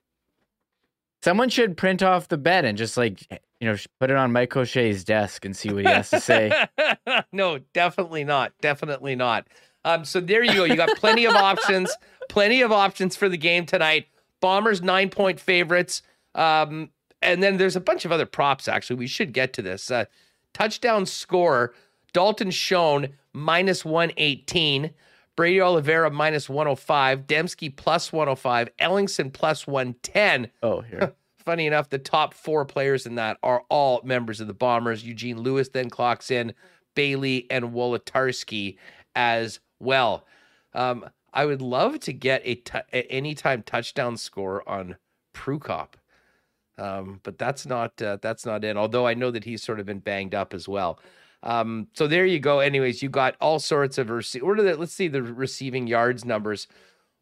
Someone should print off the bet and just like you know put it on Mike O'Shea's desk and see what he has to say. no, definitely not. Definitely not. Um, so there you go. You got plenty of options. Plenty of options for the game tonight. Bombers nine point favorites. Um, and then there's a bunch of other props, actually. We should get to this. Uh, touchdown score Dalton Schoen minus 118. Brady Oliveira minus 105. Demski plus 105. Ellingson plus 110. Oh, here. Funny enough, the top four players in that are all members of the Bombers. Eugene Lewis then clocks in, Bailey and Wolitarski as well. Um, I would love to get a t- anytime touchdown score on Prukop. Um, but that's not uh, that's not it. Although I know that he's sort of been banged up as well. Um, so there you go. Anyways, you got all sorts of rece- what are the let's see the receiving yards numbers.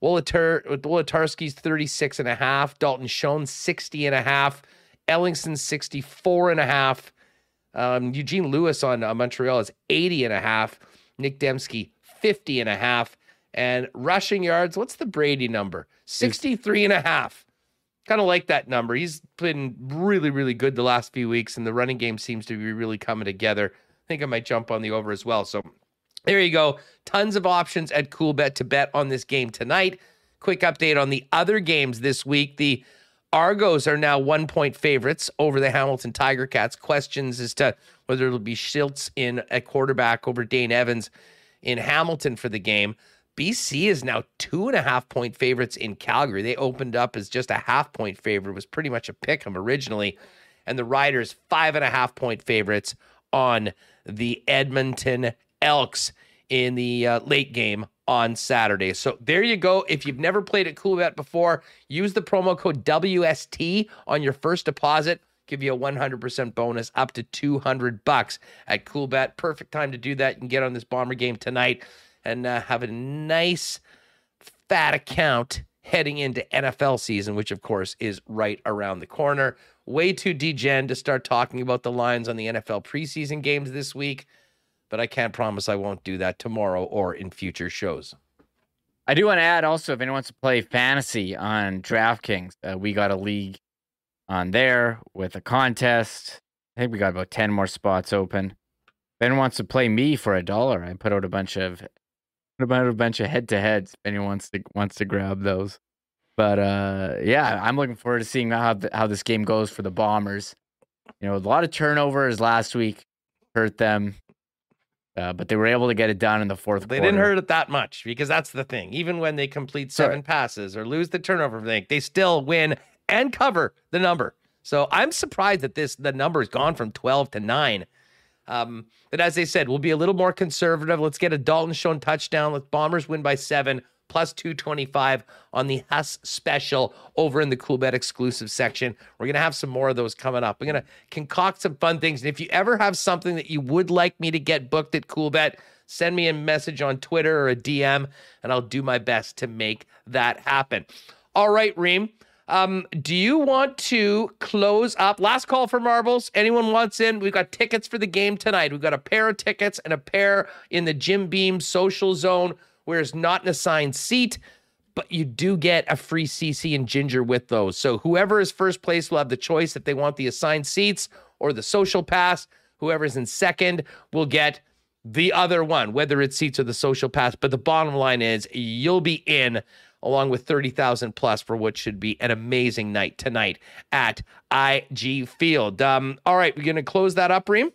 Wolatar Wolitarski's 36 and a half, Dalton Schoen 60 and a half, Ellingson 64 and a half. Um, Eugene Lewis on uh, Montreal is 80 and a half, Nic Demski 50 and a half, and rushing yards, what's the Brady number? 63 and a half kind of like that number. He's been really, really good the last few weeks, and the running game seems to be really coming together. I think I might jump on the over as well. So There you go. Tons of options at Coolbet to bet on this game tonight. Quick update on the other games this week. The Argos are now one point favorites over the Hamilton Tiger Cats. Questions as to whether it'll be Shiltz in a quarterback over Dane Evans in Hamilton for the game. BC is now two and a half point favorites in Calgary. They opened up as just a half point favorite, it was pretty much a pick 'em originally. And the Riders, five and a half point favorites on the Edmonton Elks in the uh, late game on Saturday. So there you go. If you've never played at Coolbet before, use the promo code WST on your first deposit. Give you a 100% bonus up to 200 bucks at Coolbet. Perfect time to do that. You can get on this Bomber game tonight and uh, have a nice fat account heading into NFL season, which of course is right around the corner. Way too degen to start talking about the lines on the NFL preseason games this week but I can't promise I won't do that tomorrow or in future shows. I do want to add also, if anyone wants to play fantasy on DraftKings, uh, we got a league on there with a contest. I think we got about 10 more spots open. If anyone wants to play me for a dollar, I put out a bunch of about a bunch of head to heads if anyone wants to wants to grab those. But uh, yeah, I'm looking forward to seeing how how this game goes for the Bombers. You know, a lot of turnovers last week hurt them. Uh, but they were able to get it done in the fourth they quarter. didn't hurt it that much because that's the thing. Even when they complete seven Right. passes or lose the turnover thing, they still win and cover the number. So I'm surprised that this the number has gone from 12 to 9. Um, but as they said, we'll be a little more conservative. Let's get a Dalton Schoen touchdown. Let's Bombers win by seven, plus 225 on the Huss special over in the Coolbet exclusive section. We're going to have some more of those coming up. We're going to concoct some fun things. And if you ever have something that you would like me to get booked at Coolbet, send me a message on Twitter or a DM, and I'll do my best to make that happen. All right, Reem. Um, do you want to close up? Last call for marbles. Anyone wants in? We've got tickets for the game tonight. We've got a pair of tickets and a pair in the Jim Beam social zone, where it's not an assigned seat, but you do get a free CC and Ginger with those. So whoever is first place will have the choice if they want the assigned seats or the social pass. Whoever's in second will get the other one, whether it's seats or the social pass. But the bottom line is you'll be in along with 30,000 plus for what should be an amazing night tonight at IG Field. Um, all right, we're going to close that up, Reem.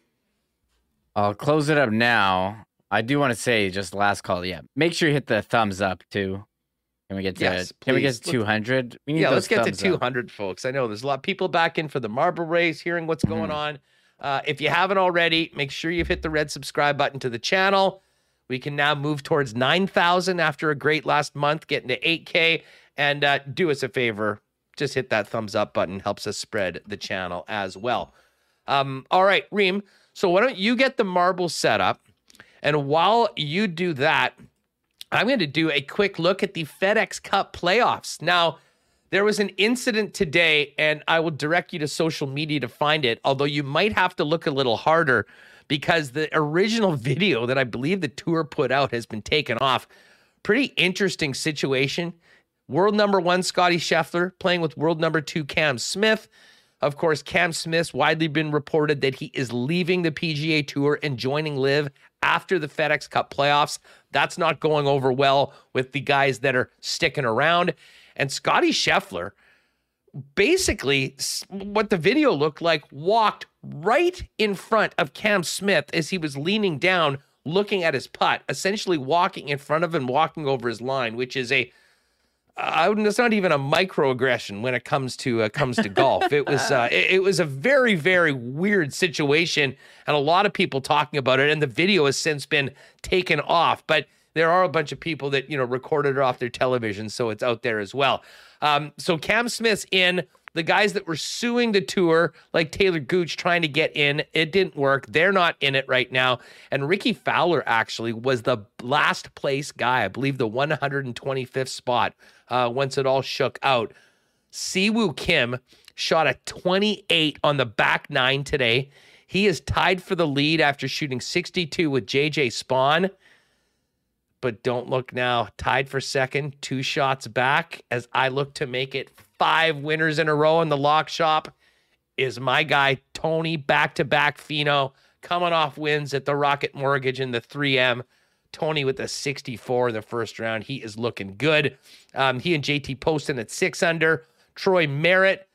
I'll close it up now. I do want to say just last call. Yeah, make sure you hit the thumbs up too. Can we get to Yes, Can we get to 200? We need Yeah, let's get to 200, folks. I know there's a lot of people back in for the marble race, hearing what's going Mhm. on. Uh, if you haven't already, make sure you've hit the red subscribe button to the channel. We can now move towards 9,000 after a great last month, getting to 8K. And uh, do us a favor, just hit that thumbs up button, helps us spread the channel as well. Um, all right, Reem. So why don't you get the marble set up? And while you do that, I'm going to do a quick look at the FedEx Cup playoffs. Now, there was an incident today, and I will direct you to social media to find it, although you might have to look a little harder because the original video that I believe the tour put out has been taken off. Pretty interesting situation. World number one, Scotty Scheffler, playing with world number two, Cam Smith. Of course, Cam Smith's widely been reported that he is leaving the PGA Tour and joining LIV after the FedEx Cup playoffs. That's not going over well with the guys that are sticking around. And Scotty Scheffler, basically, what the video looked like, walked right in front of Cam Smith as he was leaning down, looking at his putt, essentially walking in front of him, walking over his line, which is a I wouldn't. It's not even a microaggression when it comes to uh, comes to golf. It was uh, it, it was a very very weird situation, and a lot of people talking about it. And the video has since been taken off, but there are a bunch of people that you know recorded it off their television, so it's out there as well. Um, so Cam Smith's in. The guys that were suing the tour, like Talor Gooch, trying to get in, it didn't work. They're not in it right now. And Rickie Fowler actually was the last place guy, I believe the 125th spot uh, once it all shook out. Si Woo Kim shot a 28 on the back nine today. He is tied for the lead after shooting 62 with JJ Spaun. But don't look now. Tied for second, two shots back as I look to make it five winners in a row in the lock shop is my guy, Tony, back to back Finau, coming off wins at the Rocket Mortgage and the 3M. Tony with a 64 in the first round. He is looking good. Um, he and JT Poston at six under. Troy Merritt,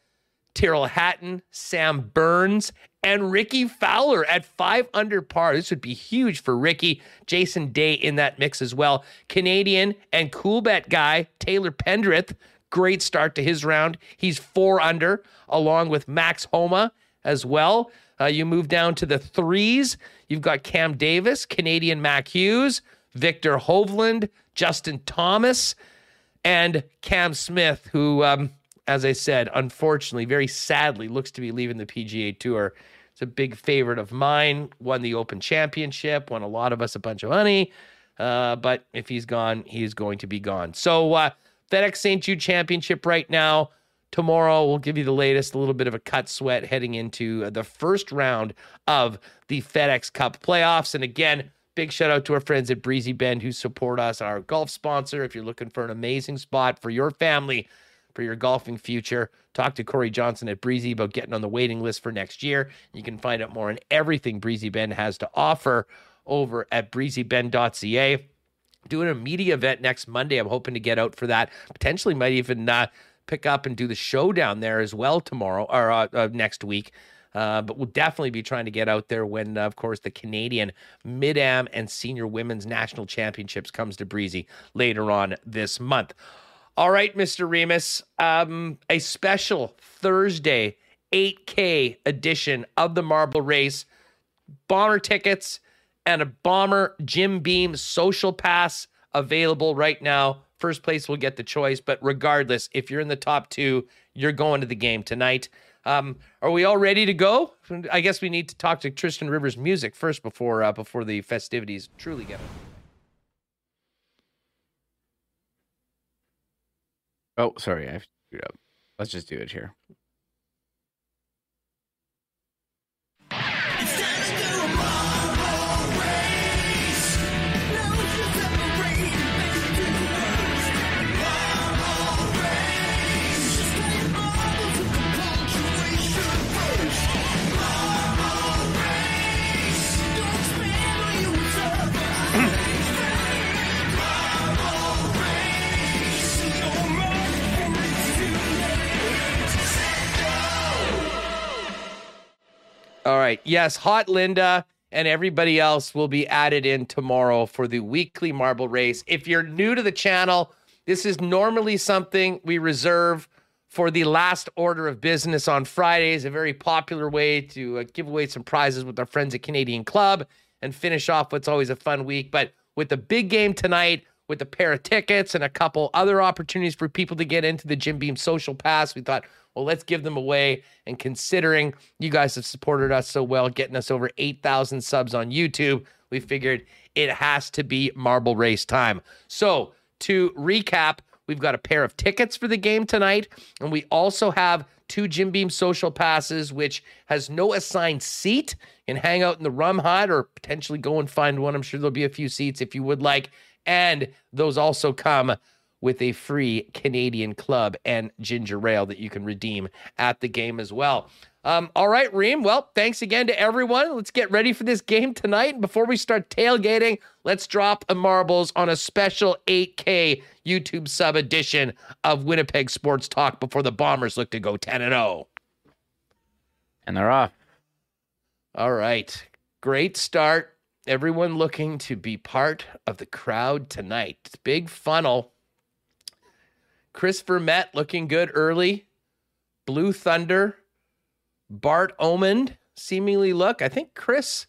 Tyrrell Hatton, Sam Burns, and Rickie Fowler at five under par. This would be huge for Ricky. Jason Day in that mix as well. Canadian and Coolbet guy, Taylor Pendrith. Great start to his round. He's four under, along with Max Homa as well. Uh, you move down to the threes. You've got Cam Davis, Canadian Mac Hughes, Viktor Hovland, Justin Thomas, and Cam Smith, who, um, as I said, unfortunately, very sadly, looks to be leaving the PGA Tour. It's a big favorite of mine. Won the Open Championship, won a lot of us a bunch of money. Uh, but if he's gone, he's going to be gone. So, uh, FedEx St. Jude Championship right now. Tomorrow, we'll give you the latest, a little bit of a cut sweat heading into uh, the first round of the FedEx Cup playoffs. And again, big shout out to our friends at Breezy Bend who support us, our golf sponsor. If you're looking for an amazing spot for your family, for your golfing future, talk to Corey Johnson at Breezy about getting on the waiting list for next year. You can find out more on everything Breezy Bend has to offer over at breezybend.ca. Doing a media event next Monday. I'm hoping to get out for that. Potentially might even uh, pick up and do the show down there as well tomorrow or uh, uh, next week. Uh, but we'll definitely be trying to get out there when, uh, of course, the Canadian Mid Am and Senior Women's National Championships comes to Breezy later on this month. All right, Mr. Remis, um, a special Thursday 8K edition of the Marble Race. Bomber tickets and a Bomber Jim Beam social pass available right now. First place will get the choice, but regardless, if you're in the top two, you're going to the game tonight. Um, are we all ready to go? I guess we need to talk to Tristan Rivers Music first before uh, before the festivities truly get. Up. Oh, sorry, I screwed up. Let's just do it here. All right. Yes, Hot Linda and everybody else will be added in tomorrow for the weekly marble race. If you're new to the channel, this is normally something we reserve for the last order of business on Fridays, a very popular way to uh, give away some prizes with our friends at Canadian Club and finish off what's always a fun week. But with the big game tonight, with a pair of tickets and a couple other opportunities for people to get into the Jim Beam Social Pass, we thought well, let's give them away. And considering you guys have supported us so well, getting us over 8,000 subs on YouTube, we figured it has to be marble race time. So, to recap, we've got a pair of tickets for the game tonight, and we also have two Jim Beam social passes, which has no assigned seat. and hang out in the rum hut or potentially go and find one. I'm sure there'll be a few seats if you would like. And those also come with a free Canadian club and ginger ale that you can redeem at the game as well. Um, all right, Reem. Well, thanks again to everyone. Let's get ready for this game tonight. And before we start tailgating, let's drop a marbles on a special 8K YouTube sub edition of Winnipeg Sports Talk before the Bombers look to go 10 and 0. And they're off. All right. Great start. Everyone looking to be part of the crowd tonight. Big funnel Chris Vermette looking good early. Blue Thunder. Bart Omand seemingly look. I think Chris,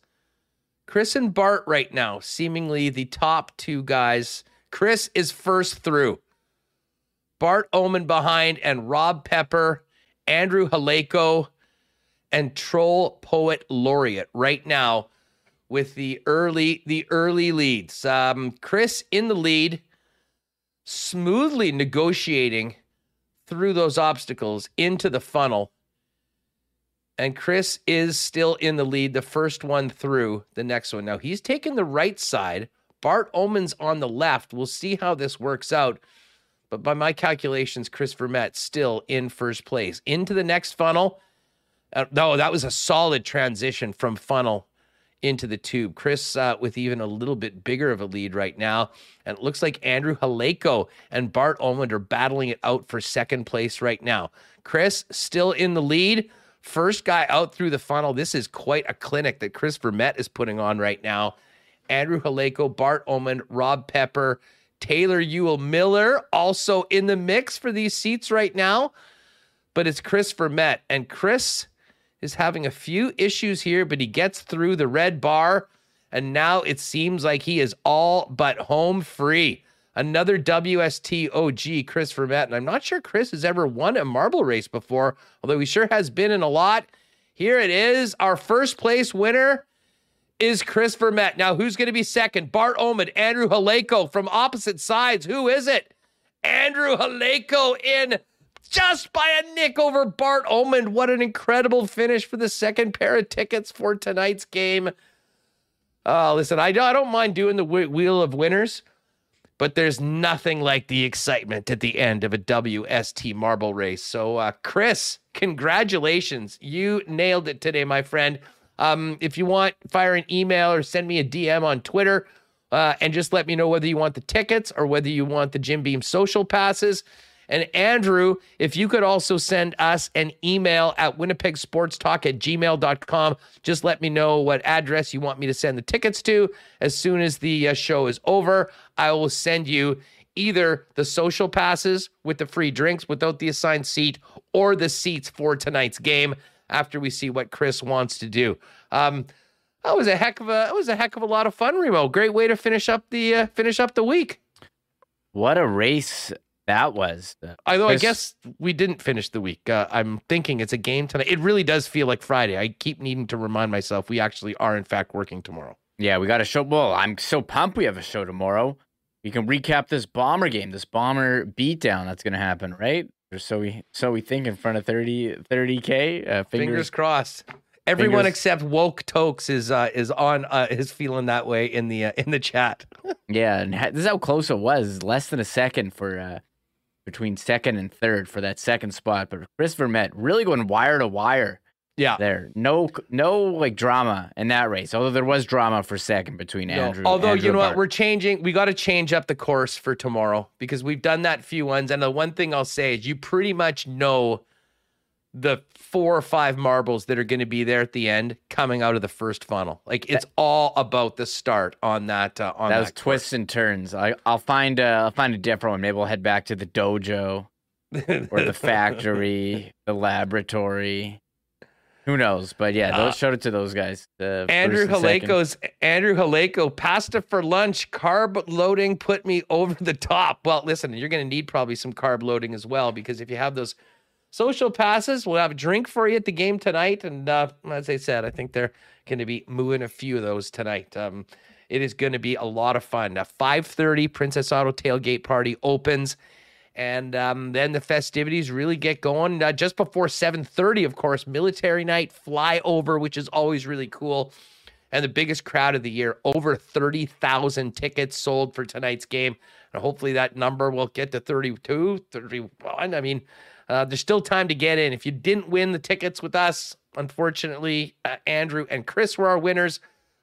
Chris and Bart right now, seemingly the top two guys. Chris is first through. Bart Omand behind, and Rob Pepper, Andrew Haleko, and Troll Poet Laureate right now with the early the early leads. Um, Chris in the lead smoothly negotiating through those obstacles into the funnel. And Chris is still in the lead, the first one through the next one. Now he's taken the right side. Bart Omand's on the left. We'll see how this works out. But by my calculations, Chris Vermette still in first place. Into the next funnel. Uh, no, that was a solid transition from funnel into the tube. Chris uh, with even a little bit bigger of a lead right now. And it looks like Andrew Haleko and Bart Omand are battling it out for second place right now. Chris still in the lead. First guy out through the funnel. This is quite a clinic that Chris Vermette is putting on right now. Andrew Haleko, Bart Omand, Rob Pepper, Taylor Ewell Miller also in the mix for these seats right now. But it's Chris Vermette. And Chris is having a few issues here, but he gets through the red bar. And now it seems like he is all but home free. Another WST OG, Chris Vermette. And I'm not sure Chris has ever won a marble race before, although he sure has been in a lot. Here it is. Our first place winner is Chris Vermette. Now, who's going to be second? Bart Omand, Andrew Haleko from opposite sides. Who is it? Andrew Haleko in just by a nick over Bart Omand. What an incredible finish for the second pair of tickets for tonight's game. Uh, listen, I, I don't mind doing the wheel of winners, but there's nothing like the excitement at the end of a WST marble race. So, uh, Chris, congratulations. You nailed it today, my friend. Um, if you want, fire an email or send me a DM on Twitter uh, and just let me know whether you want the tickets or whether you want the Jim Beam social passes. And Andrew, if you could also send us an email at winnipegsportstalk at gmail.com, just let me know what address you want me to send the tickets to. As soon as the uh, show is over, I will send you either the social passes with the free drinks without the assigned seat or the seats for tonight's game after we see what Chris wants to do. Um, that was a heck of a that was a heck of a lot of fun, Remo. Great way to finish up the uh, finish up the week. What a race that was. Although I guess we didn't finish the week. Uh, I'm thinking it's a game tonight. It really does feel like Friday. I keep needing to remind myself we actually are in fact working tomorrow. Yeah, we got a show. Well, I'm so pumped we have a show tomorrow. We can recap this bomber game, this bomber beatdown that's going to happen, right? So we so we think in front of 30 30k. Uh, fingers, fingers crossed. Everyone fingers. except woke Tokes is uh, is on uh, is feeling that way in the uh, in the chat. yeah, and this is how close it was. Less than a second for uh, between second and third for that second spot. But Chris Vermette really going wire to wire yeah. There. No no like drama in that race. Although there was drama for second between no. Andrew. Although Andrew you know what, we're changing we gotta change up the course for tomorrow because we've done that few ones. And the one thing I'll say is you pretty much know the four or five marbles that are going to be there at the end coming out of the first funnel. Like it's all about the start on that uh, on those that twists and turns. I, will find uh, I'll find a different one. Maybe we'll head back to the dojo or the factory, the laboratory. Who knows? But yeah, those, uh, showed it to those guys. Andrew Haleko's Andrew Haleko pasta for lunch. Carb loading put me over the top. Well, listen, you're going to need probably some carb loading as well because if you have those social passes, we'll have a drink for you at the game tonight. And uh, as I said, I think they're going to be moving a few of those tonight. Um, it is going to be a lot of fun. A 5:30 Princess Auto tailgate party opens and um, then the festivities really get going uh, just before 7.30 of course military night flyover which is always really cool and the biggest crowd of the year over 30000 tickets sold for tonight's game and hopefully that number will get to 32 31 i mean uh, there's still time to get in if you didn't win the tickets with us unfortunately uh, andrew and chris were our winners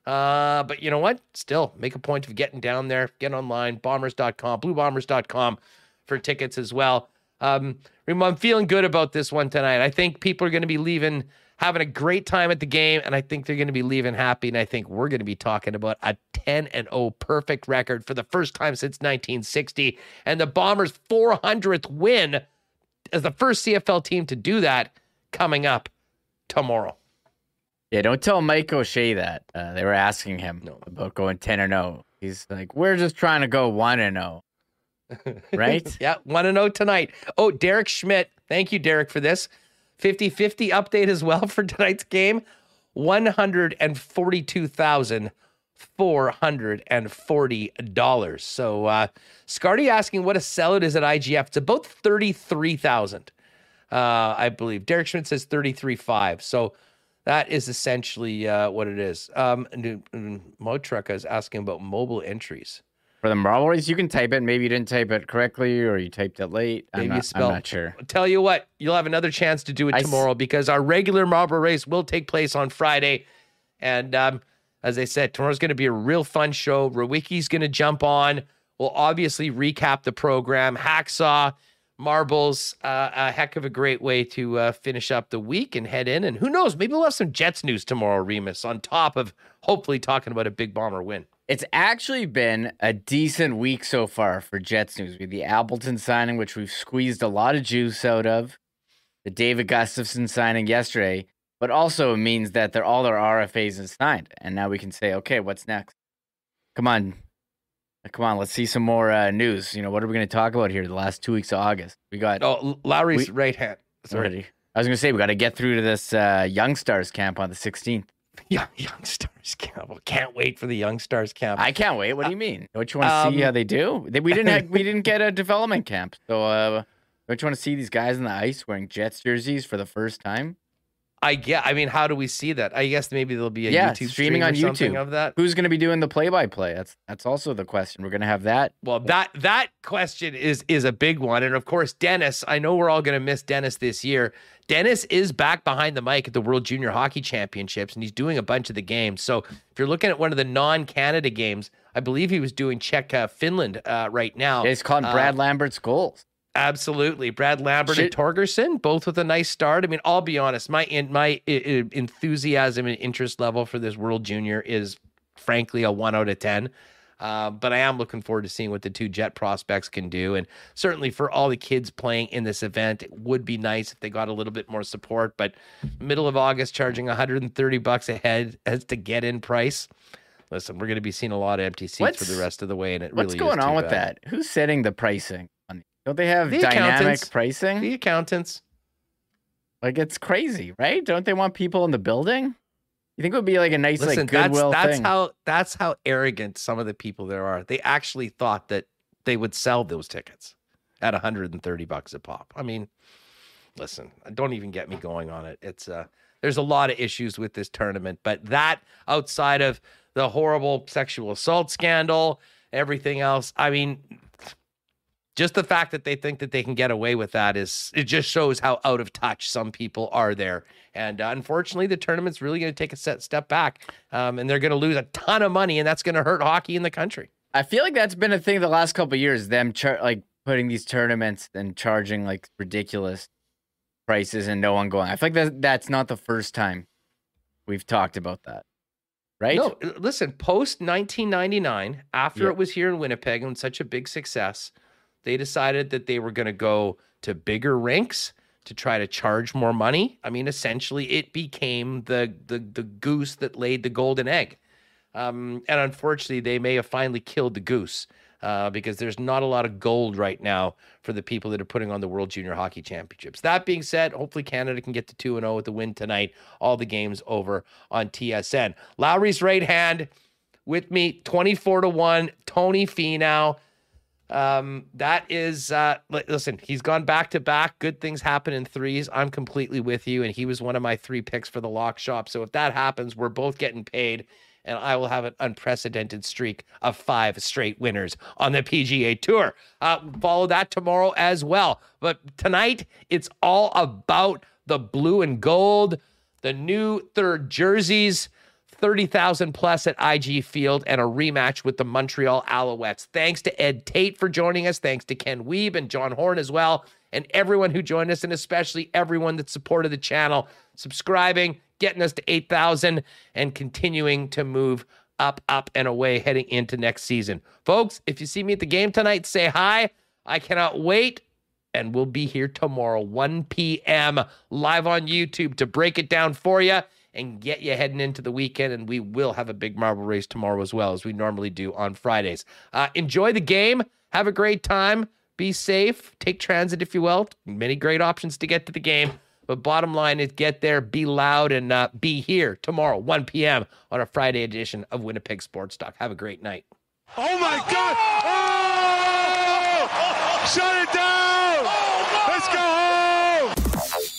uh, but you know what? Still, make a point of getting down there. Get online, bombers.com, bluebombers.com for tickets as well. Um, I'm feeling good about this one tonight. I think people are going to be leaving having a great time at the game, and I think they're going to be leaving happy. And I think we're going to be talking about a 10 and 0 perfect record for the first time since 1960, and the Bombers' 400th win as the first CFL team to do that coming up tomorrow. Yeah, don't tell Mike O'Shea that. Uh, they were asking him no. about going 10 and 0. He's like, we're just trying to go 1 and 0 right? yeah, want to know tonight. Oh, Derek Schmidt. Thank you, Derek, for this 50 50 update as well for tonight's game. $142,440. So, uh, Scardy asking what a sellout is at IGF. It's about 33,000, uh, I believe. Derek Schmidt says 33.5. So, that is essentially uh, what it is. Um, Motruck is asking about mobile entries. For the marble race, you can type it. Maybe you didn't type it correctly or you typed it late. Maybe I'm not, you spelled. I'm not sure. tell you what, you'll have another chance to do it I tomorrow s- because our regular marble race will take place on Friday. And um, as I said, tomorrow's going to be a real fun show. Rawicki's going to jump on. We'll obviously recap the program. Hacksaw, marbles, uh, a heck of a great way to uh, finish up the week and head in. And who knows, maybe we'll have some Jets news tomorrow, Remis, on top of hopefully talking about a big bomber win. It's actually been a decent week so far for Jets news. With the Appleton signing, which we've squeezed a lot of juice out of, the David Gustafsson signing yesterday, but also it means that they're all their RFAs is signed, and now we can say, okay, what's next? Come on, come on, let's see some more uh, news. You know, what are we going to talk about here? The last two weeks of August, we got. Oh, Lowry's we, right hand. Sorry, I was going to say we got to get through to this uh, Young Stars camp on the 16th. Young Young Stars camp. Well, can't wait for the Young Stars camp. I can't wait. What do you mean? Don't you want to um, see how they do? We didn't have, we didn't get a development camp, so uh, don't you want to see these guys in the ice wearing Jets jerseys for the first time? I get. I mean, how do we see that? I guess maybe there'll be a yeah, YouTube streaming on YouTube of that. Who's going to be doing the play-by-play? That's that's also the question. We're going to have that. Well, that that question is is a big one, and of course, Dennis. I know we're all going to miss Dennis this year. Dennis is back behind the mic at the World Junior Hockey Championships, and he's doing a bunch of the games. So if you're looking at one of the non-Canada games, I believe he was doing Czech uh, Finland uh, right now. Yeah, he's calling Brad uh, Lambert's goals. Absolutely, Brad Lambert Shit. and Torgerson, both with a nice start. I mean, I'll be honest, my in, my enthusiasm and interest level for this World Junior is frankly a one out of ten. Uh, but I am looking forward to seeing what the two Jet prospects can do, and certainly for all the kids playing in this event, it would be nice if they got a little bit more support. But middle of August, charging 130 bucks a head as to get in price. Listen, we're going to be seeing a lot of empty seats what's, for the rest of the way, and it really what's going on with bad. that? Who's setting the pricing? Don't they have the dynamic pricing? The accountants. Like it's crazy, right? Don't they want people in the building? You think it would be like a nice Listen, like goodwill that's, that's thing? how that's how arrogant some of the people there are. They actually thought that they would sell those tickets at 130 bucks a pop. I mean, listen, don't even get me going on it. It's uh there's a lot of issues with this tournament, but that outside of the horrible sexual assault scandal, everything else, I mean, just the fact that they think that they can get away with that is it just shows how out of touch some people are there. And uh, unfortunately the tournament's really going to take a set step back um, and they're going to lose a ton of money and that's going to hurt hockey in the country. I feel like that's been a thing the last couple years them char- like putting these tournaments and charging like ridiculous prices and no one going. I feel like that, that's not the first time we've talked about that right? No listen post 1999 after yep. it was here in winnipeg and such a big success they decided that they were going to go to bigger rinks to try to charge more money. I mean, essentially, it became the the the goose that laid the golden egg. Um, and unfortunately, they may have finally killed the goose uh, because there's not a lot of gold right now for the people that are putting on the World Junior Hockey Championships. That being said, hopefully Canada can get to 2 0 with the win tonight. All the games over on TSN. Lowry's right hand with me, 24 to 1. Tony Finau um, that is, uh, listen, he's gone back to back. Good things happen in threes. I'm completely with you. And he was one of my three picks for the lock shop. So if that happens, we're both getting paid. And I will have an unprecedented streak of five straight winners on the PGA Tour. Uh, follow that tomorrow as well. But tonight, it's all about the blue and gold, the new third jerseys 30,000 plus at IG Field and a rematch with the Montreal Alouettes. Thanks to Ed Tait for joining us. Thanks to Ken Wiebe and John Horn as well. And everyone who joined us, and especially everyone that supported the channel, subscribing, getting us to 8,000, and continuing to move up, up, and away heading into next season. Folks, if you see me at the game tonight, say hi. I cannot wait. And we'll be here tomorrow, 1 p.m., live on YouTube to break it down for you and get you heading into the weekend. And we will have a big marble race tomorrow as well, as we normally do on Fridays. Uh, enjoy the game. Have a great time. Be safe. Take transit if you will. Many great options to get to the game. But bottom line is get there, be loud, and uh, be here tomorrow, 1 p.m. on a Friday edition of Winnipeg Sports Talk. Have a great night. Oh my God! Oh! Shut it down! Let's go